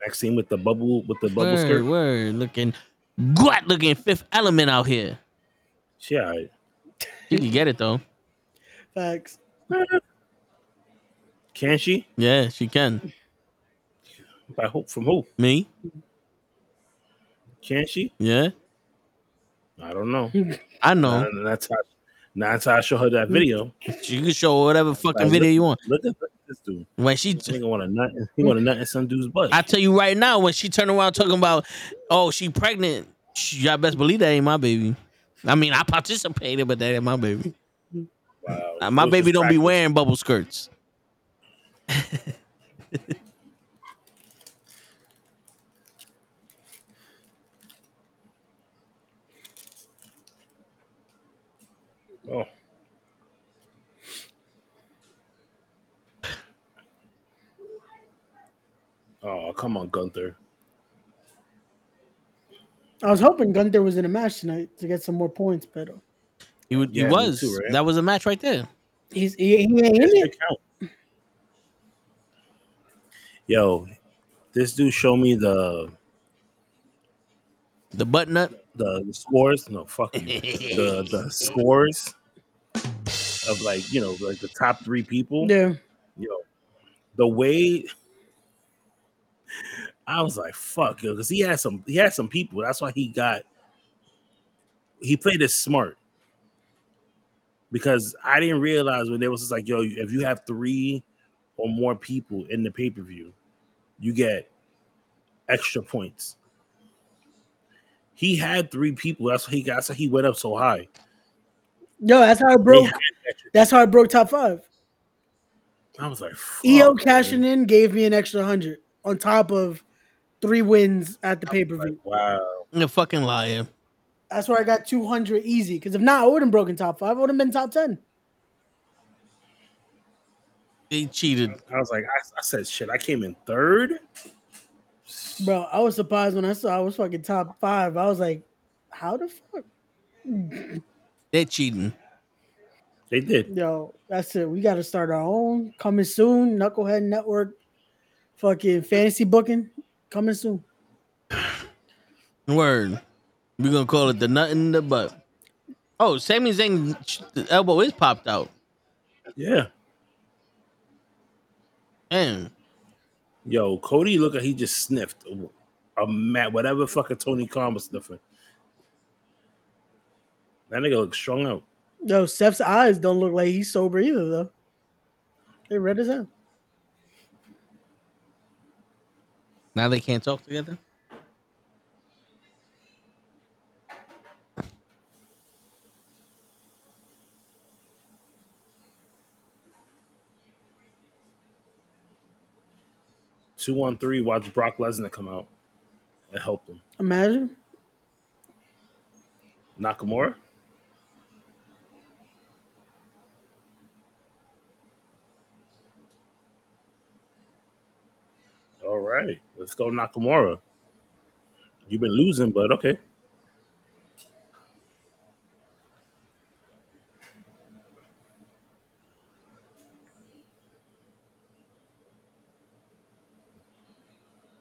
Maxxine with the bubble with the bubble Word, skirt. word. Looking gut looking fifth element out here. She all right. You can get it though. Facts. Can she? Yeah, she can. I hope from who? Me? Can she? Yeah, I don't know. <laughs> I know. That's how. That's how I show her that video. You can show whatever fucking Like, video look- you want. Look at, look at this dude. When she, nigga want a nut. He want a nut in some dude's butt. I tell you right now, when she turned around talking about, oh, she pregnant, y'all best believe that ain't my baby. I mean, I participated, but that ain't my baby. Wow. Uh, my baby don't be wearing bubble skirts. <laughs> Oh. Oh, come on, Gunther. I was hoping Gunther was in a match tonight to get some more points, but uh, He, would, Yeah, he was. too, right? That was a match right there. he's he, he ain't in Yes, it. count. Yo, this dude showed me the The butt nut. the, the scores. No, fuck you. <laughs> the the scores of like you know like the top three people. Yeah, Yo, the way I was like, fuck, yo, because he had some he had some people. That's why he got he played it smart. Because I didn't realize when they was just like, yo, if you have three or more people in the pay-per-view, you get extra points. He had three people. That's why he got so he went up so high. Yo, that's how I broke. had That's how I broke top five. I was like, fuck, EO man. cashing in gave me an extra hundred on top of three wins at the pay per view. Wow. You fucking liar. That's where I got two hundred easy. Because if not, I wouldn't broken top five. I would have been top ten. They cheated. I was like, I, I said, shit, I came in third. Bro, I was surprised when I saw I was fucking top five. I was like, how the fuck? They're cheating. They did. Yo, that's it. We got to start our own. Coming soon. Knucklehead Network. Fucking fantasy booking. Coming soon. Word. We're gonna call it the nut in the butt. Oh, Sami Zayn, the elbow is popped out. Yeah. Man, Yo, Cody look like he just sniffed a, a mat, whatever fucking Tony Khan was sniffing. That nigga looks strung out. Yo, Steph's eyes don't look like he's sober either, though. They red as hell. now they can't talk together. Two on three, watch Brock Lesnar come out and help him. Imagine. Nakamura? All right, let's go Nakamura. You've been losing, but okay.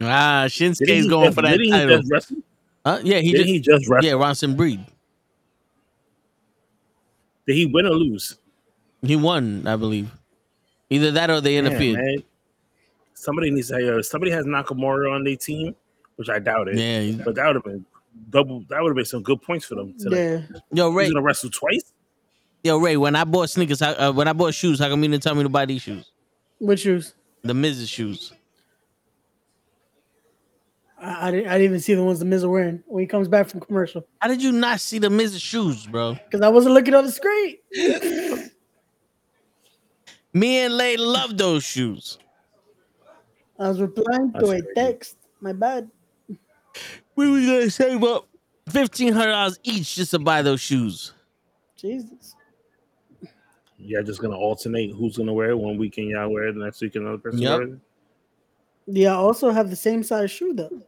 Ah, Shinsuke's he going for that he title. Huh? Yeah, he Didn't just, he just wrestle? yeah, Bronson Reed. Did he win or lose? He won, I believe. Either that or they interfered. man. Somebody needs to. Uh, somebody has Nakamura on their team, which I doubt it. Yeah, he's- but that would have been double. That would have been some good points for them today. Yeah. Yo, Ray. He's gonna wrestle twice. Yo, Ray. When I bought sneakers, how, uh, when I bought shoes, how come you didn't tell me to buy these shoes? Which shoes? The Miz's shoes. I, I, didn't, I didn't even see the ones the Miz are wearing when he comes back from commercial. How did you not see the Miz's shoes, bro? Because I wasn't looking on the screen. <laughs> Me and Lay love those shoes. I was replying to That's a text. My bad. We were gonna save up fifteen hundred dollars each just to buy those shoes. Jesus. Yeah, just gonna alternate who's gonna wear it. One weekend y'all wear it, the next week another person Yep. wear it. Yeah, I also have the same size shoe though.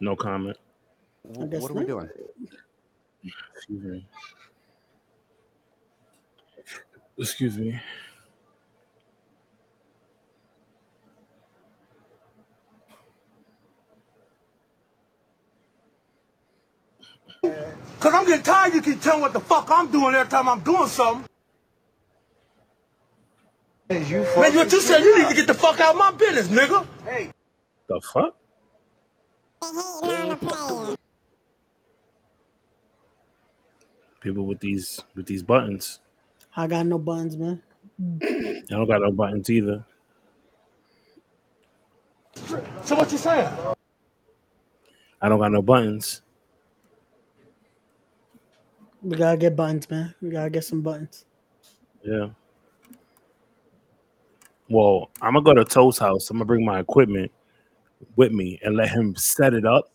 No comment. What are we doing? Excuse me. Excuse me. Cause I'm getting tired. You keep telling what the fuck I'm doing every time I'm doing something. Man, what you said, you need to get the fuck out of my business, nigga. Hey. The fuck? People with these with these buttons. I got no buns, man. I don't got no buttons either. So what you saying? I don't got no buttons. We gotta get buttons, man. We gotta get some buttons. Yeah. Well, I'm gonna go to Toe's house. I'm gonna bring my equipment with me and let him set it up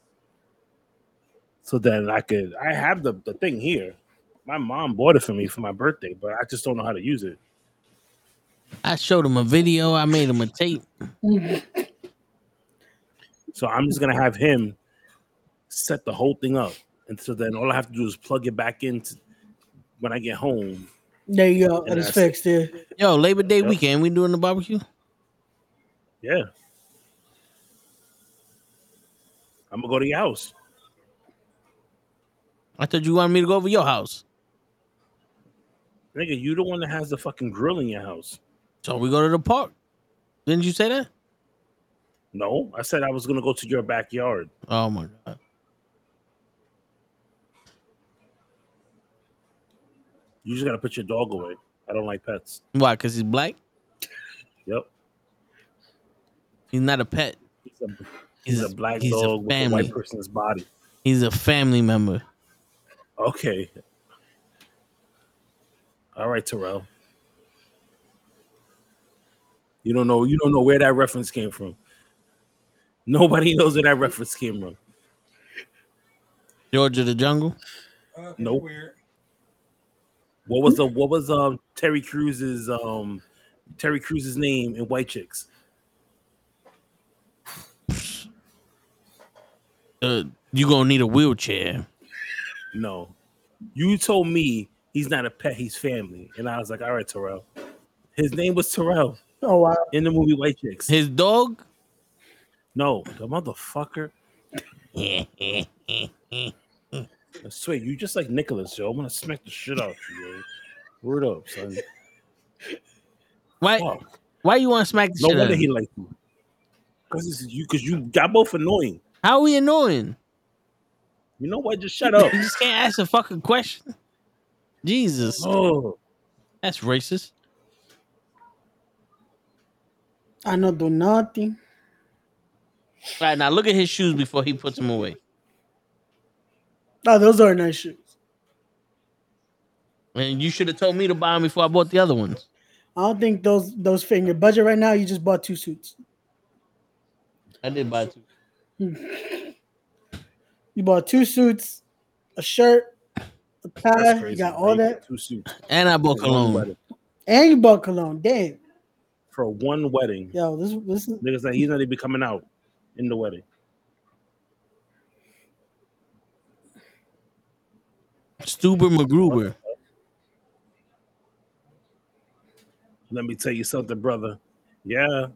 so that I could. I have the, the thing here. My mom bought it for me for my birthday, but I just don't know how to use it. I showed him a video. I made him a tape. So I'm just gonna have him set the whole thing up, and so then all I have to do is plug it back in to- when I get home. There you go. And And it's that's- fixed, yeah. Yo, Labor Day Yep. weekend, we doing the barbecue? Yeah, I'm gonna go to your house. I thought you wanted me to go over your house. Nigga, you the one that has the fucking grill in your house. So we go to the park. Didn't you say that? No, I said I was gonna go to your backyard. Oh my god. You just gotta put your dog away. I don't like pets. Why? Because he's black? Yep. He's not a pet. He's a, he's a black he's a dog with a white person's body. He's a family member. Okay. All right, Terrell. You don't know. You don't know where that reference came from. Nobody knows where that reference came from. Georgia the Jungle. Nope. What was the what was um Terry Crews's um Terry Crews's name in White Chicks? Uh, you gonna need a wheelchair. No. You told me he's not a pet, he's family. And I was like, all right, Terrell. His name was Terrell Oh wow. in the movie White Chicks. His dog. No, the motherfucker. I swear, you just like Nicholas, yo. I'm gonna smack the shit out of you, yo. Word up, son. Why? Fuck. Why you want to smack the No shit out wonder of he him? liked you. Cause you, cause you got both annoying. How are we annoying? You know what? Just shut up. <laughs> You just can't ask a fucking question. Jesus, Oh, that's racist. I not do nothing. All right, now look at his shoes before he puts them away. Oh, those are nice shoes. And you should have told me to buy them before I bought the other ones. I don't think those those fit in your budget right now. You just bought two suits. I did buy two. <laughs> You bought two suits, a shirt, a that's. You got all that, Two suits And I bought for one cologne. wedding. and you bought cologne. Damn, For one wedding, yo, this this is niggas like he's not even coming out in the wedding. Stuber McGruber. Let me tell you something, brother. Yeah,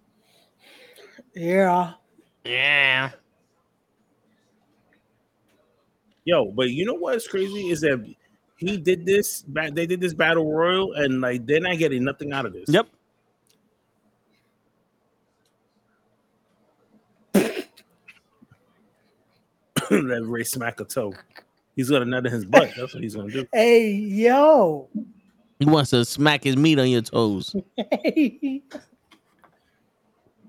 yeah. Yeah. yo, but you know what's crazy is that he did this. ba- They did this battle royal, and like they're not getting nothing out of this. Yep. <coughs> that Ray smack a toe. He's gonna nut in his butt. That's what he's gonna do. <laughs> Hey, yo. He wants to smack his meat on your toes. Hey. <laughs>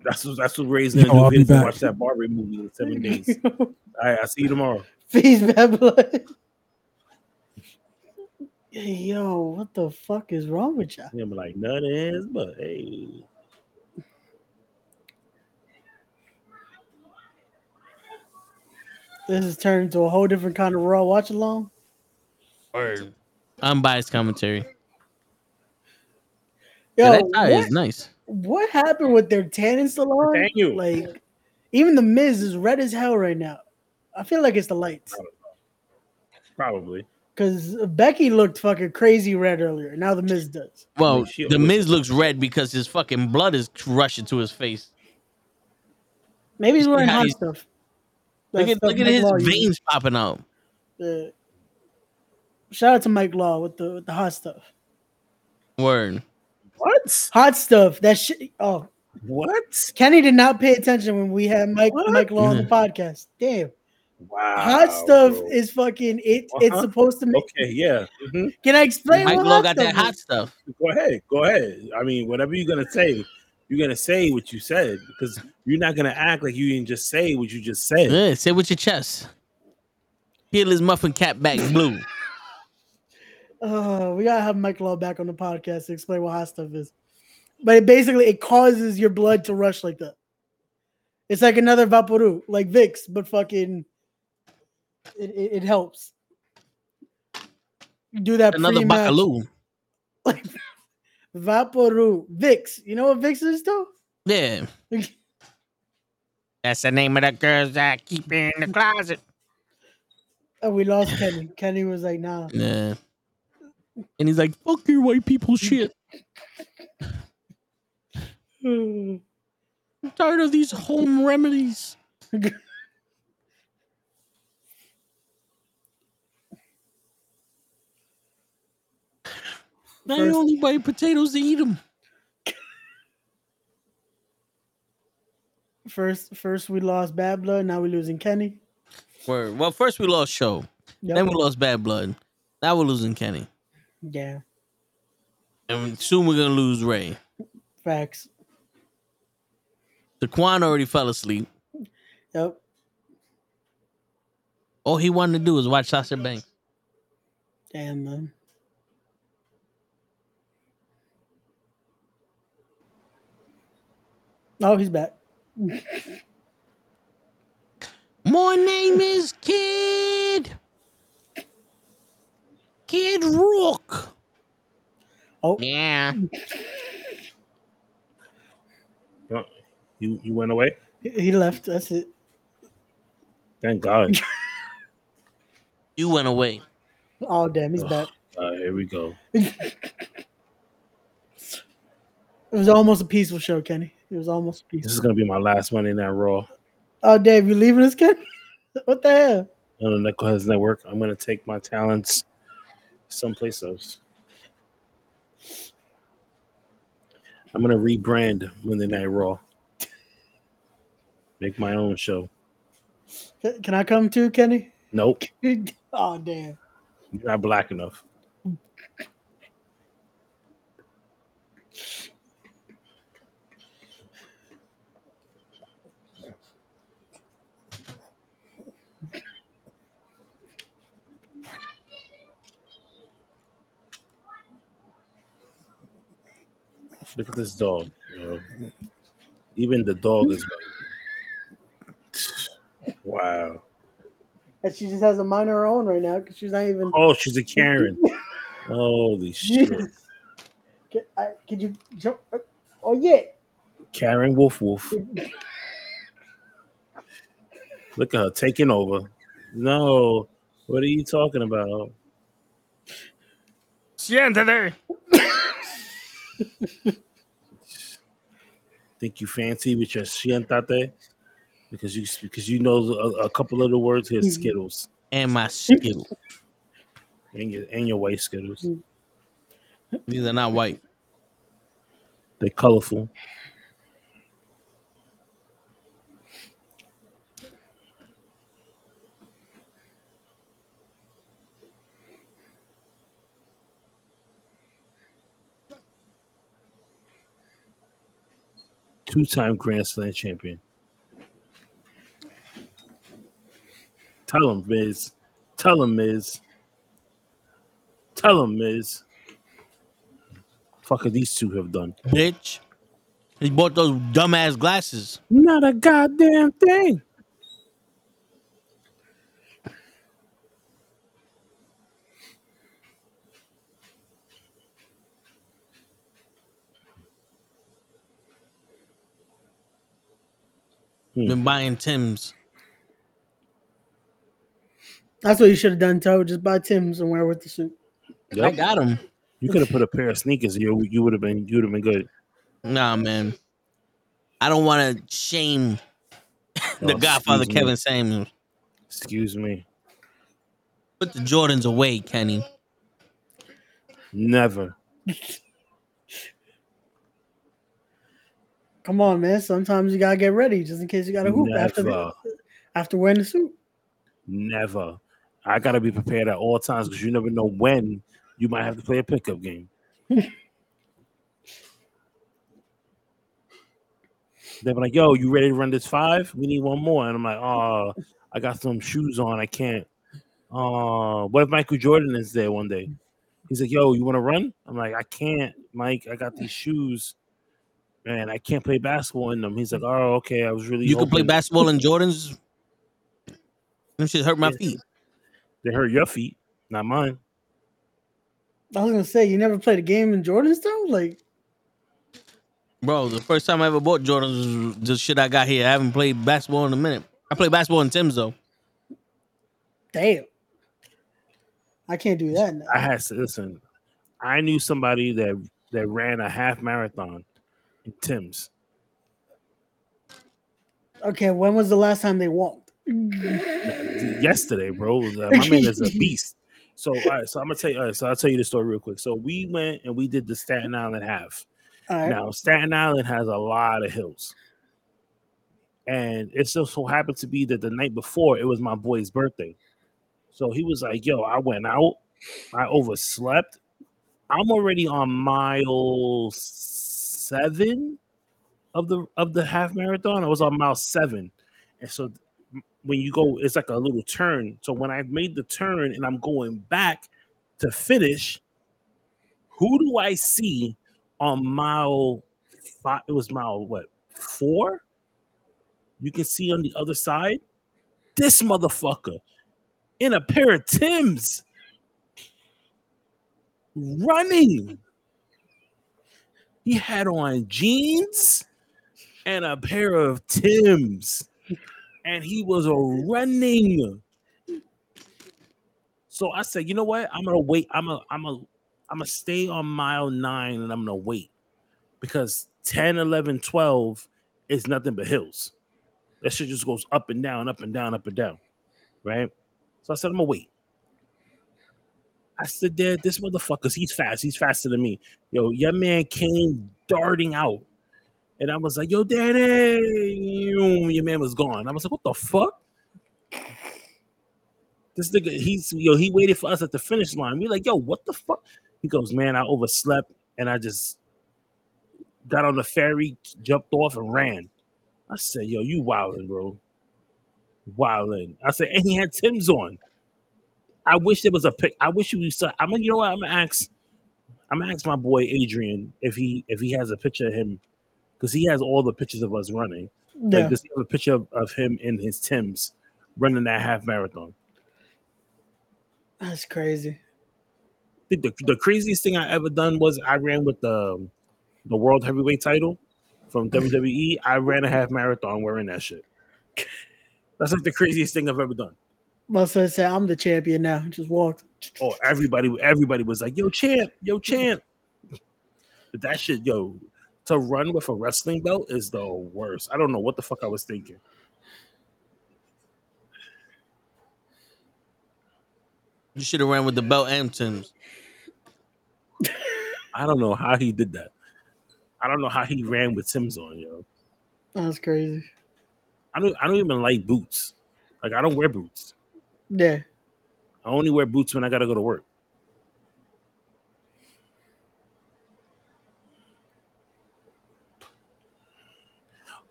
That's what that's what Ray's gonna Yo, I'll do. be He's gonna back. watch that Barbie movie in seven days. <laughs> All right, I'll see you tomorrow. Feast bad blood. Hey, yo, what the fuck is wrong with y'all? I'm like nut in his butt. Hey, This has turned into a whole different kind of raw watch along. Word. Unbiased commentary. Yo, Yeah, that tie what, is nice. what happened with their tanning salon? Thank you. Like, even the Miz is red as hell right now. I feel like it's the lights probably. Because Becky looked fucking crazy red earlier. Now the Miz does. Well, the Miz looks red because his fucking blood is rushing to his face. Maybe he's wearing hot he's- stuff. Look That at stuff look at his Law uses. veins popping out. Yeah. Shout out to Mike Law with the with the hot stuff. Word. What? Hot stuff. That shit. Oh, What? Kenny did not pay attention when we had Mike What? Mike Law on the mm-hmm. podcast. Damn. Wow. Hot stuff bro. is fucking it. It's Uh-huh. supposed to make. Okay, yeah. mhm. Can I explain? Mike what Law hot got that stuff hot stuff. Go ahead. Go ahead. I mean, whatever you're gonna say, you're gonna say what you said because you're not gonna act like you didn't just say what you just said. Yeah, say with your chest. Peel his muffin cap back blue. <laughs> Uh, we gotta have Mike Law back on the podcast to explain what hot stuff is. But it basically it causes your blood to rush like that. It's like another Vaporu, like Vicks, but fucking it, it, it helps. You do that Another pre-match. Bacaloo. <laughs> Vaporu Vicks. You know what Vix is though? Yeah. <laughs> That's the name of the girls that keep in the closet. Oh, we lost Kenny. <laughs> Kenny was like, nah. Yeah. And he's like, fuck your white people shit. I'm tired of these home remedies. I First- only buy potatoes to eat them. First, first we lost Bad Blood. Now we're losing Kenny. Word. Well, first we lost Show. Yep. Then we lost Bad Blood. Now we're losing Kenny. Yeah, And soon we're going to lose Ray. facts. Daquan already fell asleep. Yep. All he wanted to do was watch Sasha Banks. Damn man. Oh, he's back. My name is Kid. Kid Rook. Oh, Yeah. You you went away? he- he left. That's it. Thank God. <laughs> You went away. Oh, damn, he's back. Uh, here we go. <laughs> It was almost a peaceful show, Kenny. It was almost peace. This is gonna be my last Monday Night Raw Oh, Dave, you leaving us, Kenny? <laughs> What the hell? on the Knuckleheads Network. I'm gonna take my talents someplace else. I'm gonna rebrand Monday Night Raw. Make my own show. Can can I come too, Kenny? Nope, <laughs> oh, damn. you're not black enough. Look at this dog. you know. Even the dog is wow. And she just has a mind of her own right now because she's not even. Oh, she's a Karen. <laughs> Holy shit. Can, I, can you jump? Uh, oh, yeah. Karen Wolf Wolf. Look at her taking over. No, what are you talking about? Siéntate. Think you fancy with your sientate? Because you because you know a, a couple of the words here, mm-hmm. Skittles And my <laughs> skill. and your and your white Skittles. These are not white. They're colorful. Two-time Grand Slam champion. Tell him, Miz. Tell him, Miz. Tell him, Miz. Fuck are these two have done? Bitch. He bought those dumbass glasses. Not a goddamn thing. Hmm. Been buying Tim's. That's what you should have done, Toe. Just buy Tim's and wear with the suit. I got them. You could have put a pair of sneakers. You you would have been you would have been good. Nah, man. I don't want to shame <laughs> the Oh, Godfather excuse me. Kevin Samuels. Excuse me. Put the Jordans away, Kenny. Never. Come on, man. Sometimes you gotta get ready just in case you gotta hoop after the, after wearing the suit. Never. I gotta be prepared at all times because you never know when you might have to play a pickup game. <laughs> They're like, "Yo, you ready to run this five? We need one more." And I'm like, "Oh, I got some shoes on. I can't." Uh, what if Michael Jordan is there one day? He's like, "Yo, you want to run?" I'm like, "I can't, Mike. I got these shoes, man. I can't play basketball in them." He's like, "Oh, okay. I was really You can play basketball in Jordans. Them shit hurt my feet. They hurt your feet, not mine." I was gonna say you never played a game in Jordans though? Like Bro, the first time I ever bought Jordans was the shit I got here. I haven't played basketball in a minute. I play basketball in Tim's though. damn. I can't do that now. I had to listen. I knew somebody that that ran a half marathon in Tim's. Okay, when was the last time they walked? <laughs> yesterday, bro. Uh, my man is a beast. <laughs> So, all right, so I'm gonna tell you. Right, so I'll tell you the story real quick. So we went and we did the Staten Island half. Right. Now, Staten Island has a lot of hills, and it just so happened to be that the night before it was my boy's birthday. So he was like, "Yo, I went out, I overslept. I'm already on mile seven of the of the half marathon. I was on mile seven, and so when you go, it's like a little turn. So when I made the turn and I'm going back to finish, who do I see on mile five? It was mile what four? You can see on the other side this motherfucker in a pair of Tims running. He had on jeans and a pair of Tims, and he was a running. So I said, you know what? I'm gonna wait. I'm a, I'm a, I'm gonna stay on mile nine, and I'm gonna wait because 10, 11, 12 is nothing but hills. That shit just goes up and down, up and down, up and down, right? So I said, I'm gonna wait. Stood there. This motherfucker's he's fast. He's faster than me. Yo, your man came darting out. And I was like, yo, daddy. Your man was gone. I was like, what the fuck? This nigga, he's yo, he waited for us at the finish line. We like, yo, what the fuck? He goes, man, I overslept and I just got on the ferry, jumped off, and ran. I said, yo, you wildin', bro. Wildin'. I said, and he had Tim's on. I wish there was a pic. I wish you saw. I'm gonna, you know what? I'm gonna ask. I'm gonna ask my boy Adrian if he if he has a picture of him because he has all the pictures of us running. Yeah. Like, does he have a picture of, of him in his Tim's running that half marathon? That's crazy. I think the, the craziest thing I ever done was I ran with the the world heavyweight title from <laughs> WWE. I ran a half marathon wearing that shit. That's like the craziest thing I've ever done. Must have said I'm the champion now. Just walked. Oh, everybody, everybody was like, "Yo, champ, yo, champ." But that shit, yo, to run with a wrestling belt is the worst. I don't know what the fuck I was thinking. You should have ran with the belt and Tim's. I don't know how he did that. I don't know how he ran with Tim's on, yo. That's crazy. I don't. I don't even like boots. Like I don't wear boots. Yeah. I only wear boots when I gotta go to work.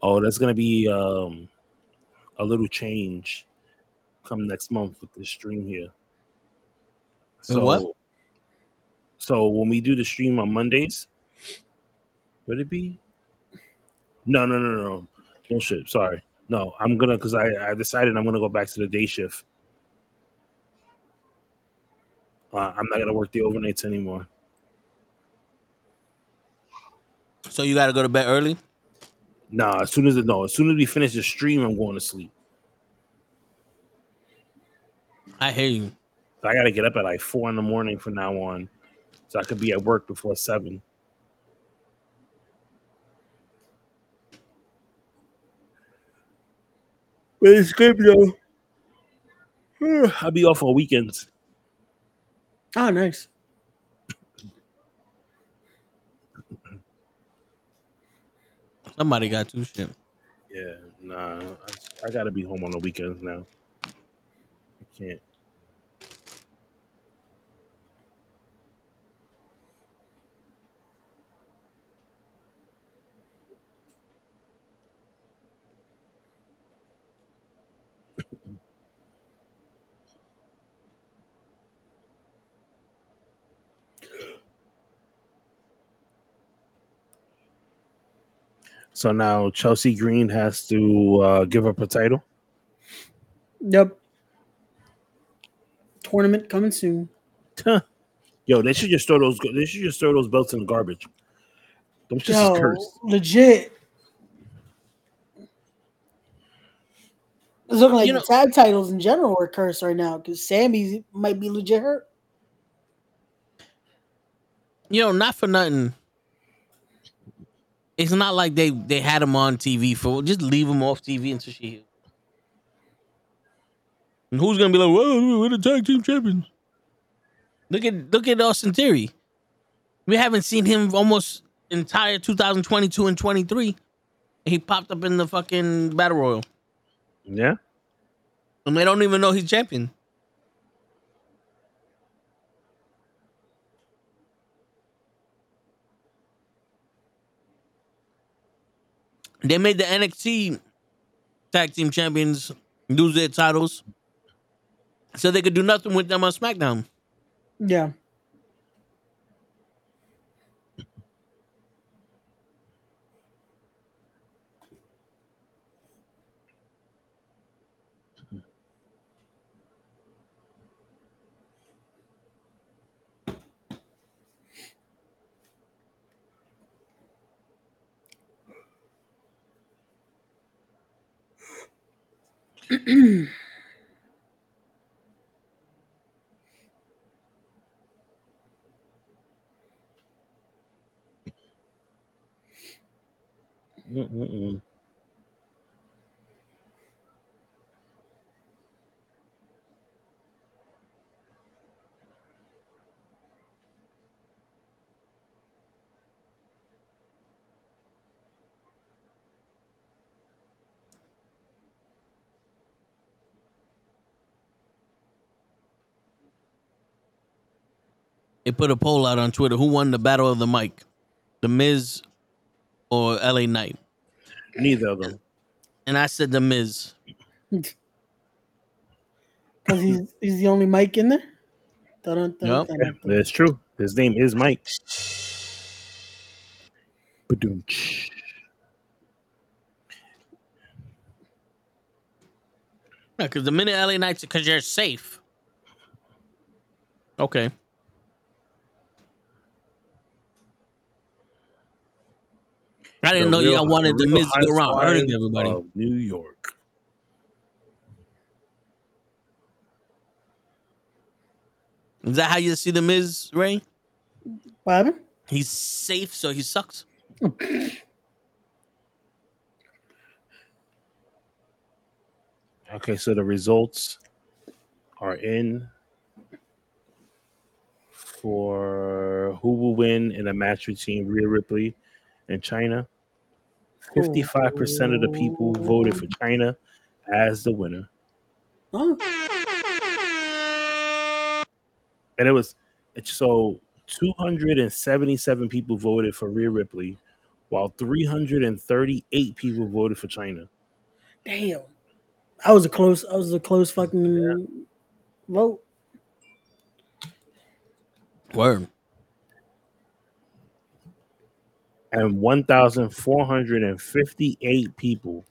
Oh, that's gonna be um a little change come next month with the stream here. So what? So when we do the stream on Mondays, would it be? No, no, no, no, no shit. Sorry. No, I'm gonna because I, I decided I'm gonna go back to the day shift. Uh, I'm not gonna work the overnights anymore. So you got to go to bed early. Nah, as soon as it no, as soon as we finish the stream, I'm going to sleep. I hear you. I gotta get up at like four in the morning from now on, so I could be at work before seven. But it's good though. <sighs> I'll be off on weekends. Oh, nice. Somebody got two shit. Yeah, nah. I, I gotta be home on the weekends now. I can't. So now Chelsea Green has to uh, give up a title. Yep. Tournament coming soon. Yo, they should just throw those. They should just throw those belts in the garbage. Those just Yo, is cursed. legit. It's looking like You the tag titles in general are cursed right now because Sami might be legit hurt. You know, not for nothing. It's not like they they had him on TV for just leave him off TV until she heals. And who's gonna be like, "Whoa, we're the tag team champions"? Look at look at Austin Theory. We haven't seen him almost entire 2022 and 23. He popped up in the fucking battle royal, Yeah. and they don't even know he's champion. They made the NXT tag team champions lose their titles so they could do nothing with them on SmackDown. Yeah. Mm-mm-mm. They put a poll out on Twitter: Who won the Battle of the Mic, The Miz or LA Knight? Neither of them. And I said The Miz. <laughs> Because he's he's the only mic in there. Dun, dun, Yep. dun, dun. that's true. His name is Mike. Ba-doom. Yeah, because the minute LA Knights, because you're safe. Okay. I didn't The know Real- y'all wanted the Real Miz to go around hurting everybody. New York. Is that how you see the Miz, Ray? What happened? He's safe, so he sucks. <clears throat> Okay, so the results are in for who will win in a match between Rhea Ripley and Chyna. 55% of the people voted for Chyna as the winner. Oh. And it was it's so 277 people voted for Rhea Ripley, while 338 people voted for Chyna. Damn. I was a close. I was a close fucking vote. Word. And 1,458 people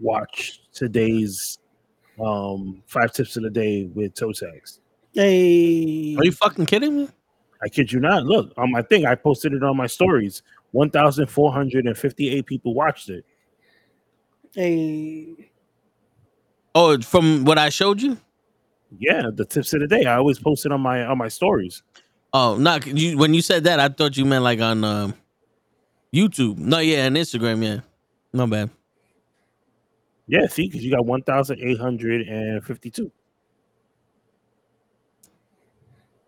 watched today's um, five tips of the day with toe tags. Hey. Are you fucking kidding me? I kid you not. Look on my thing. I posted it on my stories. 1,458 people watched it. Hey. Oh, from what I showed you? Yeah, the tips of the day. I always post it on my on my stories. Oh, not you. When you said that, I thought you meant like on um, YouTube. No, yeah, and Instagram. Yeah, no bad. Yeah, see, because you got 1,852.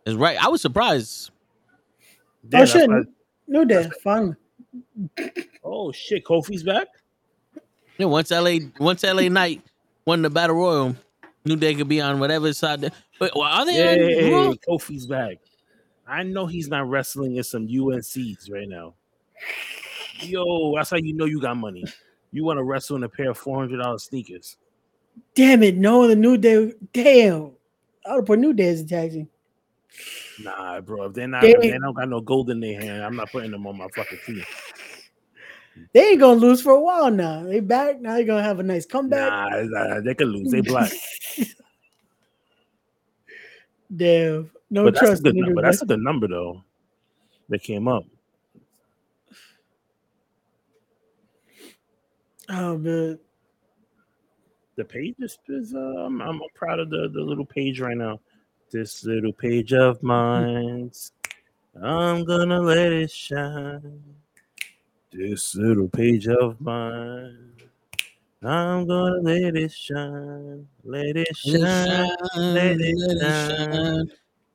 It's right. I was surprised. Yeah, oh shit. why- No day. Finally. Oh shit, Kofi's back. Yeah, once LA once LA Knight won the battle royal, New Day could be on whatever side. They, wait, well, are they? on Hey, Raw? Kofi's back. I know he's not wrestling in some UNCs right now. Yo, that's how you know you got money. You want to wrestle in a pair of four hundred dollars sneakers. Damn it! No, the new day. Damn, I would put New Day as a tag. Nah, bro. If they're not, They- they don't got no gold in their hand, I'm not putting them on my fucking team. They ain't gonna lose for a while now. They back now. They gonna have a nice comeback. Nah, nah, they could lose. They black. <laughs> Damn, no but that's a trust. good number. New That's Day. a good number though. That came up. Oh man, The page is, is uh, I'm, I'm proud of the, the little page right now. This little page of mine, I'm gonna let it shine. This little page of mine, I'm gonna let it shine. Let it shine. Let it shine. Let it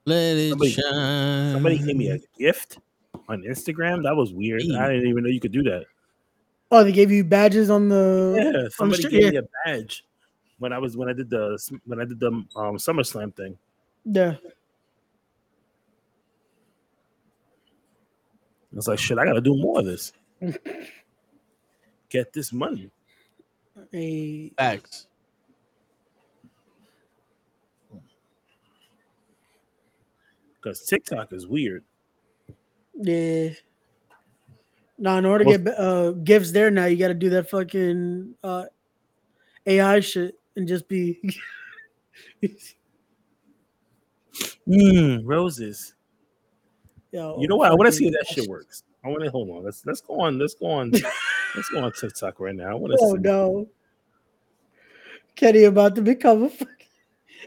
Let it somebody- shine. Somebody gave me a gift on Instagram. That was weird. I didn't even know you could do that. oh, they gave you badges on the Yeah, on the somebody gave yeah. me a badge when I was when I did the when I did the um SummerSlam thing. yeah. I was like, shit, I gotta do more of this. <laughs> Get this money. Hey, Facts. Because TikTok is weird. yeah. No, in order to Well- get uh, gifts there now, you got to do that fucking uh, AI shit and just be. <laughs> Mm, roses. Yo, You know what? I want to see if that shit works. I want to hold on. Let's let's go on. Let's go on. let's go on <laughs> TikTok right now. I want to Oh see. no, Kenny about to become a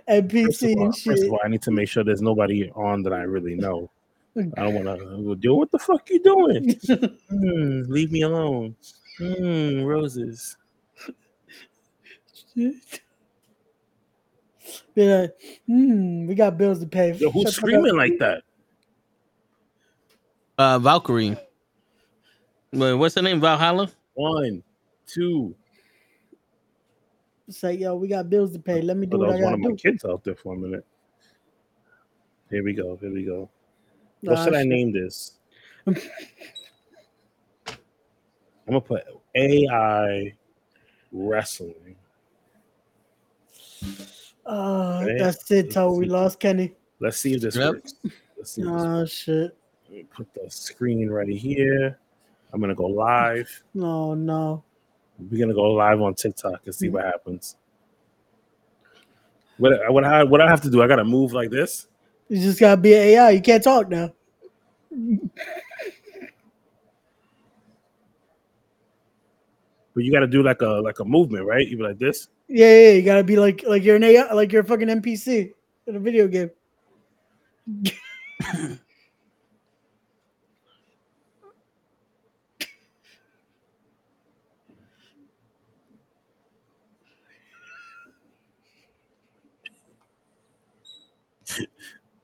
fucking NPC First of, all, and first of all, I need to make sure there's nobody on that I really know. <laughs> I don't want to do what the fuck you doing. <laughs> Hmm, leave me alone. Hmm, roses. Be like, hmm, we got bills to pay. Yo, who's Shut screaming like that? Uh, Valkyrie. Wait, what's her name? Valhalla. One, two. It's like, yo, we got bills to pay. Let me do Oh, that what I was one gotta of my do. kids out there for a minute. Here we go. Here we go. Nah, What should I shit. name this? I'm gonna put AI wrestling. Uh, Right? that's it, Toe. We lost Kenny. Let's see if this Yep. works. Let's see. If this Oh shit. Let me put the screen right here. I'm gonna go live. No, no. We're gonna go live on TikTok and see what mm-hmm. happens. What what I what I have to do? I gotta move like this. You just gotta be an AI. You can't talk now. But you gotta do like a like a movement, right? You be like this. Yeah, yeah, yeah, you gotta be like like you're an AI, like you're a fucking NPC in a video game. <laughs>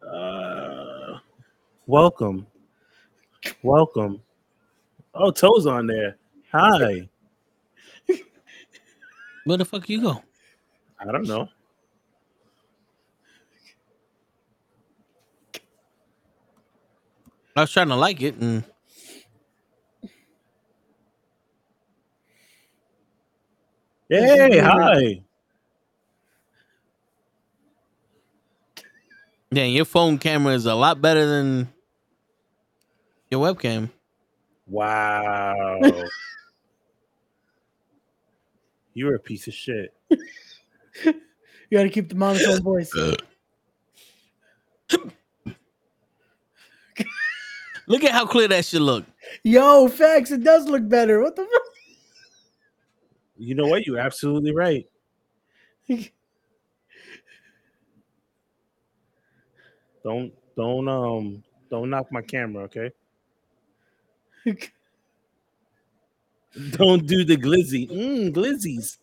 Uh, welcome, welcome. Oh, toes on there. Hi. Where the fuck you go? I don't know. I was trying to like it, and Hey, hi. Yeah, your phone camera is a lot better than your webcam. Wow. <laughs> You're a piece of shit. <laughs> You gotta keep the monotone voice. <laughs> Uh. Look at how clear that shit look. Yo, facts, it does look better. What the fuck? You know what? You're absolutely right. Don't don't um don't knock my camera, okay? <laughs> Don't do the glizzy. Mm, glizzies.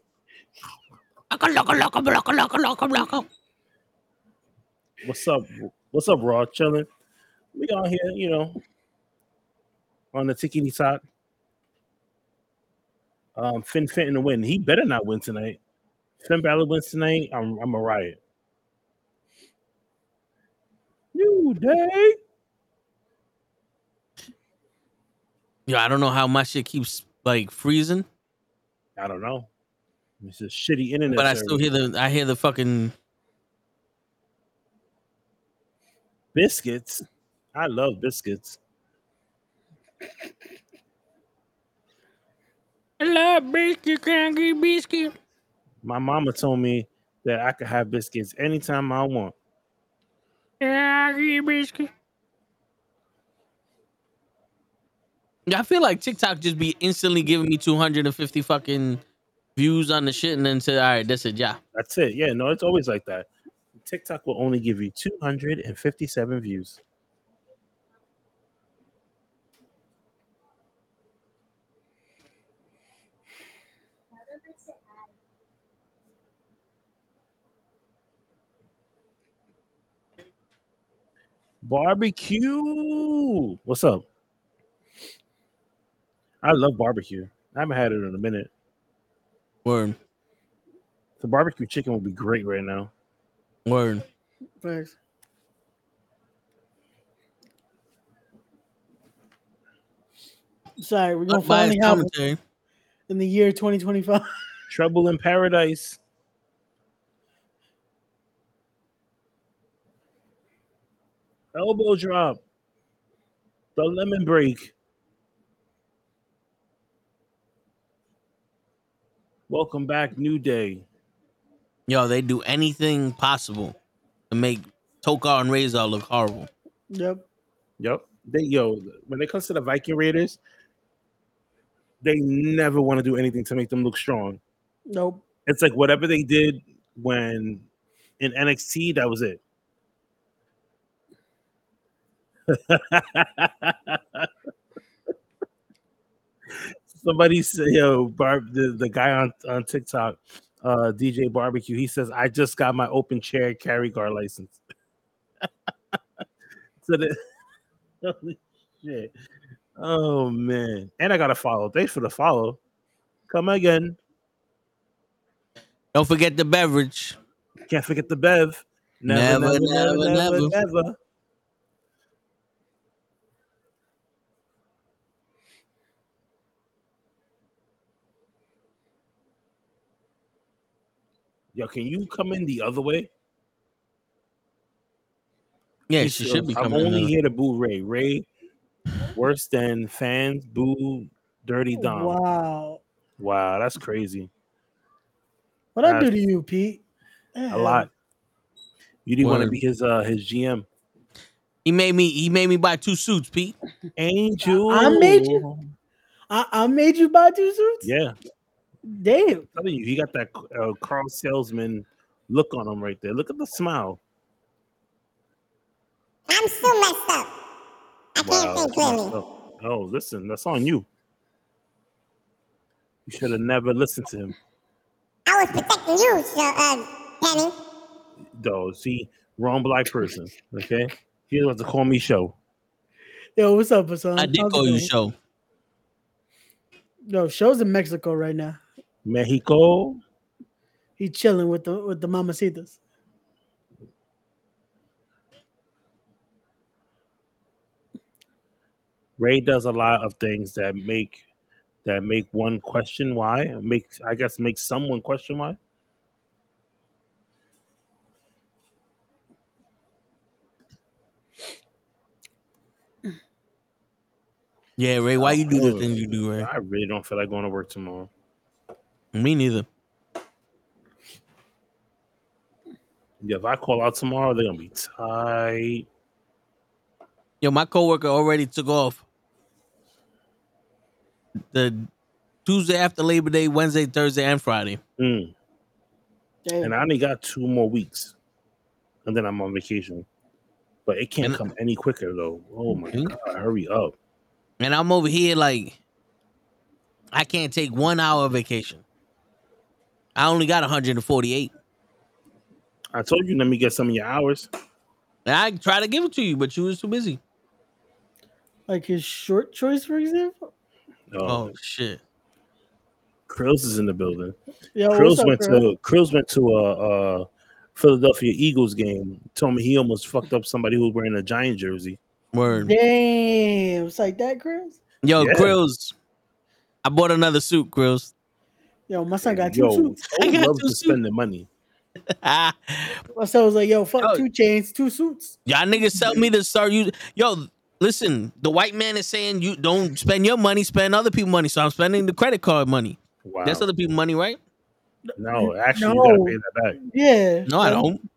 What's up? What's up, Raw? Chilling. We out here, you know, on the tickety talk. Um, Finn Fenton to win. He better not win tonight. Finn Balor wins tonight. I'm I'm a riot. New day. Yo, I don't know how my shit keeps like freezing, I don't know. It's a shitty internet. but I still hear the I hear the fucking biscuits. I love biscuits. I love biscuit, can't get biscuit. My mama told me that I could have biscuits anytime I want. Yeah, I feel like TikTok just be instantly giving me 250 fucking views on the shit and then say, all right, that's it, yeah. That's it. Yeah, no, it's always like that. TikTok will only give you 257 views. Barbecue. What's up? I love barbecue. I haven't had it in a minute. Word. The barbecue chicken would be great right now. Word. Thanks. Sorry, we're gonna Unbiased finally have commentary. in the year 2025. Trouble in paradise. Elbow drop. The lemon break. Welcome back, New Day. Yo, they do anything possible to make Tokar and Razor look horrible. Yep. Yep. They yo, when it comes to the Viking Raiders, they never want to do anything to make them look strong. Nope. It's like whatever they did when in NXT, that was it. <laughs> Somebody say, yo, Barb, the, the guy on, on TikTok, uh, DJ Barbecue, he says, I just got my open chair carry car license. <laughs> so the, <laughs> holy shit. Oh man. And I got to follow. Thanks for the follow. Come again. Don't forget the beverage. Can't forget the Bev. Never, never, never, never, never. Yo, can you come in the other way? Yeah, He she should be coming. I'm only in. here to boo Ray. Ray, worse than fans boo Dirty Dom. Wow, Wow. that's crazy. What I do to you, Pete? A lot. You didn't want to be his uh his GM. He made me. He made me buy two suits, Pete. Angel. I made you. I, I made you buy two suits. Yeah, Damn. I'm telling you, he got that uh, Carl salesman look on him right there. Look at the smile. I'm still messed up. I can't think that's clearly. Oh, listen, that's on you. You should have never listened to him. I was protecting you, so, uh, Penny. Though, see, wrong black person. Okay, he was about to call me show. Yo, what's up, Hassan? I did How's it call you show. Yo, show's in Mexico right now. Mexico. He chilling with the with the mamacitas. Ray does a lot of things that make that make one question why. Make I guess make someone question why. Yeah, Ray. Why you do the things you do, Ray? I really don't feel like going to work tomorrow. Me neither. Yeah, if I call out tomorrow, they're gonna be tight. Yo, my coworker already took off the Tuesday after Labor Day, Wednesday, Thursday, and Friday. Mm. And I only got two more weeks, and then I'm on vacation. But it can't And- come any quicker though. Oh my Mhm. god, hurry up! And I'm over here like I can't take one hour of vacation. I only got 148. I told you, let me get some of your hours. And I tried to give it to you, but you was too busy. Like his short choice, for example. Oh, oh shit. Krills is in the building. Yo, what's Krills up, went Krill? to Krills went to a, a Philadelphia Eagles game. Told me he almost fucked up somebody who was wearing a giant jersey. Word. Damn, it's like that, Chris. Yo, Yeah. Krills. I bought another suit, Krills. Yo, my son got two Yo, <laughs> suits. Cole loves to spend the money. <laughs> My son was like, "Yo, fuck Yo. two chains, two suits." Y'all niggas tell me to start using. Yo, listen, the white man is saying you don't spend your money, spend other people's money. So I'm spending the credit card money. Wow. That's other people's money, right? No, actually, you gotta pay that back. Yeah. No, I don't.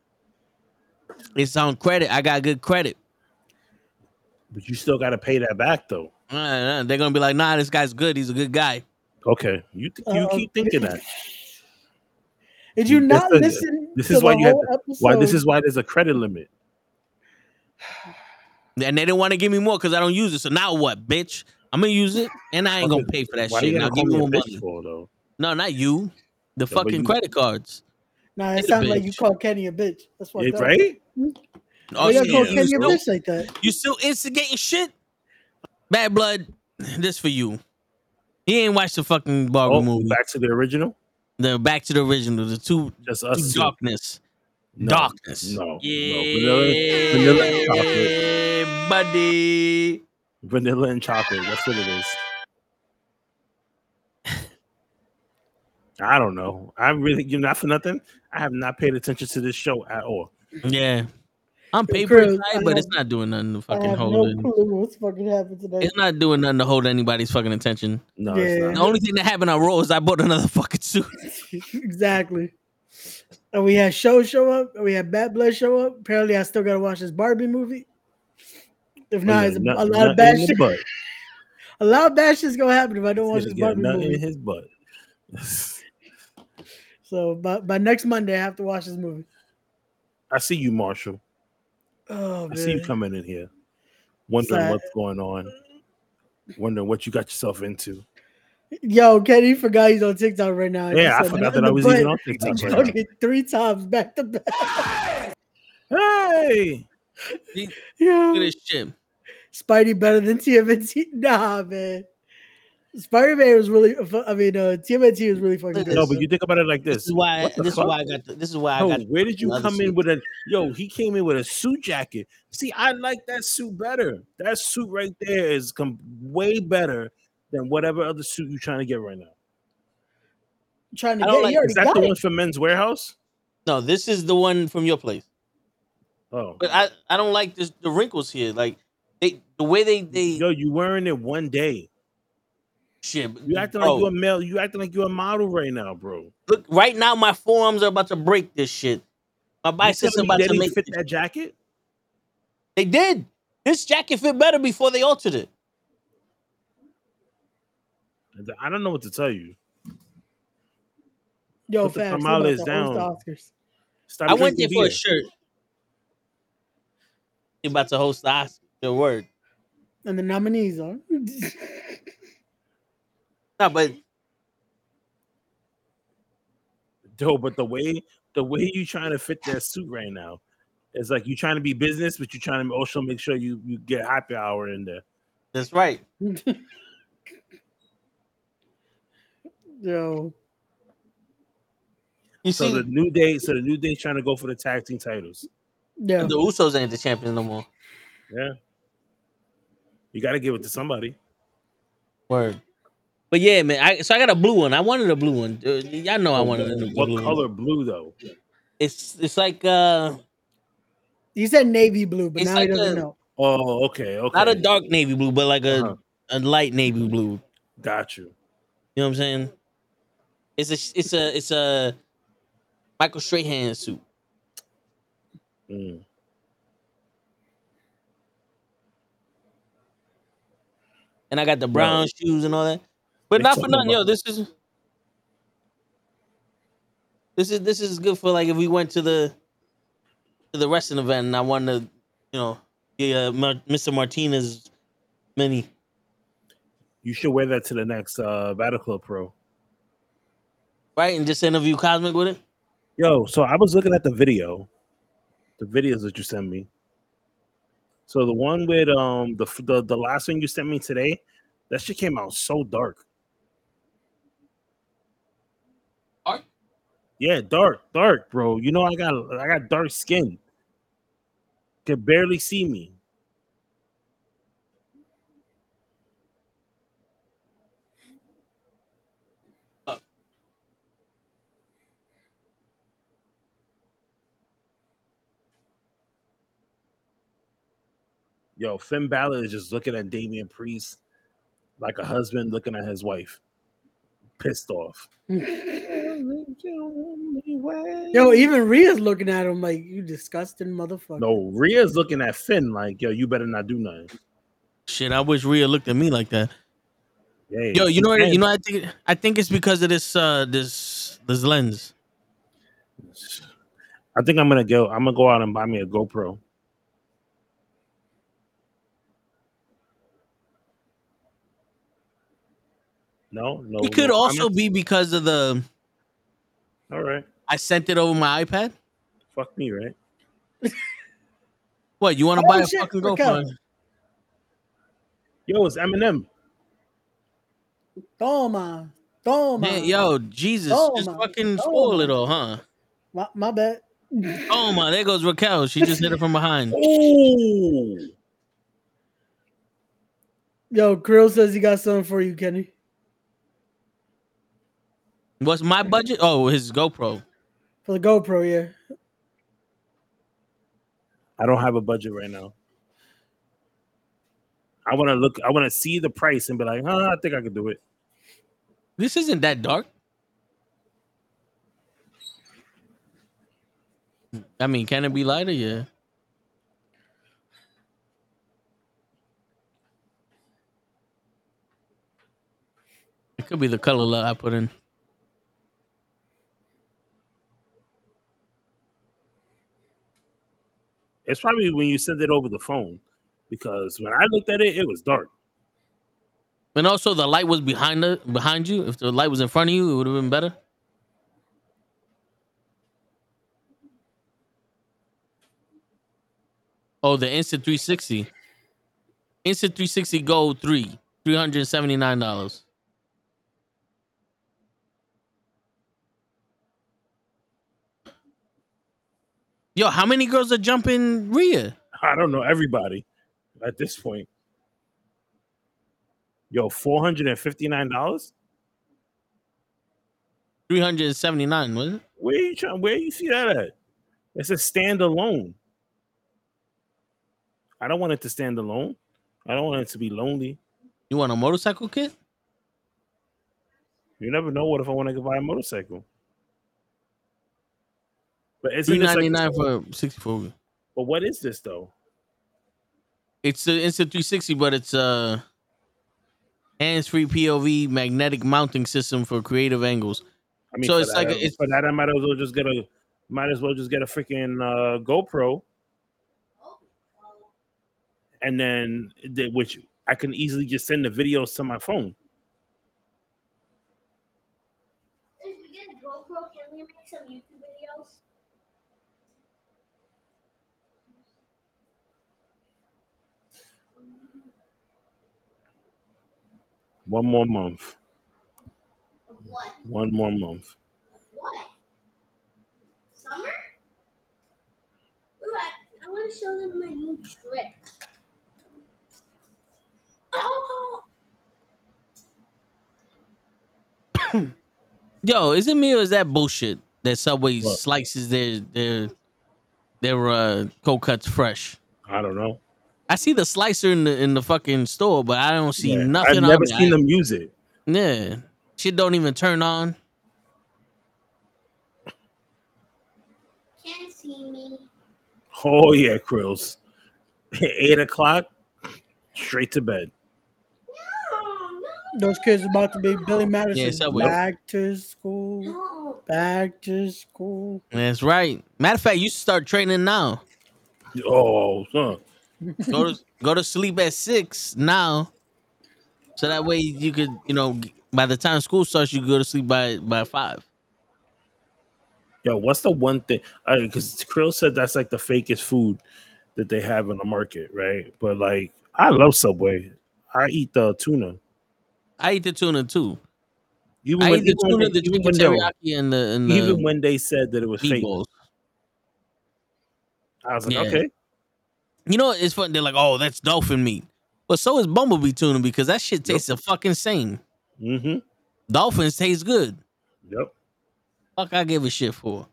It's on credit. I got good credit. But you still gotta pay that back though. Uh, they're gonna be like, nah, this guy's good. He's a good guy. Okay, you th- you Uh, keep thinking that. <laughs> Did you This not is- listen? This to is why the you have to, why this is why there's a credit limit. <sighs> And they didn't want to give me more because I don't use it. So now what, bitch? I'm gonna use it, and I ain't gonna pay for that Why shit. you Now give call me me more a bitch money. for though? No, not you. The but fucking you- credit cards. Nah, it sounds like you bitch. called Kenny a bitch. That's what. Yeah, right? Oh, you shit, call Kenny a bitch like that? You still instigating shit? Bad blood. <sighs> This for you. He ain't watched the fucking Barbie Oh, movie. back to the original. The back to the original. The two, Just us. two. darkness. No, darkness. No, Yeah, no. Vanilla, vanilla and chocolate. buddy. Vanilla and chocolate. That's what it is. I don't know. I really, you know, not for nothing. I have not paid attention to this show at all. Yeah. I'm paper Chris, inside, but it's not doing nothing to I fucking have hold no it. clue what's fucking happened today. It's not doing nothing to hold anybody's fucking attention. No, Yeah. it's The only thing that happened on Raw is I bought another fucking suit. <laughs> <laughs> exactly. And we had show show up. and We had Bad Blood show up. Apparently, I still gotta watch this Barbie movie. If Oh, not, yeah, it's a, a lot nut of bad shit. butt. <laughs> A lot of bad shit's gonna happen if I don't watch this got Barbie nothing in movie. his butt. So by, by next Monday, I have to watch this movie. I see you, Marshall. Oh I see you coming in here, wondering Sad. what's going on, wondering what you got yourself into. Yo, Kenny forgot he's on TikTok right now. Yeah, I forgot that I was even on TikTok right now. three times back to back. Hey, Look at Yo, this shit. Spidey better than TMNT. Nah, man. Spider Man was really. I mean, uh, TMNT was really fucking good. no, but you think about it like this. This is why. What the This is why I got. The, this is why I Yo, got. where did you another come in with a yo? He came in with a suit jacket. See, I like that suit better. That suit right there is com- way better than whatever other suit you're trying to get right now. trying to get. don't like- Is that the it. one from Men's Wearhouse? No, this is the one from your place. Oh, But I, I don't like this the wrinkles here. Like they the way they they yo, you wearing it one day. Shit. You acting bro, like you're a male. You acting like you're a model right now, bro. look right now. My forearms are about to break this shit. My biceps are about to make. fit that jacket. They did. This jacket fit better before they altered it. I don't know what to tell you. Yo, Put the fam, tamales down. down. The Oscars. Stop I went there drinking for a beer. shirt. He about to host the Oscar. Your word. And the nominees are. <laughs> No, but Yo, but the way the way you trying to fit that suit right now, it's like you trying to be business, but you're trying to also make sure you you get happy hour in there. that's right. <laughs> Yo, You So see, the new day, so the new day trying to go for the tag team titles. yeah. the Usos ain't the champions no more. Yeah, you got to give it to somebody. Word. But yeah, man. I, so I got a blue one. I wanted a blue one. Uh, y'all know I wanted a What blue one. What color blue though? It's it's like uh He said navy blue, but It's now he like doesn't a- know. Oh, okay, okay. not a dark navy blue, but like a Uh-huh. a light navy blue. Got you. You know what I'm saying? It's a it's a it's a Michael Strahan suit. Mm. And I got the brown shoes and all that. But not for nothing, yo. This is this is this is good for like if we went to the to the wrestling event and I wanted to, you know, uh, Mar- Mr. Martinez mini. You should wear that to the next uh Battle Club Pro. Right? And just interview Cosmic with it. Yo, so I was looking at the video, the videos that you sent me. So the one with um the the, the last one you sent me today, that shit came out so dark. Yeah, dark, dark, bro. You know I got I got dark skin. Could barely see me. Yo, Finn Balor is just looking at Damian Priest like a husband looking at his wife, pissed off. <laughs> Yo, even Rhea's looking at him like you disgusting motherfucker. No, Rhea's looking at Finn like, yo, you better not do nothing. Shit, I wish Rhea looked at me like that. Yeah, Yo, you know what? You know, I think I think it's because of this uh this this lens. I think I'm gonna go. I'm gonna go out and buy me a GoPro. No, no. It could no also be because of the All right. I sent it over my iPad. Fuck me, right? <laughs> What you want to Oh, buy a shit, fucking Raquel. GoPro? Yo, it's Eminem. Toma, toma. Man, yo, Jesus, just fucking toma. spoil it all, huh? My, my bad. Oh my, there goes Raquel. She just hit it from behind. <laughs> Ooh. Yo, Krill says he got something for you, Kenny. What's my budget? Oh, his GoPro. For the GoPro, yeah. I don't have a budget right now. I want to look. I want to see the price and be like, huh, I think I could do it. This isn't that dark. I mean, can it be lighter? Yeah. It could be the color light I put in. It's probably when you send it over the phone, because when I looked at it, it was dark. And also, the light was behind the behind you. If the light was in front of you, it would have been better. Oh, the Instant 360. Insta360 GO 3, $379. Yo, how many girls are jumping Rhea? I don't know everybody at this point. Yo, four hundred and fifty nine dollars. 379, was it? Where you trying? Where you see that at? It's a standalone. I don't want it to stand alone. I don't want it to be lonely. You want a motorcycle kit? You never know. What if I want to buy a motorcycle? But isn't 399 for 64. But what is this though? It's the Insta360, but it's a hands-free POV magnetic mounting system for creative angles. I mean, so it's that, like a, it's for that, I might as well just get a might as well just get a freaking uh, GoPro, and then the, which I can easily just send the videos to my phone. If we get a GoPro, can we make some YouTube videos? One more month. What? One more month. What? Summer? Ooh, I, I want to show them my new trick. Oh! <coughs> yo, is it me or is that bullshit that Subway slices their their their uh cold cuts fresh? I don't know. I see the slicer in the in the fucking store, but I don't see Yeah, nothing. I've on never it. seen I- them use it. Yeah, shit don't even turn on. Can't see me. Oh yeah, Krills. <laughs> Eight o'clock, straight to bed. Those kids are about to be Billy Madison. Subway. back to school. Back to school. That's right. Matter of fact, you should start training now. Oh, huh. Go to go to sleep at six now, so that way you could, you know, by the time school starts, you go to sleep by by five. Yo, what's the one thing? Because Krill said that's like the fakest food that they have in the market, right? But like, I love Subway. I eat the tuna. I eat the tuna too. Even I when, eat the tuna, they- the even when they teriyaki, and the and the even when they said that it was fake. I was like, Yeah. okay. You know, it's fun. They're like, "Oh, that's dolphin meat," but so is bumblebee tuna because that shit tastes the fucking same. Mm-hmm. Dolphins taste good. Yep. Fuck, I give a shit for.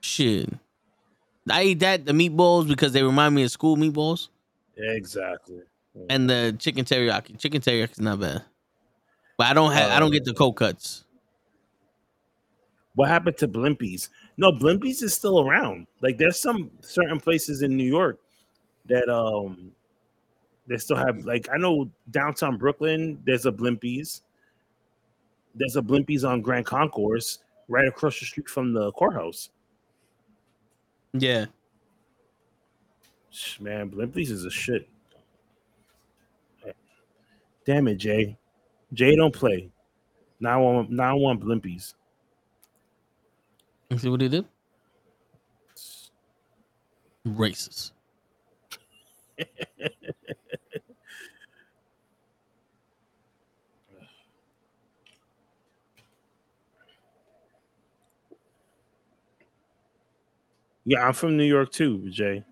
Shit, I eat that the meatballs because they remind me of school meatballs, Exactly. and the chicken teriyaki. Chicken teriyaki is not bad, but I don't have. I don't get the cold cuts. What happened to Blimpies? No, Blimpies is still around. Like there's some certain places in New York that um they still have like I know downtown Brooklyn, there's a Blimpies. There's a Blimpies on Grand Concourse right across the street from the courthouse. Yeah, Man, Blimpies is a shit. Damn it, Jay. Jay don't play. Now I want now I want Blimpies. You see what he did? Racist. <laughs> Yeah, I'm from New York too, Jay.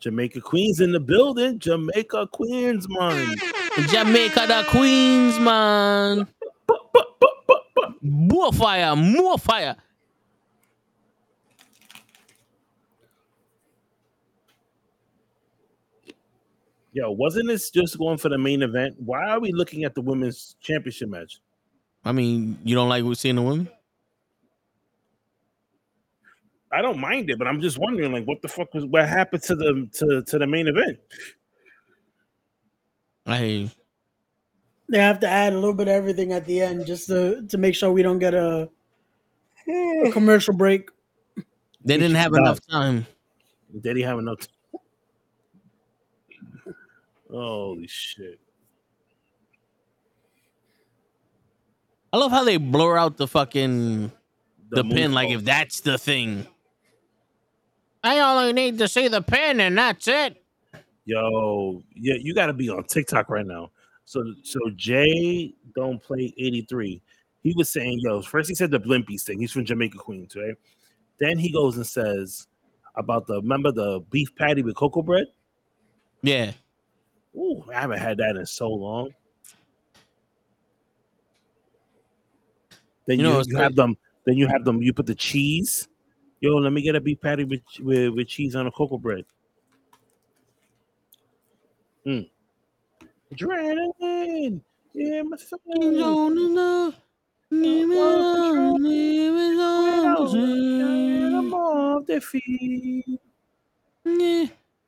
Jamaica Queens in the building. Jamaica Queens, man. Jamaica, the Queens, man. <laughs> More fire, more fire. Yo, wasn't this just going for the main event? Why are we looking at the women's championship match? I mean, you don't like what seeing the women? I don't mind it, but I'm just wondering, like, what the fuck was what happened to the to, to the main event? I hear you. They have to add a little bit of everything at the end just to to make sure we don't get a, a <sighs> commercial break. They didn't have enough time. They Did he have enough? T- Holy shit! I love how they blur out the fucking the, pin, like if that's the thing. I only need to see the pin and that's it. Yo, yeah, you got to be on TikTok right now. So, so Jay don't play 83. He was saying, yo, first he said the Blimpies thing. He's from Jamaica Queens, right? Then he goes and says about the remember the beef patty with cocoa bread. Yeah. Ooh, I haven't had that in so long. Then You know you, have them. Then you have them. You put the cheese. Yo, let me get a beef patty with with, with cheese on a cocoa bread. Mm. Adrenaline. Yeah, my son. I'm off the field.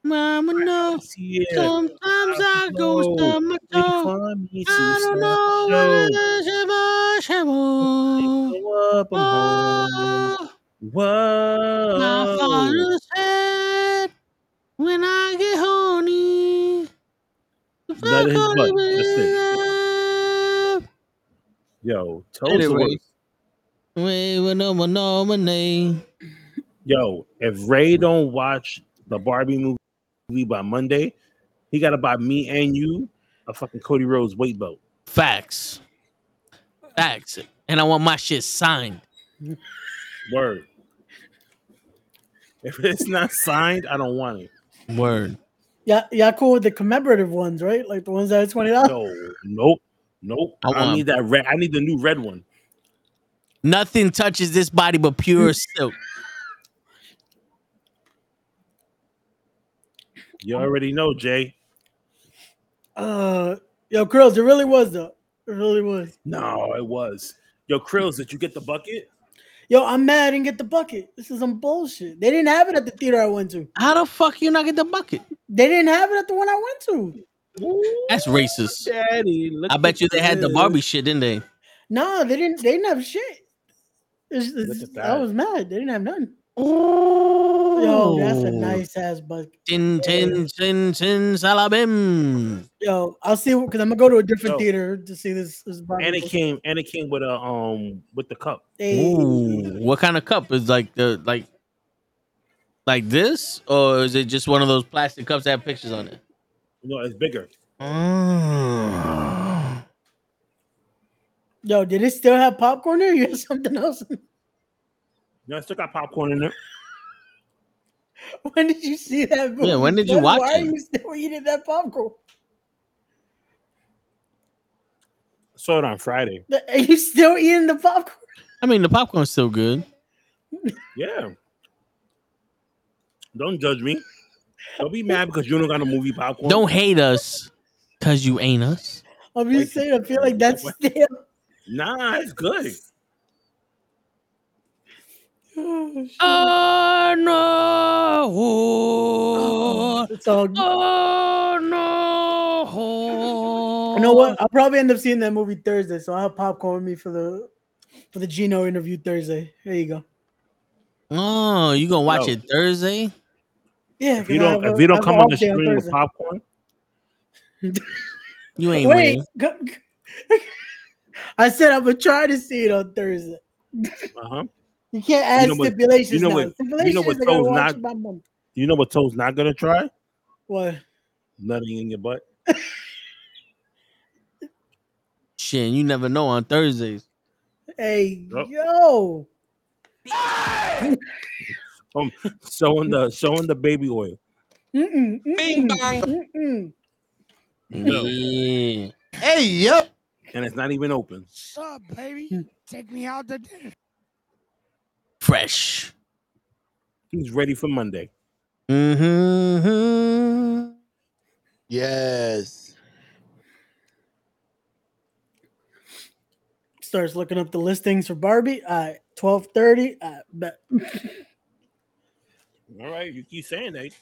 Mama no. Sometimes I go stub my toe. to I don't know what it is, Shabo. I'm home. Oh. Whoa. My father said, when I get horny, if Nut his call butt. it That's it. Yo, Toad's it, the Ray. worst. we will know my know my name. Yo, if Ray don't watch the Barbie movie by Monday, he gotta buy me and you a fucking Cody Rhodes weight belt. Facts. Facts. And I want my shit signed. Word. If it's not signed, I don't want it. Word. Yeah, yeah, cool with the commemorative ones, right? Like the ones that are twenty dollars. No, nope, nope. I I, need that red. I need the new red one. Nothing touches this body but pure silk. You already know, Jay. Uh, yo, Krills, it really was though. It really was. No, it was. Yo, Krills, did you get the bucket? Yo, I'm mad I didn't get the bucket. This is some bullshit. They didn't have it at the theater I went to. How the fuck you not get the bucket? They didn't have it at the one I went to. That's racist. Daddy, look I bet you at they had the. Barbie shit, didn't they? No, they didn't. They didn't have shit. It's- it's- I was mad. They didn't have none. Yo, that's a Oh. nice ass bucket. Tin, tin, tin, tin, salabim. Yo, I'll see because I'm gonna go to a different Yo. theater to see this. this Barbie And it movie. came and it came with a um with the cup. Hey. Ooh, what kind of cup is like the like like this, or is it just one of those plastic cups that have pictures on it? No, it's bigger. Mm. Yo, did it still have popcorn there? <laughs> You have something else? Yeah, I still got popcorn in there. <laughs> when did you see that? Yeah, when did you son? watch Why it? are you still eating that popcorn? I saw it on Friday. Are you still eating the popcorn? I mean, the popcorn's still good. Yeah. Don't judge me. Don't be mad because you don't got a movie popcorn. Don't hate us because you ain't us. I'm just saying. I feel like that's still. Nah, it's good. Oh no! It's all. Oh no! You know what? I'll probably end up seeing that movie Thursday, so I'll have popcorn with me for the for the Gino interview Thursday. There you go. Oh, you gonna watch Yo. it Thursday? Yeah. If you 'cause I don't, have if you don't come on the off day screen with popcorn, You ain't Wait, winning. go- <laughs> I said I'm gonna try to see it on Thursday. uh huh. You can't add know what- stipulations you know now. what- you know what I gotta Toad's watch not- it by Monday. You know what Toad's not gonna try? What? Nothing in your butt. <laughs> Shit, you never know on Thursdays. Hey, Yup. yo. <laughs> Um, showing the showing the baby oil. Mm-mm, mm-mm, mm-mm. Yeah. Hey, yep. And it's not even open. What's up, baby? Take me out to dinner. Fresh. He's ready for Monday. Mm-hmm. Yes. Starts looking up the listings for Barbie. All right, twelve thirty. I bet. All right, you keep saying that.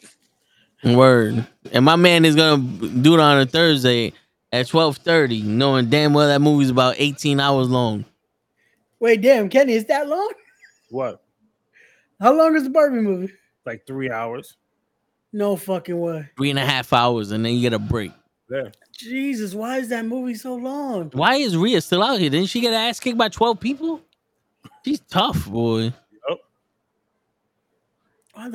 Word. And my man is gonna do it on a Thursday at twelve thirty, knowing damn well that movie's about eighteen hours long. Wait, damn, Kenny, is that long? What? How long is the Barbie movie? Like three hours. No fucking way. Three and a half hours, and then you get a break. There. Jesus, why is that movie so long? Why is Rhea still out here? Didn't she get ass kicked by twelve people? She's tough, boy.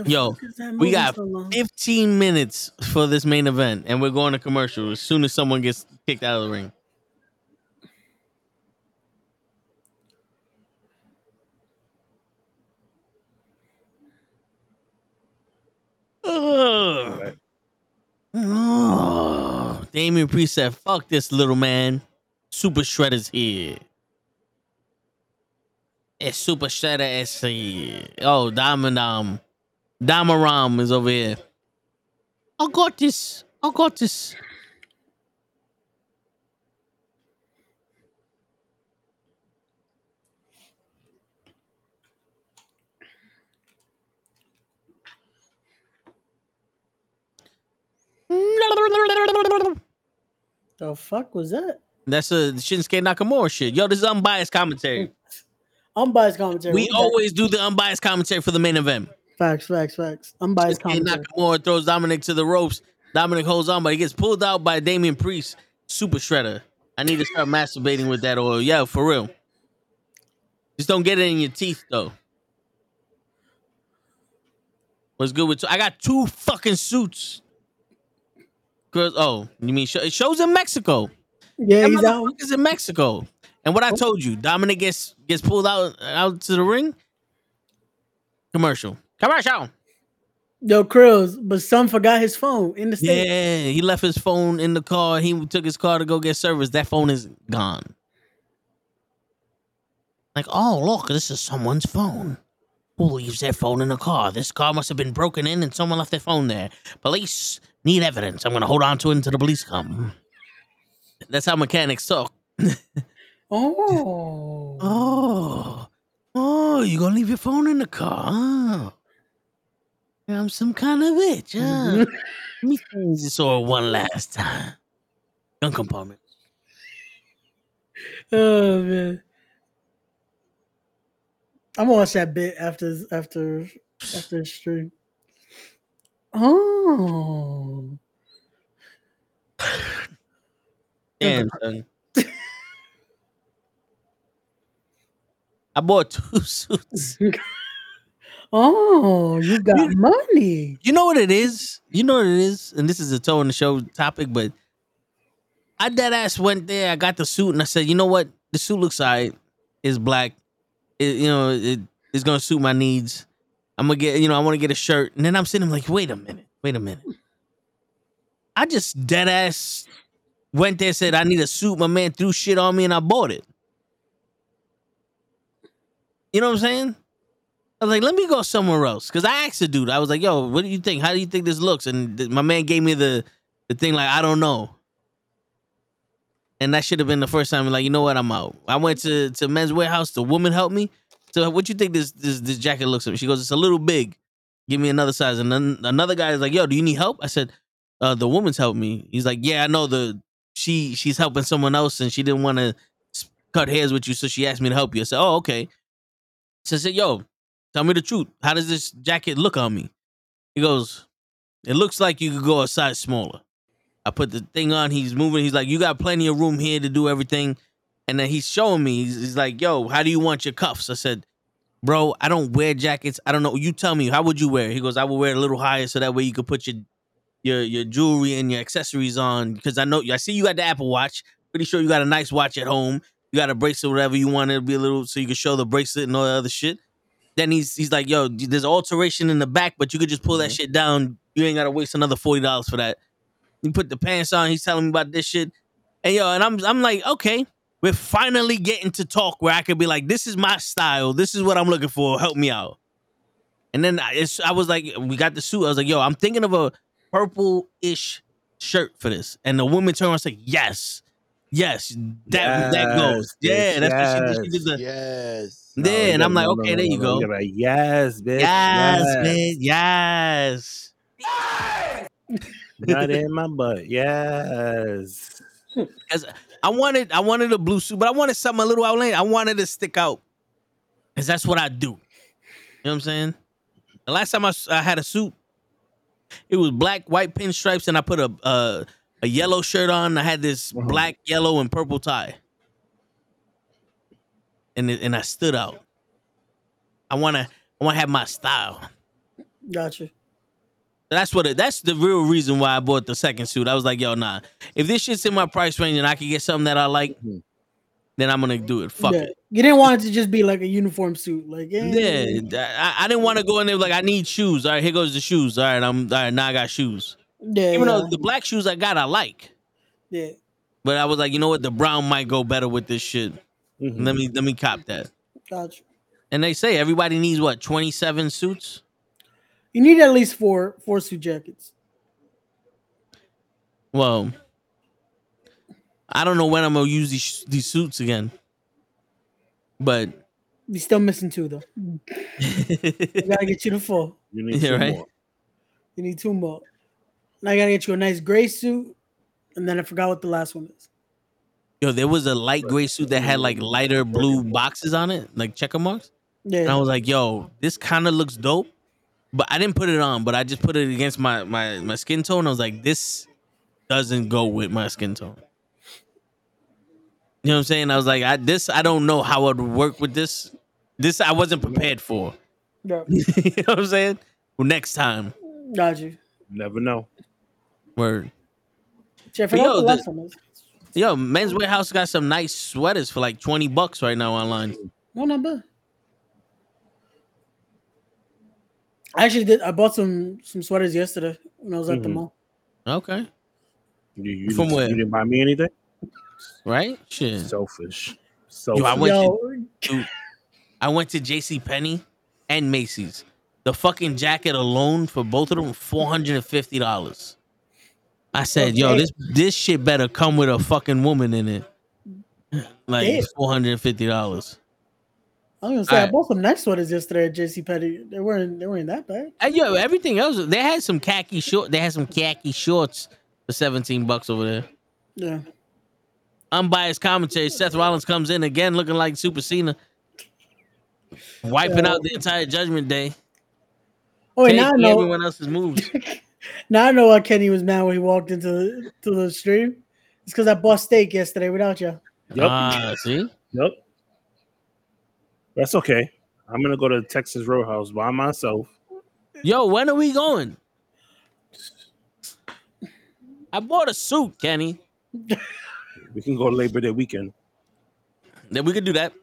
Yo, fuck is that movie we got so 15 minutes for this main event, and we're going to commercial as soon as someone gets kicked out of the ring. Ugh. Oh, Damian Priest said, fuck this little man. Super Shredder's here. It's Super Shredder is here. Oh, Diamond um Damaram is over here. I got this. I got this. The fuck was that? That's a Shinsuke Nakamura shit. Yo, this is unbiased commentary. <laughs> Unbiased commentary. We always do the unbiased commentary for the main event. facts, facts, facts. Unbiased Shinsuke commentary. Nakamura throws Dominik to the ropes. Dominik holds on, but he gets pulled out by Damian Priest, Super Shredder. I need to start masturbating with that oil. Yeah, for real. Just don't get it in your teeth, though. What's good with? I got two fucking suits. Girls, oh, you mean show, it shows in Mexico? Yeah, That he's out. motherfucker's in Mexico. And what I oh. told you, Dominik gets gets pulled out out to the ring. Commercial. Commercial. Yo, Krills, but son forgot his phone in the state. Yeah, he left his phone in the car. He took his car to go get service. That phone is gone. Like, oh look, this is someone's phone. Who leaves their phone in the car? This car must have been broken in and someone left their phone there. Police need evidence. I'm gonna hold on to it until the police come. That's how mechanics talk. <laughs> Oh. Oh. Oh, you gonna leave your phone in the car? Huh? I'm some kind of bitch, huh? <laughs> Let me see this over one last time. Gun compartment. Oh man. I'm gonna watch that bit after after after the stream. Oh. Damn, son. I bought two <laughs> suits. <laughs> Oh, you got money. You know what it is? You know what it is? And this is a toe in the show topic, but I dead ass went there. I got the suit and I said, you know what? The suit looks alright. It's black. It, you know, it, it's gonna suit my needs. I'm gonna get, you know, I want to get a shirt. And then I'm sitting like, wait a minute, wait a minute. I just dead ass went there, said I need a suit. My man threw shit on me and I bought it. You know what I'm saying? I was like, let me go somewhere else. Cause I asked the dude, I was like, yo, what do you think? How do you think this looks? And th- my man gave me the the thing like, I don't know. And that should have been the first time. Like, you know what? I'm out. I went to to Men's Wearhouse. The woman helped me. So, what do you think this this this jacket looks like? She goes, it's a little big. Give me another size. And then another guy is like, yo, do you need help? I said, uh, the woman's helped me. He's like, yeah, I know the she she's helping someone else and she didn't want to cut hairs with you, so she asked me to help you. I said, oh, okay. So I said, yo, tell me the truth. How does this jacket look on me? He goes, it looks like you could go a size smaller. I put the thing on. He's moving. He's like, you got plenty of room here to do everything. And then he's showing me. He's, he's like, yo, how do you want your cuffs? I said, bro, I don't wear jackets. I don't know. You tell me. How would you wear? it?" He goes, I would wear it a little higher so that way you could put your your your jewelry and your accessories on. Because I know I see you got the Apple Watch. Pretty sure you got a nice watch at home. You got a bracelet, whatever you want it to be a little, so you can show the bracelet and all the other shit. Then he's he's like, yo, there's alteration in the back, but you could just pull that mm-hmm. shit down. You ain't gotta waste another forty dollars for that. You put the pants on. He's telling me about this shit, and yo, and I'm I'm like, okay, we're finally getting to talk where I could be like, this is my style. This is what I'm looking for. Help me out. And then I, it's, I was like, we got the suit. I was like, yo, I'm thinking of a purple-ish shirt for this. And the woman turned around and said, yes, yes, that that goes. Yes, Yeah, that's what she did. She yes. did the Yes. No, and no, I'm like, no, no, okay, no, there you no, no. go. You're like, yes, bitch. Yes, yes. man. Yes. Not in my butt. Yes. <laughs> I wanted, I wanted a blue suit, but I wanted something a little outlandish. I wanted to stick out, cause that's what I do. You know what I'm saying? The last time I, I had a suit, it was black, white pinstripes, and I put a a, a yellow shirt on. I had this uh-huh. black, yellow, and purple tie, and it, and I stood out. I wanna, I wanna have my style. Gotcha. That's what it, that's the real reason why I bought the second suit. I was like, yo, nah. If this shit's in my price range and I can get something that I like, mm-hmm. then I'm gonna do it. Fuck yeah. it. You didn't want it to just be like a uniform suit. Like, yeah. Yeah, I, I didn't want to go in there like I need shoes. All right, here goes the shoes. All right, I'm all right. Now I got shoes. Yeah, Even yeah. though the black shoes I got, I like. Yeah. But I was like, you know what? The brown might go better with this shit. Mm-hmm. Let me let me cop that. Gotcha. And they say everybody needs what 27 suits. You need at least four four suit jackets. Well, I don't know when I'm gonna use these these suits again. But You're still missing two though. I gotta get you the four. You need <laughs> Yeah, two right? more. You need two more. And I gotta get you a nice gray suit. And then I forgot what the last one is. yo, there was a light gray suit that had like lighter blue boxes on it, like checker marks. Yeah. And I was like, yo, this kind of looks dope. But I didn't put it on, but I just put it against my my my skin tone. I was like, this doesn't go with my skin tone. You know what I'm saying? I was like, I this I don't know how it would work with this. This I wasn't prepared for. Yeah. <laughs> you know what I'm saying? Well, next time. Got you. Never know. Word. See, I But forgot yo, the last the- one is. Yo, Men's Wearhouse got some nice sweaters for like 20 bucks right now online. No, not bad. I actually did. I bought some some sweaters yesterday when I was at the Mhm. mall. Okay. You, you, From didn't, where? you didn't buy me anything? Right? Shit. Selfish. Yo, Selfish. I went Yo, to I went to JC Penney and Macy's. The fucking jacket alone for both of them, four hundred and fifty dollars. I said, yo, this this shit better come with a fucking woman in it. Like Damn. four hundred and fifty dollars. I was gonna say I Alright. bought some nice sweaters yesterday at JC Penney. They weren't they weren't that bad. And yo, everything else, they had some khaki short. They had some khaki shorts for seventeen bucks over there. Yeah. Unbiased commentary. Seth Rollins comes in again looking like Super Cena, wiping Yeah. out the entire Judgment Day. Oh, wait, now I know. everyone else's moves. <laughs> Now I know why Kenny was mad when he walked into the to the stream. It's because I bought steak yesterday without you. Yep. Ah, see. Yep. That's okay. I'm gonna go to Texas Roadhouse by myself. Yo, when are we going? I bought a suit, Kenny. We can go Labor Day weekend. Then we could do that.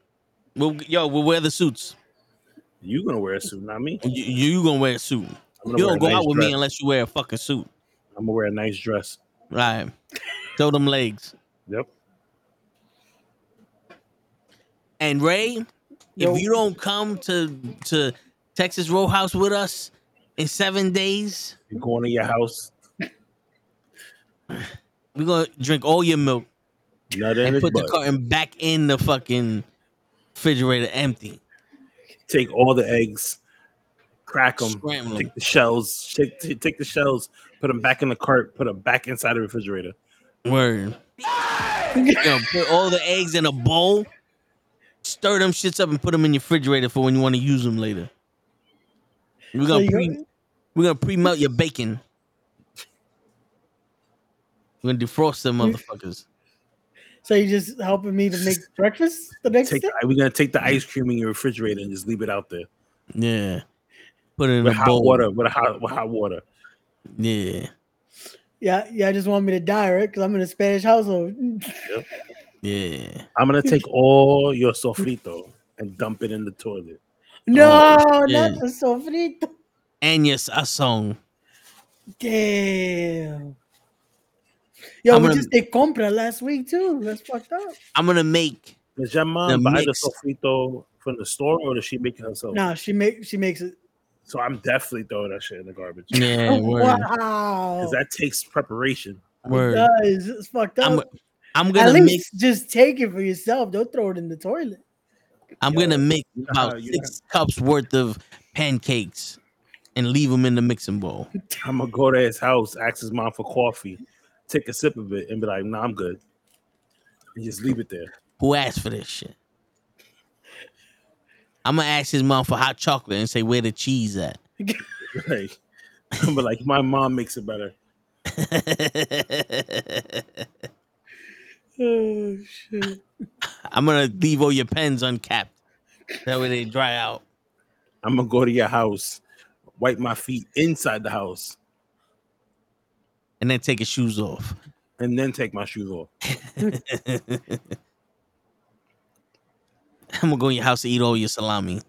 We'll, yo, we'll wear the suits. You gonna wear a suit, not me. You, you gonna wear a suit. You don't go nice out with dress. me unless you wear a fucking suit. I'm gonna wear a nice dress. Right. Show them legs. Yep. And Ray, Yo. if you don't come to to Texas Roadhouse with us in seven days, you're going to your house? we're gonna drink all your milk Nut in and his put the butt. carton back in the fucking refrigerator empty. Take all the eggs, crack them, Scramble 'em. take the shells, take, take take the shells, put them back in the cart, put them back inside the refrigerator. Word. <laughs> You know, put all the eggs in a bowl, stir them shits up, and put them in your refrigerator for when you want to use them later. We're gonna you- pre, we're gonna pre melt your bacon. We're gonna defrost them motherfuckers. So you just helping me to make breakfast the next Take day? we're gonna take the ice cream in your refrigerator and just leave it out there Yeah. Put it in with a hot bowl. water. With a hot with hot water. Yeah. Yeah, yeah. I just want me to die, right? Because I'm in a Spanish household. <laughs> Yeah. I'm gonna take <laughs> all your sofrito and dump it in the toilet. No, shit. not the sofrito. And your sazon. Damn. Yo, I'm we gonna- just did compra last week too. That's fucked up. I'm gonna make Does your The mom buy the sofrito from the store or does she make it herself? Nah, she make she makes it. So I'm definitely throwing that shit in the garbage. yeah, <laughs> word. Wow. Because that takes preparation. Word. It does. It's fucked up. I'm I'm gonna least make just take it for yourself. Don't throw it in the toilet. I'm gonna make you <laughs> about you- six cups worth of pancakes and leave them in the mixing bowl. I'm gonna go to his house, ask his mom for coffee, take a sip of it, and be like, "Nah, I'm good," and just leave it there. Who asked for this shit? I'm gonna ask his mom for hot chocolate and say where the cheese at. <laughs> Like, I'm like, "My mom makes it better." <laughs> Oh shit. I'm gonna leave all your pens uncapped. That way they dry out. I'm gonna go to your house, wipe my feet inside the house, And then take your shoes off. and then take my shoes off. <laughs> I'm gonna go in your house to eat all your salami.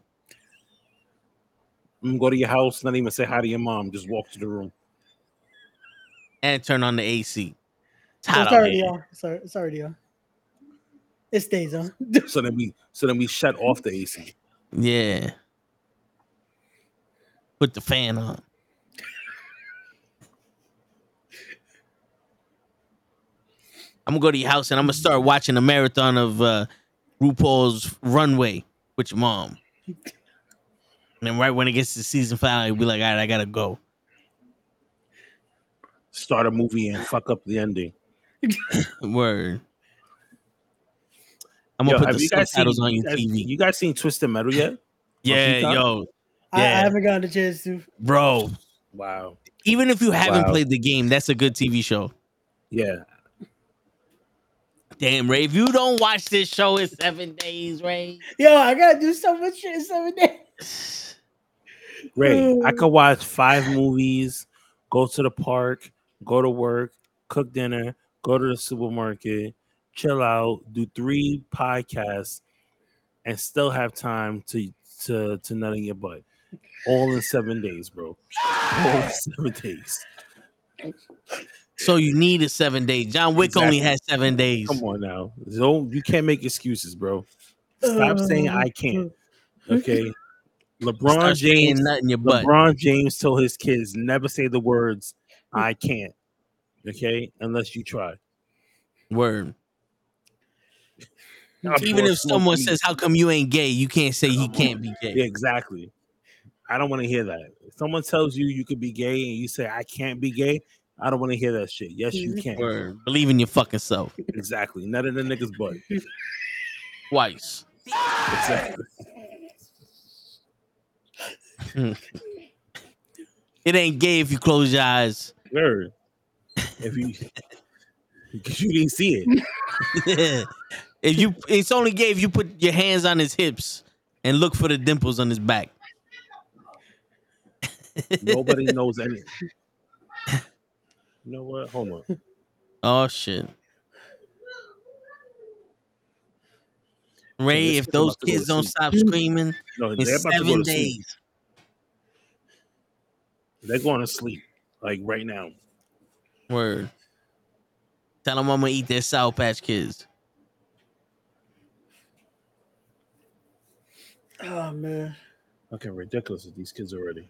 I'm gonna go to your house, not even say hi to your mom, just walk to the room. And turn on the AC. It's hot It's out already on. It's, it's already on. It stays on. <laughs> So then we, so then we shut off the AC. Yeah. Put the fan on. I'm gonna go to your house and I'm gonna start watching a marathon of uh, RuPaul's Runway with your mom. And then right when it gets to season finale, you'll be like, all right, I gotta go. Start a movie and fuck up the ending. <laughs> Word. I'm gonna have put the you guys subtitles seen- on your have TV. You guys seen Twisted Metal yet? Yeah, Peacock? yo, I, I haven't gotten a chance to. bro. Wow. Even if you haven't Wow. played the game, that's a good TV show. Yeah. Damn, Ray. If you don't watch this show in seven days, Ray. Yo, I gotta do so much shit in seven days. Ray, I could watch five movies, go to the park, go to work, cook dinner, go to the supermarket, chill out, do three podcasts, and still have time to to to nut in your butt. All in seven days, bro. All in <laughs> seven days. So you need a seven day. John Wick only Exactly. has seven days. Come on now. Don't you can't make excuses, bro. Stop saying I can't. Okay. <laughs> LeBron James nut in your butt. LeBron James told his kids never say the words I can't. Okay, unless you try. Word. Now, Even if someone weed. says, "How come you ain't gay?" You can't say he can't be gay. Yeah, exactly. I don't want to hear that. If someone tells you you could be gay and you say I can't be gay, I don't want to hear that shit. Yes, you can. Word. Believe in your fucking self. Exactly. Nut in the nigga's butt. Twice. Exactly. <laughs> It ain't gay if you close your eyes. Word. If you because you didn't see it. <laughs> if you, it's only gay if you put your hands on his hips and look for the dimples on his back. Nobody <laughs> knows any. You know what? Hold on. Oh shit. Ray, if those about to go kids don't stop screaming No, in they're about to go seven to sleep. days, They're going to sleep like right now. Word. Tell them I'm gonna eat their Sour Patch Kids. Oh man. Okay, ridiculous with these kids already.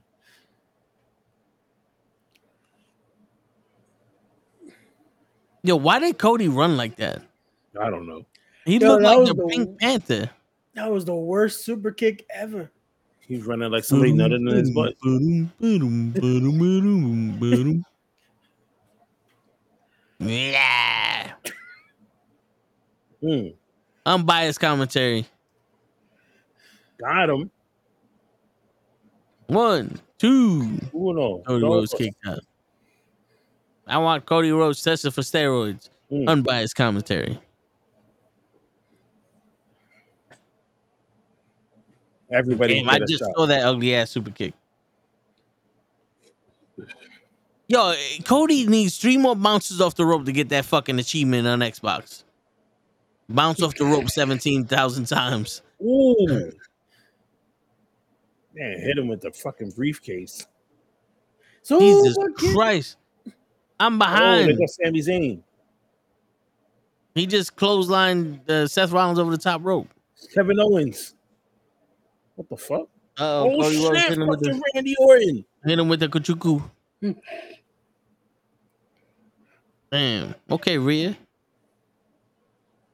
Yo, why did Cody run like that? I don't know. He Yo, looked like the the- Pink Panther. That was the worst super kick ever. He's running like somebody nutted in his butt. Yeah. Hmm. Unbiased commentary. Got him. One, two. Uno. Cody dos. Rhodes kicked out. I want Cody Rhodes tested for steroids. Hmm. Unbiased commentary. Everybody. Damn, I just shot. saw that ugly ass super kick. Yo, Cody needs three more bounces off the rope to get that fucking achievement on Xbox. Bounce off the rope 17,000 times. Ooh. Man, hit him with the fucking briefcase. So Jesus Christ. I'm Oh, behind. got Sami Zayn. he just clotheslined uh, Seth Rollins over the top rope. Kevin Owens. What the fuck? Uh-oh, Oh, Cody Rhodes shit. hit him with the, Randy Orton. hit him with the Kachuku. <laughs> Damn. Okay, Rhea.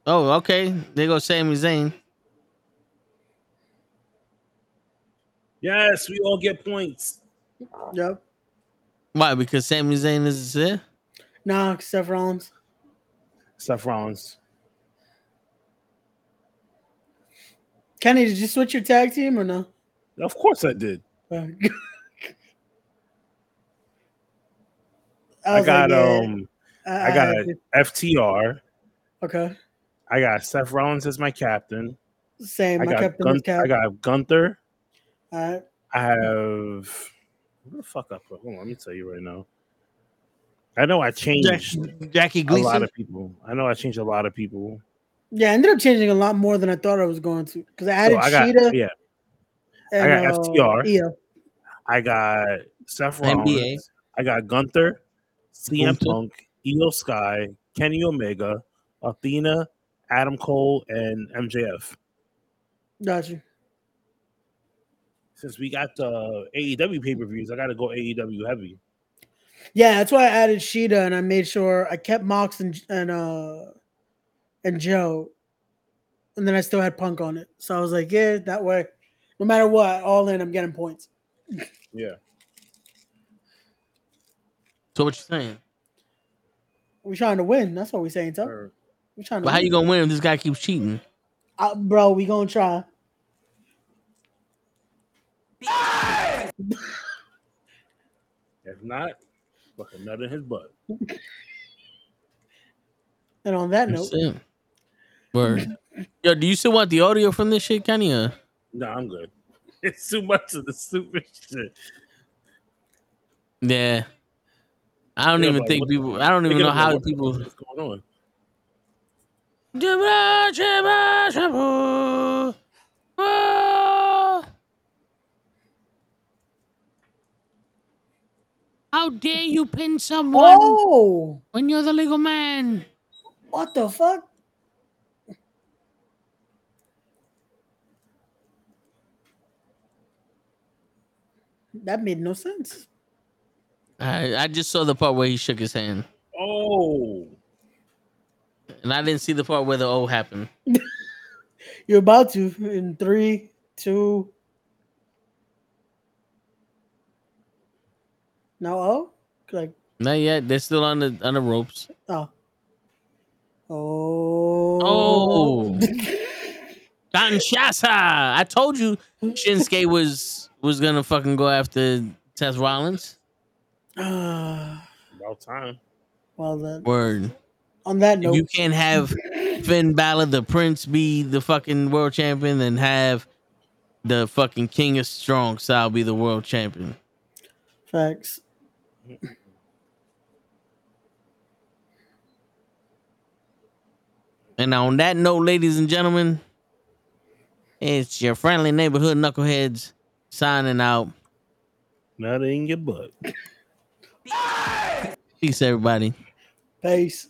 Oh, okay. There goes Sami Zayn. Yes, we all get points. Yep. Why? Because Sami Zayn is there? Nah, Seth Rollins. Seth Rollins. Kenny, did you switch your tag team or no? Of course I did. Uh, <laughs> I, got like, yeah, um I, I got had FTR. okay. I got Seth Rollins as my captain. Same. I My got captain Gun- was Cap. I got Gunther. All right. I have what the fuck I put? Hold on, let me tell you right now. I know I changed Jackie a lot of people. I know I changed a lot of people. Yeah, I ended up changing a lot more than I thought I was going to because I So added I got Shida. yeah. and, I got uh, FTR. Yeah, I got Seth Rollins. NBA. I got Gunther, CM Gunther. Punk, Io Sky, Kenny Omega, Athena, Adam Cole, and MJF. Gotcha. Since we got the AEW pay per views, I got to go AEW heavy. Yeah, that's why I added Shida and I made sure I kept Mox and and uh and Joe, and then I still had Punk on it. So I was like, yeah, that way, no matter what, all in, I'm getting points. Yeah. So what you saying? We're trying to win. That's what we're saying, Tuck. Or- We're trying to. But how you gonna win if this guy keeps cheating? Uh, bro, we gonna try. If not, fucking nut in his butt. <laughs> And on that note, That's. Word. Yo, do you still want the audio from this shit, Kenny? Or? No, I'm good. <laughs> It's too much of the stupid shit. Yeah. I don't Yeah, even like, think people. I don't even know how what people. fuck is going on. How dare you pin someone oh, when you're the legal man? what the fuck? That made no sense. I, I just saw the part where he shook his hand, Oh, and I didn't see the part where the O happened. <laughs> You're about to in three, two. No, oh, like Not yet. They're still on the on the ropes. oh, oh, Oh. <laughs> Kinshasa. I told you Shinsuke was was gonna fucking go after Seth Rollins. Ah, <sighs> about time. well then. Word. On that If note, you can't have Finn Balor, the Prince, be the fucking world champion, and have the fucking King of Strong style be the world champion. facts. And on that note, ladies and gentlemen, It's your friendly neighborhood knuckleheads signing out. Not in your butt. Peace, everybody. Peace.